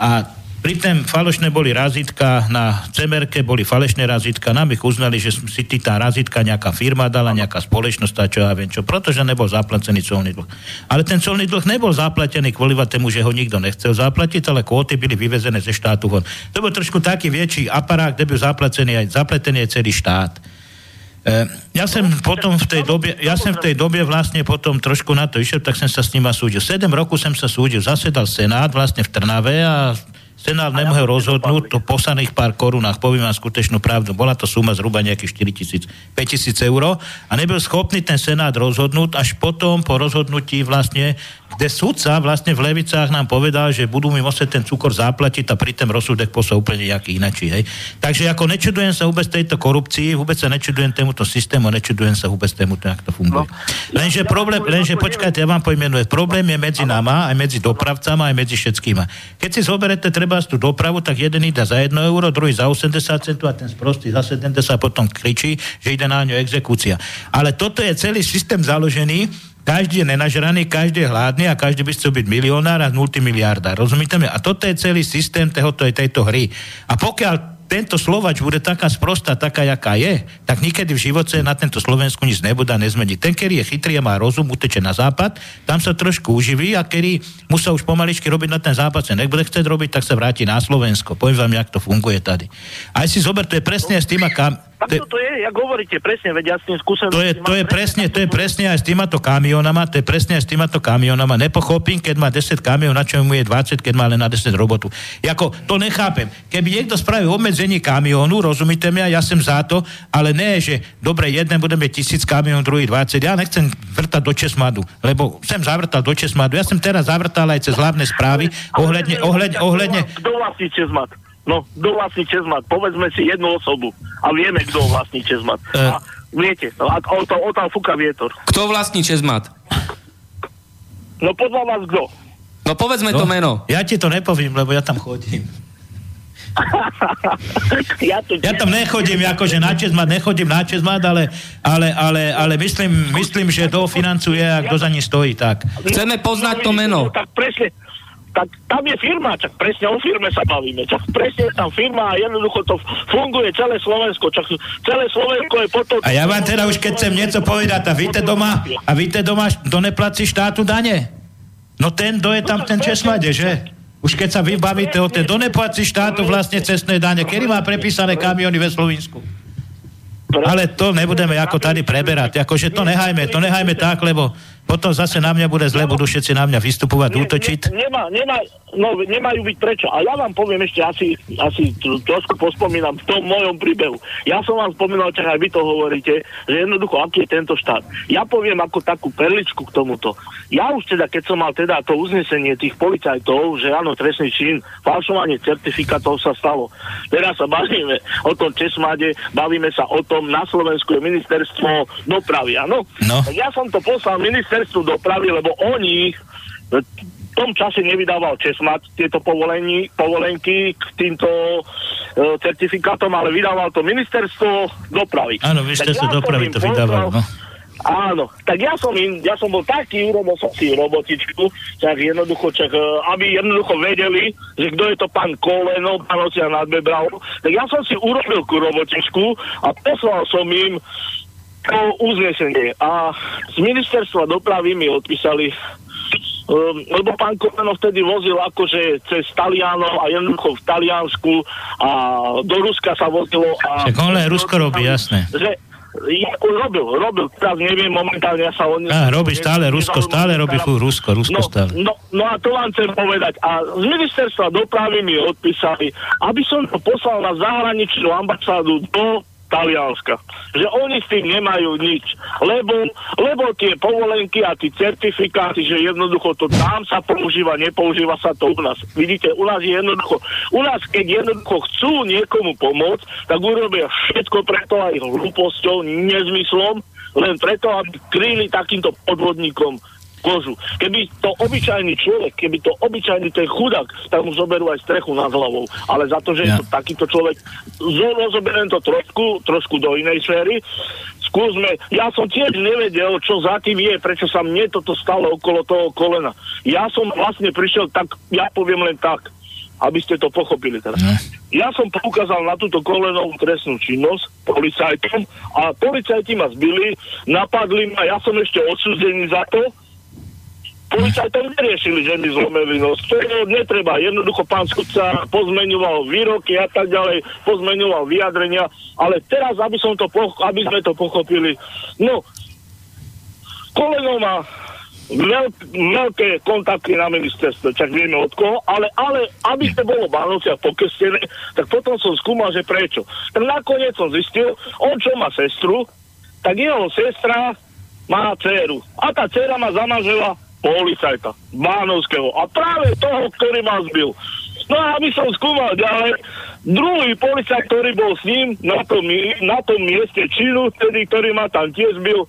A Pritom falošné boli razitka na cemerke, boli falešné razitka, nám ich uznali, že si ty tá razitka nejaká firma dala, nejaká spoločnosť, a čo ja viem čo, pretože nebol zaplacený colný dlh. Ale ten colný dlh nebol zaplatený kvôli tomu, že ho nikto nechcel zaplatiť, ale kvóty byli vyvezené ze štátu von. To bol trošku taký väčší aparát, kde byl zaplacený aj, zaplatený aj celý štát. E, ja som potom v tej dobe, ja som v tej dobe vlastne potom trošku na to išiel, tak som sa s ním súdil. 7 rokov som sa súdil, zasedal Senát vlastne v Trnave a Senát nemohol rozhodnúť to poslaných pár korunách, poviem vám skutečnú pravdu. Bola to suma zhruba nejakých 4 tisíc, 5 tisíc eur a nebyl schopný ten Senát rozhodnúť až potom po rozhodnutí vlastne kde sudca vlastne v Levicách nám povedal, že budú mi musieť ten cukor zaplatiť a pri ten rozsudek poslal úplne nejaký inačí. Hej. Takže ako nečudujem sa vôbec tejto korupcii, vôbec sa nečudujem tomuto systému, nečudujem sa vôbec tomuto, ako to funguje. No. Lenže problém, lenže počkajte, ja vám pomenujem, problém je medzi nama, aj medzi dopravcami, aj medzi všetkými. Keď si zoberete treba tú dopravu, tak jeden ide za 1 euro, druhý za 80 centov a ten sprostý za 70 potom kričí, že ide na ňo exekúcia. Ale toto je celý systém založený, každý je nenažraný, každý je hladný a každý by chcel byť milionár a multimiliardár. Rozumiete mi? A toto je celý systém tohoto, tejto hry. A pokiaľ tento Slovač bude taká sprostá, taká, jaká je, tak nikedy v živote na tento Slovensku nič nebude a nezmení. Ten, ktorý je chytrý a má rozum, uteče na západ, tam sa trošku uživí a ktorý musel už pomaličky robiť na ten západ, sa nebude chcieť robiť, tak sa vráti na Slovensko. Poviem vám, jak to funguje tady. Aj si zober, to je presne s tým, aká, tak to, to je, jak hovoríte, presne, veď ja s tým skúsenosť... To je, to je presne, to je presne aj s týmato kamionama, to je presne aj s týmato kamionama. Nepochopím, keď má 10 kamion, na čo mu je 20, keď má len na 10 robotu. Jako, to nechápem. Keby niekto spravil obmedzenie kamionu, rozumíte mi, ja som za to, ale ne, že dobre, jeden bude mať tisíc kamion, druhý 20. Ja nechcem vrtať do Česmadu, lebo sem zavrtal do Česmadu. Ja som teraz zavrtal aj cez hlavné správy ohľadne, ohľadne, ohľadne... Kto vlastní Česmad? No, kto vlastní Česmat? Povedzme si jednu osobu a vieme, kto vlastní Česmat. Uh. A viete, no, a o, to, o tam fúka vietor. Kto vlastní Česmat? No podľa vás kto? No povedzme no, to meno. Ja ti to nepoviem, lebo ja tam chodím. <laughs> ja, to ja tam nechodím, akože na Česmat, nechodím na Česmat, ale, ale, ale, ale myslím, myslím, že to financuje a kto za ní stojí, tak. Chceme poznať to meno. No, tak presne, tak tam je firma, čak presne o firme sa bavíme, čak presne je tam firma a jednoducho to funguje celé Slovensko, čak celé Slovensko je potom... A ja vám teda už keď chcem niečo povedať, a víte doma, a víte doma, kto neplatí štátu dane? No ten, kto je tam ten Česmade, že? Už keď sa vybavíte o ten, kto štátu vlastne cestné dane, kedy má prepísané kamiony ve Slovensku? Ale to nebudeme ako tady preberať. Akože to nehajme, to nehajme tak, lebo potom zase na mňa bude zle, budú všetci na mňa vystupovať, ne, útočiť. Ne, nemá, nemá, no, nemajú byť prečo. A ja vám poviem ešte asi, asi trošku pospomínam v tom mojom príbehu. Ja som vám spomínal, čo aj vy to hovoríte, že jednoducho, aký je tento štát. Ja poviem ako takú perličku k tomuto. Ja už teda, keď som mal teda to uznesenie tých policajtov, že áno, trestný čin, falšovanie certifikátov sa stalo. Teraz sa bavíme o tom Česmade, bavíme sa o tom, na Slovensku je ministerstvo dopravy, áno? No. Ja som to poslal minister ministerstvu dopravy, lebo oni v tom čase nevydával Česmat tieto povolení, povolenky k týmto e, certifikátom, ale vydával to ministerstvo dopravy. Áno, ministerstvo ja dopravy to vydávalo, no. Áno, tak ja som, im, ja som bol taký, urobil som si robotičku, tak jednoducho, čak, e, aby jednoducho vedeli, že kto je to pán Koleno, pán Ocia nadbebral, tak ja som si urobil ku robotičku a poslal som im to uznesenie. A z ministerstva dopravy mi odpísali Um, lebo pán Komeno vtedy vozil akože cez Talianov a jednoducho v Taliansku a do Ruska sa vozilo. A Však on len Rusko robí, jasné. Že, ja, robil, robil, teraz neviem, momentálne ja sa on... Á, robí stále, Rusko stále robí fú, Rusko, Rusko no, stále. No, no a to vám chcem povedať. A z ministerstva dopravy mi odpísali, aby som to poslal na zahraničnú ambasádu do Talianska. Že oni s tým nemajú nič. Lebo, lebo tie povolenky a tie certifikáty, že jednoducho to tam sa používa, nepoužíva sa to u nás. Vidíte, u nás je jednoducho, u nás keď jednoducho chcú niekomu pomôcť, tak urobia všetko preto aj hlúposťou, nezmyslom, len preto, aby kryli takýmto podvodníkom kožu. Keby to obyčajný človek, keby to obyčajný ten chudák, tak mu zoberú aj strechu nad hlavou. Ale za to, že ja. je to takýto človek, zoberiem to trošku, trošku do inej sféry, skúsme, ja som tiež nevedel, čo za tým je, prečo sa mne toto stalo okolo toho kolena. Ja som vlastne prišiel tak, ja poviem len tak, aby ste to pochopili teraz. Ne. Ja som poukázal na túto kolenovú trestnú činnosť policajtom a policajti ma zbili, napadli ma, ja som ešte odsúdený za to, Policajtom neriešili ženy zlomený nos. To netreba. Jednoducho pán skutca pozmeňoval výroky a tak ďalej, pozmeňoval vyjadrenia, ale teraz, aby, som to poch- aby sme to pochopili, no, koleno má veľk, veľké kontakty na ministerstve, čak vieme od koho, ale, ale aby to bolo Bánovciach pokestené, tak potom som skúmal, že prečo. Tak nakoniec som zistil, on čo má sestru, tak jeho sestra má dceru. A tá dcera má zamažela policajta Bánovského a práve toho, ktorý ma zbil. No a aby som skúmal ďalej, druhý policajt, ktorý bol s ním na tom, na tom mieste činu, tedy, ktorý ma tam tiež zbil,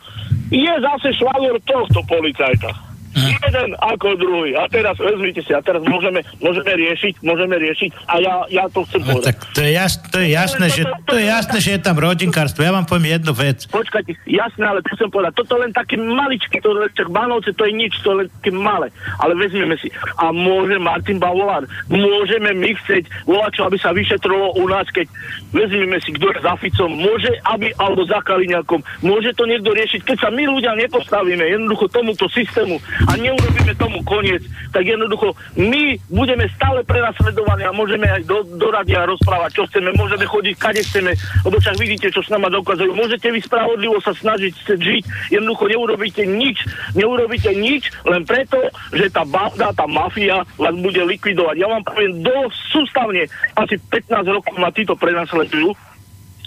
je zase švagor tohto policajta. Jeden ako druhý. A teraz vezmite si, a teraz môžeme, môžeme riešiť, môžeme riešiť a ja, ja to chcem no, povedať. Tak to je, jas, to je jasné, že, to je jasné, že je tam rodinkárstvo. Ja vám poviem jednu vec. Počkajte, jasné, ale to chcem povedať. Toto len také maličké, to len Banovce, to je nič, to len také malé. Ale vezmeme si. A môže Martin Bavolár, môžeme my chcieť volať čo, aby sa vyšetrovalo u nás, keď vezmeme si, kto je za Ficom, môže, aby, alebo za Kaliňakom, môže to niekto riešiť, keď sa my ľudia nepostavíme jednoducho tomuto systému a neurobíme tomu koniec, tak jednoducho my budeme stále prenasledovaní a môžeme aj do, do radia rozprávať, čo chceme, môžeme chodiť, kade chceme, lebo však vidíte, čo s nama dokazujú. Môžete vy spravodlivo sa snažiť žiť, jednoducho neurobíte nič, neurobíte nič, len preto, že tá banda, tá mafia vás bude likvidovať. Ja vám poviem, dosť sústavne, asi 15 rokov ma títo prenasledujú,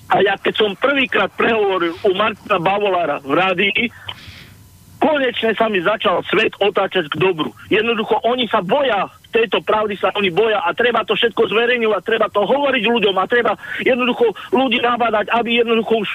a ja keď som prvýkrát prehovoril u Martina Bavolára v rádii, konečne sa mi začal svet otáčať k dobru. Jednoducho oni sa boja tejto pravdy sa oni boja a treba to všetko zverejňovať, treba to hovoriť ľuďom a treba jednoducho ľudí nabádať, aby jednoducho, už,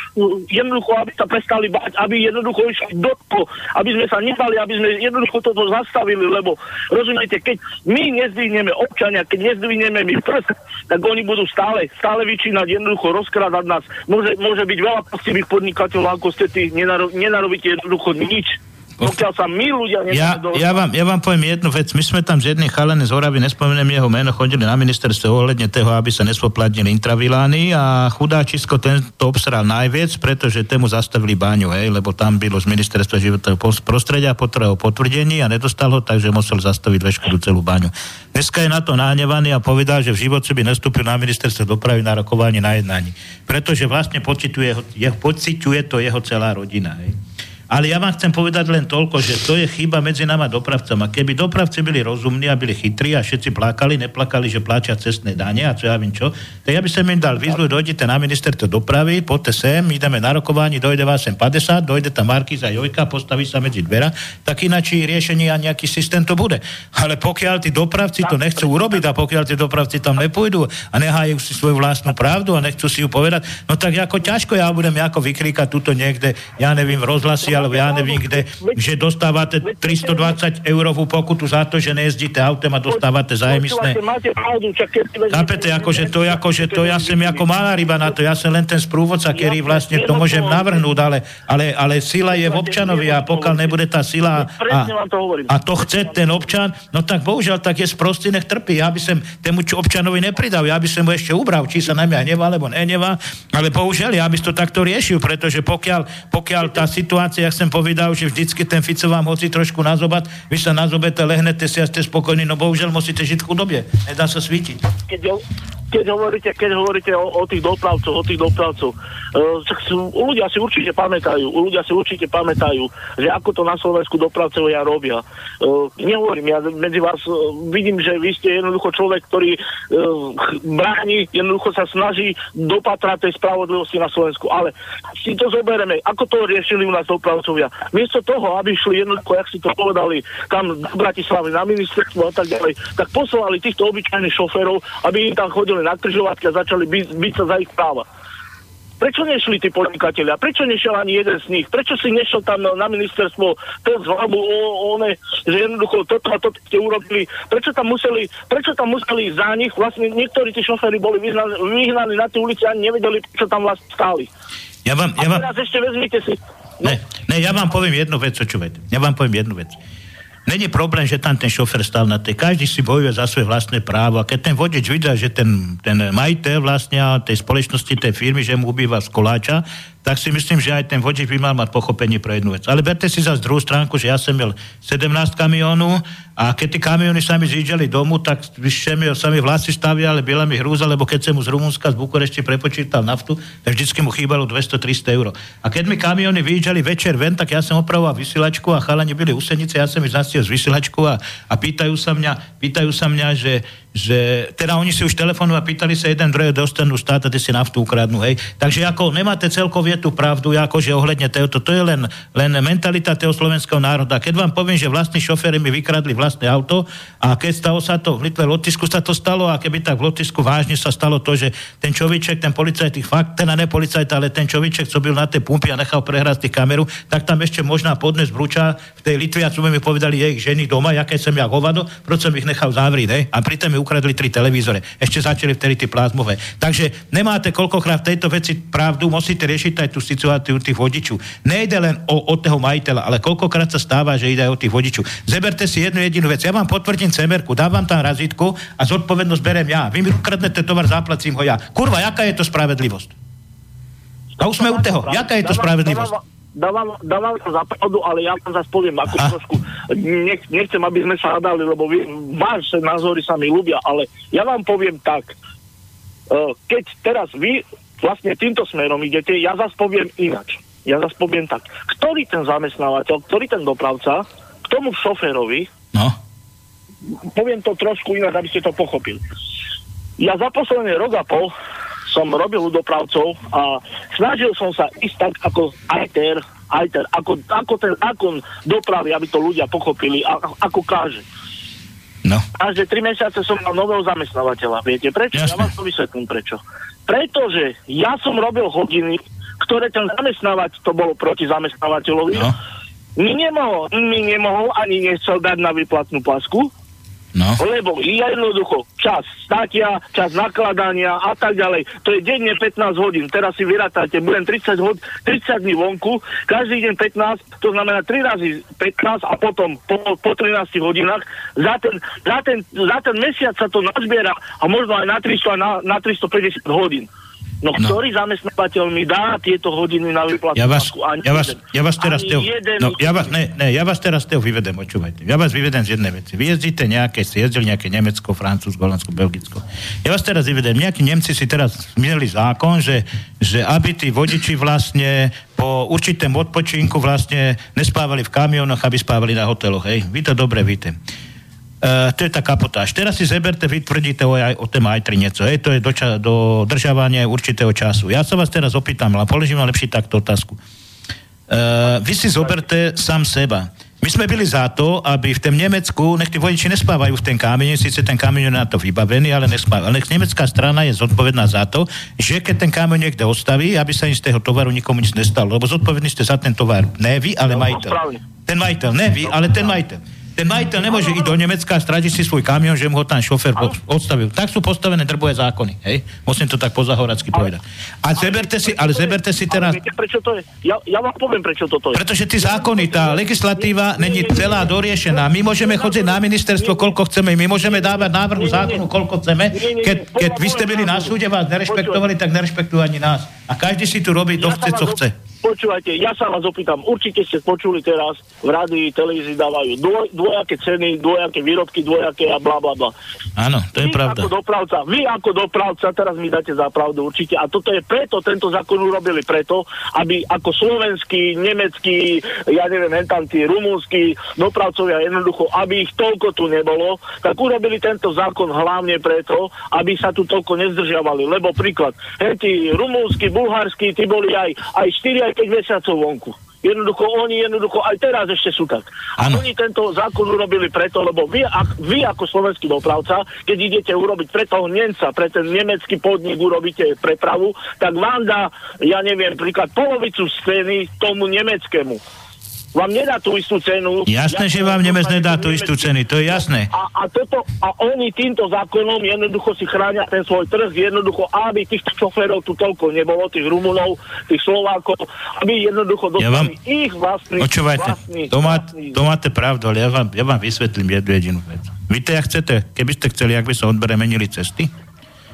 jednoducho aby sa prestali bať, aby jednoducho išli do toho, aby sme sa nebali, aby sme jednoducho toto zastavili, lebo rozumiete, keď my nezdvihneme občania, keď nezdvihneme my prst, tak oni budú stále, stále vyčínať, jednoducho rozkrádať nás. Môže, môže byť veľa poctivých podnikateľov, ako ste tí, nenaro, nenarobíte jednoducho nič pokiaľ sa my ľudia ja, ja, vám, ja vám poviem jednu vec. My sme tam z jednej chalene z Horavy, nespomeniem jeho meno, chodili na ministerstvo ohľadne toho, aby sa nespoplatnili intravilány a chudáčisko ten to obsral najviac, pretože tému zastavili báňu, hej, lebo tam bylo z ministerstva životného prostredia potreboval potvrdení a nedostal ho, takže musel zastaviť veškerú celú báňu. Dneska je na to nahnevaný a povedal, že v živote by nastúpil na ministerstvo dopravy na rokovanie na jednání. Pretože vlastne pocituje, jeho, pociťuje to jeho celá rodina. Hej. Ale ja vám chcem povedať len toľko, že to je chyba medzi nama dopravcami. Keby dopravci byli rozumní a byli chytrí a všetci plakali, neplakali, že pláčia cestné dane a čo ja viem čo, tak ja by som im dal výzvu, dojdete na ministerstvo dopravy, poďte sem, ideme na rokovanie, dojde vás sem 50, dojde tam Markiza Jojka, postaví sa medzi dvera, tak ináč riešenie a nejaký systém to bude. Ale pokiaľ tí dopravci to nechcú urobiť a pokiaľ tí dopravci tam nepôjdu a nehajú si svoju vlastnú pravdu a nechcú si ju povedať, no tak ako ťažko ja budem ako vykríkať tuto niekde, ja neviem, v rozhlasi alebo ja neviem kde, že dostávate 320 eurovú pokutu za to, že nejezdíte autem a dostávate za emisné. Chápete, akože to, akože to ja som ako malá ryba na to, ja som len ten sprúvodca, ktorý vlastne to môžem navrhnúť, ale, ale, ale sila je v občanovi a pokiaľ nebude tá sila a, a to chce ten občan, no tak bohužiaľ tak je sprostý, nech trpí. Ja by som tému občanovi nepridal, ja by som mu ešte ubral, či sa na mňa nevá, alebo nenevá, ale bohužiaľ ja by som to takto riešil, pretože pokiaľ, pokiaľ tá situácia jak som povedal, že vždycky ten Fico vám hoci trošku nazobat, vy sa nazobete, lehnete si a ste spokojní, no bohužiaľ musíte žiť v chudobie, nedá sa svítiť. Keď hovoríte, keď hovoríte o, o tých dopravcoch, o tých dopravcov, uh, ľudia si určite pamätajú, ľudia si určite pamätajú, že ako to na Slovensku dopravcovia robia. Uh, nehovorím, ja medzi vás uh, vidím, že vy ste jednoducho človek, ktorý uh, bráni, jednoducho sa snaží dopatrať tej spravodlivosti na Slovensku, ale si to zoberieme, ako to riešili u nás dopravcovia. Miesto toho, aby šli jednoducho, jak si to povedali, tam do Bratislavy na ministerstvo a tak ďalej, tak poslali týchto obyčajných šoférov, aby im tam chodili na križovatke a začali byť, byť sa za ich práva. Prečo nešli tí podnikatelia? Prečo nešiel ani jeden z nich? Prečo si nešiel tam na ministerstvo ten z hlavu o, o ne, že jednoducho toto a toto ste urobili? Prečo tam museli, prečo tam museli za nich? Vlastne niektorí tí šoféry boli vyhnaní, vyhnaní na tie ulici a nevedeli, čo tam vlastne stáli. Ja vám, A ja vám, teraz ešte vezmite si... No, ne, ne, ja vám poviem jednu vec, počúvajte. Ja vám poviem jednu vec. Není problém, že tam ten šofer stal na tej. Každý si bojuje za svoje vlastné právo. A keď ten vodič videl, že ten, ten majiteľ vlastne tej spoločnosti, tej firmy, že mu ubýva z koláča, tak si myslím, že aj ten vodič by mal mať pochopenie pre jednu vec. Ale berte si za druhú stránku, že ja som mal 17 kamiónu a keď tie kamióny sa mi zjíždžali domu, tak vyššie mi, sa mi vlasy staviali, byla mi hrúza, lebo keď som mu z Rumunska, z Bukurešti prepočítal naftu, tak vždycky mu chýbalo 200-300 eur. A keď mi kamióny vyjíždžali večer ven, tak ja som opravoval vysielačku a chalani byli usenice, ja som ich zastiel z vysielačku a, a pýtajú sa mňa, pýtajú sa mňa, že, že teda oni si už telefonujú a pýtali sa jeden druhého, dostanú štát a si naftu ukradnú, hej. Takže ako nemáte celkovie tú pravdu, ako že ohľadne tohoto, to je len, len mentalita toho slovenského národa. Keď vám poviem, že vlastní šoféry mi vykradli vlastné auto a keď stalo sa to v Litve v Lotisku sa to stalo a keby tak v Lotisku vážne sa stalo to, že ten čoviček, ten policajt, fakt, ten a ne policajt, ale ten čoviček, co byl na tej pumpi a nechal prehrať tých kameru, tak tam ešte možná podnes brúča v tej Litve a čo mi povedali jej ženy doma, jaké som ja hovado, proč som ich nechal zavrieť, hej? A pritom ukradli tri televízore. Ešte začali vtedy tie plazmové. Takže nemáte koľkokrát v tejto veci pravdu, musíte riešiť aj tú situáciu tých vodičov. Nejde len o, o toho majiteľa, ale koľkokrát sa stáva, že ide aj o tých vodičov. Zeberte si jednu jedinú vec. Ja vám potvrdím cemerku, dávam tam razítku a zodpovednosť berem ja. Vy mi ukradnete tovar, zaplacím ho ja. Kurva, jaká je to spravedlivosť? A už sme u toho. Jaká je to spravedlivosť? Dávam- Dávam, to za pravdu, ale ja vám zase poviem ako trošku, nech, nechcem, aby sme sa hádali, lebo vy, vaše názory sa mi ľúbia, ale ja vám poviem tak, eh, keď teraz vy vlastne týmto smerom idete, ja zase poviem inač. Ja zase poviem tak, ktorý ten zamestnávateľ, ktorý ten dopravca, k tomu šoférovi, No. poviem to trošku inak, aby ste to pochopili. Ja za posledný rok a pol som robil u dopravcov a snažil som sa ísť tak ako ajter, ajter ako, ako ten zákon dopravy, aby to ľudia pochopili, a, ako káže. No. Každé tri mesiace som mal nového zamestnávateľa. Viete prečo? Ja Jasné. vám to vysvetlím prečo. Pretože ja som robil hodiny, ktoré ten zamestnávateľ, to bolo proti zamestnávateľovi, No. mi nemohol, mi nemohol ani nechcel dať na výplatnú plasku, No. lebo jednoducho čas státia, čas nakladania a tak ďalej. To je denne 15 hodín. Teraz si vyratáte, budem 30, hod- 30 dní vonku, každý deň 15, to znamená 3 razy 15 a potom po, po 13 hodinách. Za ten, za, ten, za ten mesiac sa to nazbiera a možno aj na 300 a na, na 350 hodín. No, No. ktorý zamestnávateľ mi dá tieto hodiny na výplatu? Ja vás, Ani ja vás, ja vás teraz jeden no, ja vás, ne, ne, ja vás teraz teho vyvedem, počúvajte. Ja vás vyvedem z jednej veci. Vy jezdíte nejaké, ste jezdili nejaké Nemecko, Francúzsko, Holandsko, Belgicko. Ja vás teraz vyvedem. Nejakí Nemci si teraz zmienili zákon, že, že aby tí vodiči vlastne po určitém odpočinku vlastne nespávali v kamionoch, aby spávali na hoteloch. Hej. Vy to dobre víte. Uh, to je tá kapotáž. Teraz si zeberte, vy tvrdíte o, aj, o tém aj niečo. Hej, to je do, ča, do državania určitého času. Ja sa vás teraz opýtam, ale položím vám lepšie takto otázku. Uh, vy si zoberte sám seba. My sme byli za to, aby v tom Nemecku, nech tí vodiči nespávajú v ten kamene, síce ten kameň je na to vybavený, ale nespávajú. Ale nech nemecká strana je zodpovedná za to, že keď ten kameň niekde ostaví, aby sa im z toho tovaru nikomu nič nestalo. Lebo zodpovední ste za ten tovar. Ne vy, ale No, majiteľ. Ten majiteľ, ne vy, ale ten majiteľ. Ten majiteľ nemôže ísť do Nemecka a stratiť si svoj kamión, že mu ho tam šofer pod- odstavil. Tak sú postavené drbové zákony, hej? Musím to tak pozahoracky povedať. A zeberte si, ale zeberte si teraz... Viete, prečo to je? Ja, ja vám poviem, prečo toto je. Pretože tí zákony, tá legislatíva není celá doriešená. My môžeme chodiť na ministerstvo, koľko chceme. My môžeme dávať návrhu zákonu, koľko chceme. Keď, keď vy ste byli na súde, vás nerešpektovali, tak nerešpektujú ani nás. A každý si tu robí, to chce, co chce. Počúvajte, ja sa vás opýtam, určite ste počuli teraz, v rádií, televízii dávajú dvoj, dvojaké ceny, dvojaké výrobky, dvojaké a bla bla bla. Áno, to je vy pravda. ako dopravca, vy ako dopravca, teraz mi dáte za pravdu určite, a toto je preto, tento zákon urobili preto, aby ako slovenský, nemecký, ja neviem, hen tam tí rumúnsky dopravcovia jednoducho, aby ich toľko tu nebolo, tak urobili tento zákon hlavne preto, aby sa tu toľko nezdržiavali. Lebo príklad, hen tí rumúnsky, bulharskí, tí boli aj, aj 4, aj 5 mesiacov vonku. Jednoducho, oni jednoducho aj teraz ešte sú tak. A oni tento zákon urobili preto, lebo vy, ak, vy ako slovenský dopravca, keď idete urobiť pre toho Nemca, pre ten nemecký podnik urobíte prepravu, tak vám dá, ja neviem, príklad polovicu z ceny tomu nemeckému. Vám nedá tú istú cenu. Jasné, že vám Nemec nedá tú istú cenu, to je jasné. A, a, toto, a oni týmto zákonom jednoducho si chránia ten svoj trh, jednoducho, aby týchto šoférov tu toľko nebolo, tých Rumunov, tých Slovákov, aby jednoducho dostali Ja vám- ich vlastný, Počúvajte, vlastný, to, má, vlastný to máte pravdu, ale ja vám, ja vám vysvetlím jednu jedinú vec. Víte, jak chcete, keby ste chceli, ak by sa odbremenili cesty?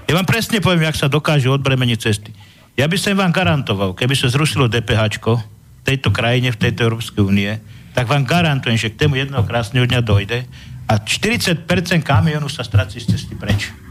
Ja vám presne poviem, jak sa dokážu odbremeniť cesty. Ja by som vám garantoval, keby sa zrušilo DPH tejto krajine, v tejto Európskej únie, tak vám garantujem, že k tému jedného krásneho dňa dojde a 40% kamionu sa stratí z cesty preč.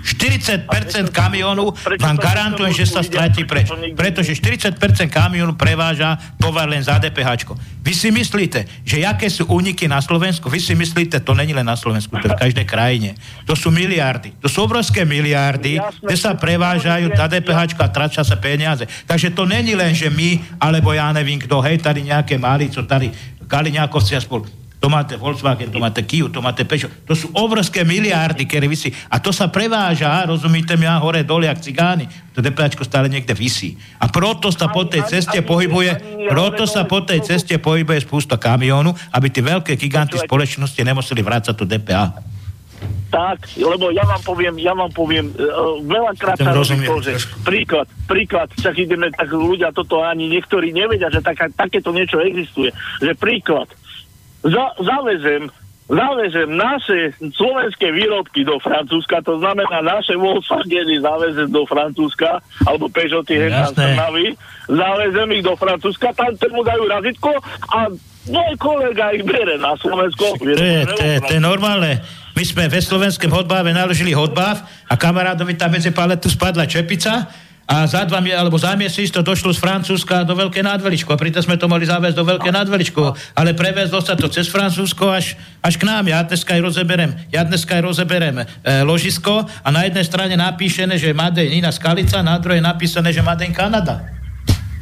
40% kamionu vám garantujem, že sa stratí preč. Pretože 40% kamionu preváža tovar len za DPH. Vy si myslíte, že aké sú úniky na Slovensku? Vy si myslíte, to není len na Slovensku, to je v každej krajine. To sú miliardy. To sú obrovské miliardy, kde sa prevážajú za DPH a tračia sa peniaze. Takže to není len, že my, alebo ja neviem kto, hej, tady nejaké mali, co tady Kaliňákovci a spolu. To máte Volkswagen, to máte Kia, to máte Peugeot. To sú obrovské miliardy, ktoré vysí. A to sa preváža, rozumíte mi, a hore, dole, jak cigáni. To DPHčko stále niekde vysí. A proto sa po tej ceste pohybuje, proto sa po tej ceste pohybuje spústa kamiónu, aby tie veľké giganty spoločnosti nemuseli vrácať to DPH. Tak, lebo ja vám poviem, ja vám poviem, uh, veľakrát sa robí to, že príklad, príklad, však ideme, tak ľudia toto ani niektorí nevedia, že taká, takéto niečo existuje. Že príklad, za, zavezem, zavezem naše slovenské výrobky do Francúzska, to znamená naše Volkswageny zavezem do Francúzska, alebo Peugeoty Jasné. Trnavy, zavezem ich do Francúzska, tam tomu dajú razitko a môj kolega ich bere na Slovensko. To je, to je, to je normálne. My sme ve slovenském hodbáve naložili hodbáv a kamarádovi tam medzi paletu spadla čepica a za dva, alebo za mesiac to došlo z Francúzska do Veľké nadveličko. A pritom sme to mohli zaviesť do Veľké nadveličko, ale prevezlo sa to cez Francúzsko až, až k nám. Ja dneska aj rozeberem, ja dneska aj rozeberem e, ložisko a na jednej strane napíšené, že Made Nina Skalica, na druhej napísané, že Made in Kanada.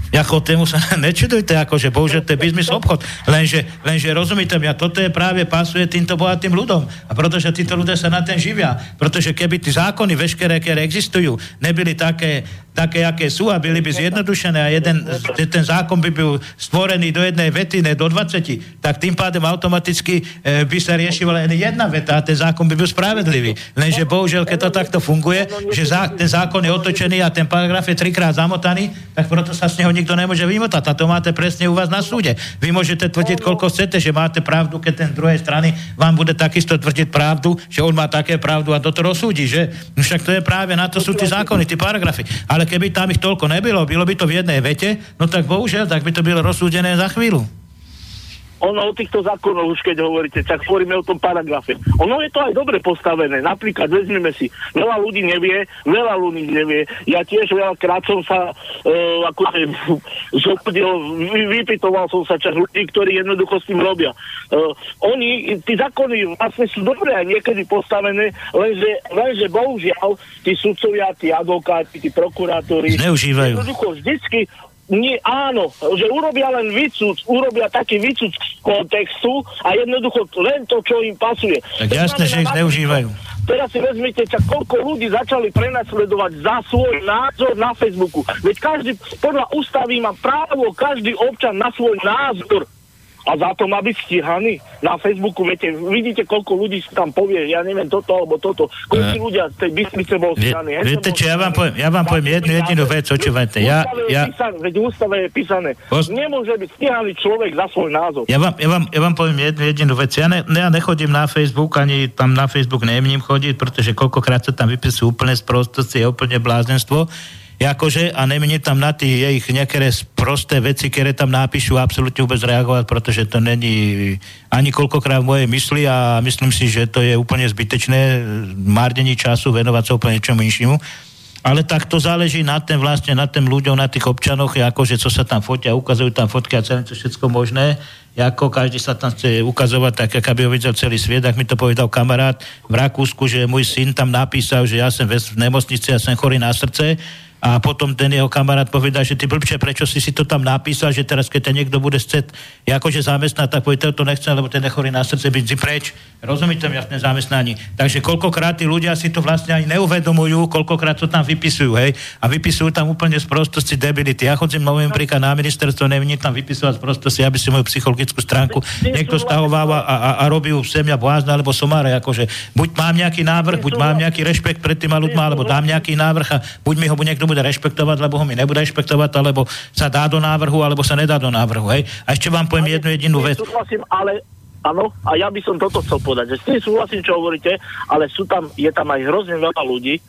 Ako tému sa <laughs> nečudujte, akože bohužiaľ to je biznis obchod. Lenže, lenže rozumíte mi, a toto je práve pasuje týmto bohatým ľudom. A pretože títo ľudia sa na ten živia. Pretože keby tí zákony veškeré, ktoré existujú, nebyli také, také, aké sú a byli by zjednodušené a jeden, ten zákon by byl stvorený do jednej vety, ne do 20, tak tým pádem automaticky e, by sa riešila len jedna veta a ten zákon by byl spravedlivý. Lenže bohužiaľ, keď to takto funguje, že zá, ten zákon je otočený a ten paragraf je trikrát zamotaný, tak proto sa z neho nikto nemôže vymotať. A to máte presne u vás na súde. Vy môžete tvrdiť, koľko chcete, že máte pravdu, keď ten druhej strany vám bude takisto tvrdiť pravdu, že on má také pravdu a toto rozsúdi, že? No však to je práve na to sú tie zákony, tie paragrafy. Ale keby tam ich toľko nebylo, bylo by to v jednej vete, no tak bohužiaľ, tak by to bylo rozsúdené za chvíľu. Ono o týchto zákonoch už keď hovoríte, tak hovoríme o tom paragrafe. Ono je to aj dobre postavené. Napríklad vezmeme si, veľa ľudí nevie, veľa ľudí nevie. Ja tiež veľakrát som sa uh, akože <laughs> zobudil, vy, vypitoval som sa čas ľudí, ktorí jednoducho s tým robia. Uh, oni, tí zákony vlastne sú dobre aj niekedy postavené, lenže, lenže bohužiaľ tí sudcovia, tí advokáti, tí prokurátori Zneužívajú. jednoducho vždycky nie, áno, že urobia len výcud, urobia taký výcud z kontextu a jednoducho len to, čo im pasuje. Tak jasné, že ich zneužívajú. Teraz si vezmite, čak koľko ľudí začali prenasledovať za svoj názor na Facebooku. Veď každý, podľa ústavy má právo každý občan na svoj názor. A za to má byť stíhaný na Facebooku. Viete, vidíte, koľko ľudí si tam povie, ja neviem toto alebo toto. Koľko Eh, ľudia z tej Bystrice bol Vie- stíhaný. viete čo, ja vám poviem- ja vám poviem jednu jedinú vec, očúvajte, ja- ja- písané, veď v ústave je písané. Pos- Nemôže byť stíhaný človek za svoj názor. Ja vám, ja vám, ja vám poviem jednu jedinú vec. Ja, ne, ja nechodím na Facebook, ani tam na Facebook nemním chodiť, pretože koľkokrát sa tam vypisujú úplne sprostosti, je úplne blázenstvo. Jakože, a nemení tam na tie ich niektoré prosté veci, ktoré tam napíšu, absolútne vôbec reagovať, pretože to není ani koľkokrát v mojej mysli a myslím si, že to je úplne zbytečné márnení času venovať sa úplne niečomu inšimu. Ale tak to záleží na tým vlastne, na tým ľuďom, na tých občanoch, akože co sa tam fotia, ukazujú tam fotky a celé to všetko možné. Ako každý sa tam chce ukazovať tak, aby ho videl celý sviet, ak mi to povedal kamarát v Rakúsku, že môj syn tam napísal, že ja som v nemocnici, ja som chorý na srdce a potom ten jeho kamarát povedal, že ty blbče, prečo si si to tam napísal, že teraz keď ťa niekto bude chcieť akože zamestnať, tak povie, to nechcem, lebo ten nechorý na srdce byť preč. Rozumíte mi jasné zamestnaní. Takže koľkokrát tí ľudia si to vlastne ani neuvedomujú, koľkokrát to tam vypisujú, hej, a vypisujú tam úplne z prostosti debility. Ja chodím novým príklad na ministerstvo, neviem tam vypisovať z prostosti, aby si moju psychologickú stránku niekto stahováva a, a, a robí ju semia blázna alebo somáre, akože buď mám nejaký návrh, buď mám nejaký rešpekt pred tými ľuďmi, alebo dám nejaký návrh a buď mi ho niekto bude rešpektovať, lebo ho mi nebude rešpektovať, alebo sa dá do návrhu, alebo sa nedá do návrhu. Hej? A ešte vám poviem jednu jedinú vec. Súhlasím, ale Áno, a ja by som toto chcel povedať, že s tým súhlasím, čo hovoríte, ale sú tam, je tam aj hrozne veľa ľudí,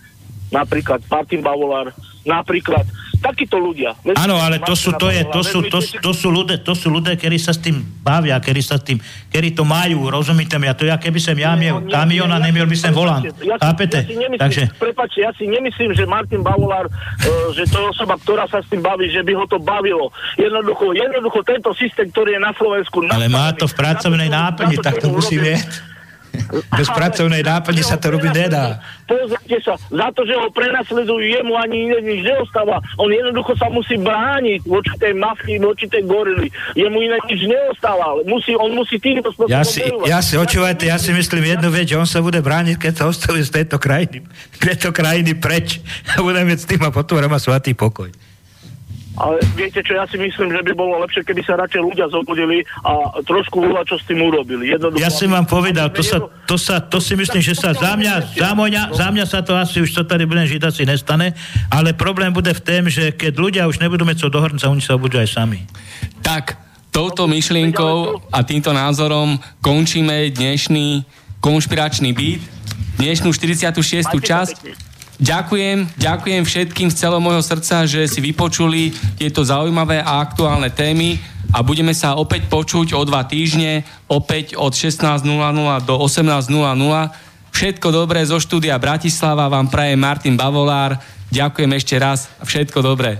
napríklad Martin Bavolár, napríklad takíto ľudia. Áno, ale to sú, to, je, to, sú, to, to, sú ľudia, to sú ľudia, ktorí sa s tým bavia, ktorí sa s tým, ktorí to majú, rozumíte mi? A to ja keby som ja miel kamión a nemiel by som volant. Ja, Chápete? Ja Takže... Prepačte, ja si nemyslím, že Martin Bavolár, uh, že to je osoba, ktorá sa s tým baví, že by ho to bavilo. Jednoducho, jednoducho tento systém, ktorý je na Slovensku... Ale má to v pracovnej náplni, tak to musí vieť. Bez pracovnej náplne sa to robiť nedá. Pozrite sa, za to, že ho prenasledujú, jemu ani nič neostáva. On jednoducho sa musí brániť voči tej mafii, voči tej gorily. Jemu iné nič neostáva. Musí, on musí týmto spôsobom ja si, ja si, očúvajte, ja si myslím jednu vec, že on sa bude brániť, keď sa ostaví z tejto krajiny, tejto krajiny preč <laughs> a bude mať s tým a potom má svatý pokoj. Ale viete čo, ja si myslím, že by bolo lepšie, keby sa radšej ľudia zobudili a trošku uľa, čo s tým urobili. Jednoducho, ja som vám povedal, to, sa, to, sa, to si myslím, že sa za mňa, za, moňa, za mňa sa to asi už, čo tady budem žiť, asi nestane, ale problém bude v tom, že keď ľudia už nebudú mať co do hrnca, oni sa obudia aj sami. Tak, touto myšlienkou a týmto názorom končíme dnešný konšpiračný byt, dnešnú 46. časť. Ďakujem, ďakujem všetkým z celého môjho srdca, že si vypočuli tieto zaujímavé a aktuálne témy a budeme sa opäť počuť o dva týždne, opäť od 16.00 do 18.00. Všetko dobré zo štúdia Bratislava vám praje Martin Bavolár. Ďakujem ešte raz a všetko dobré.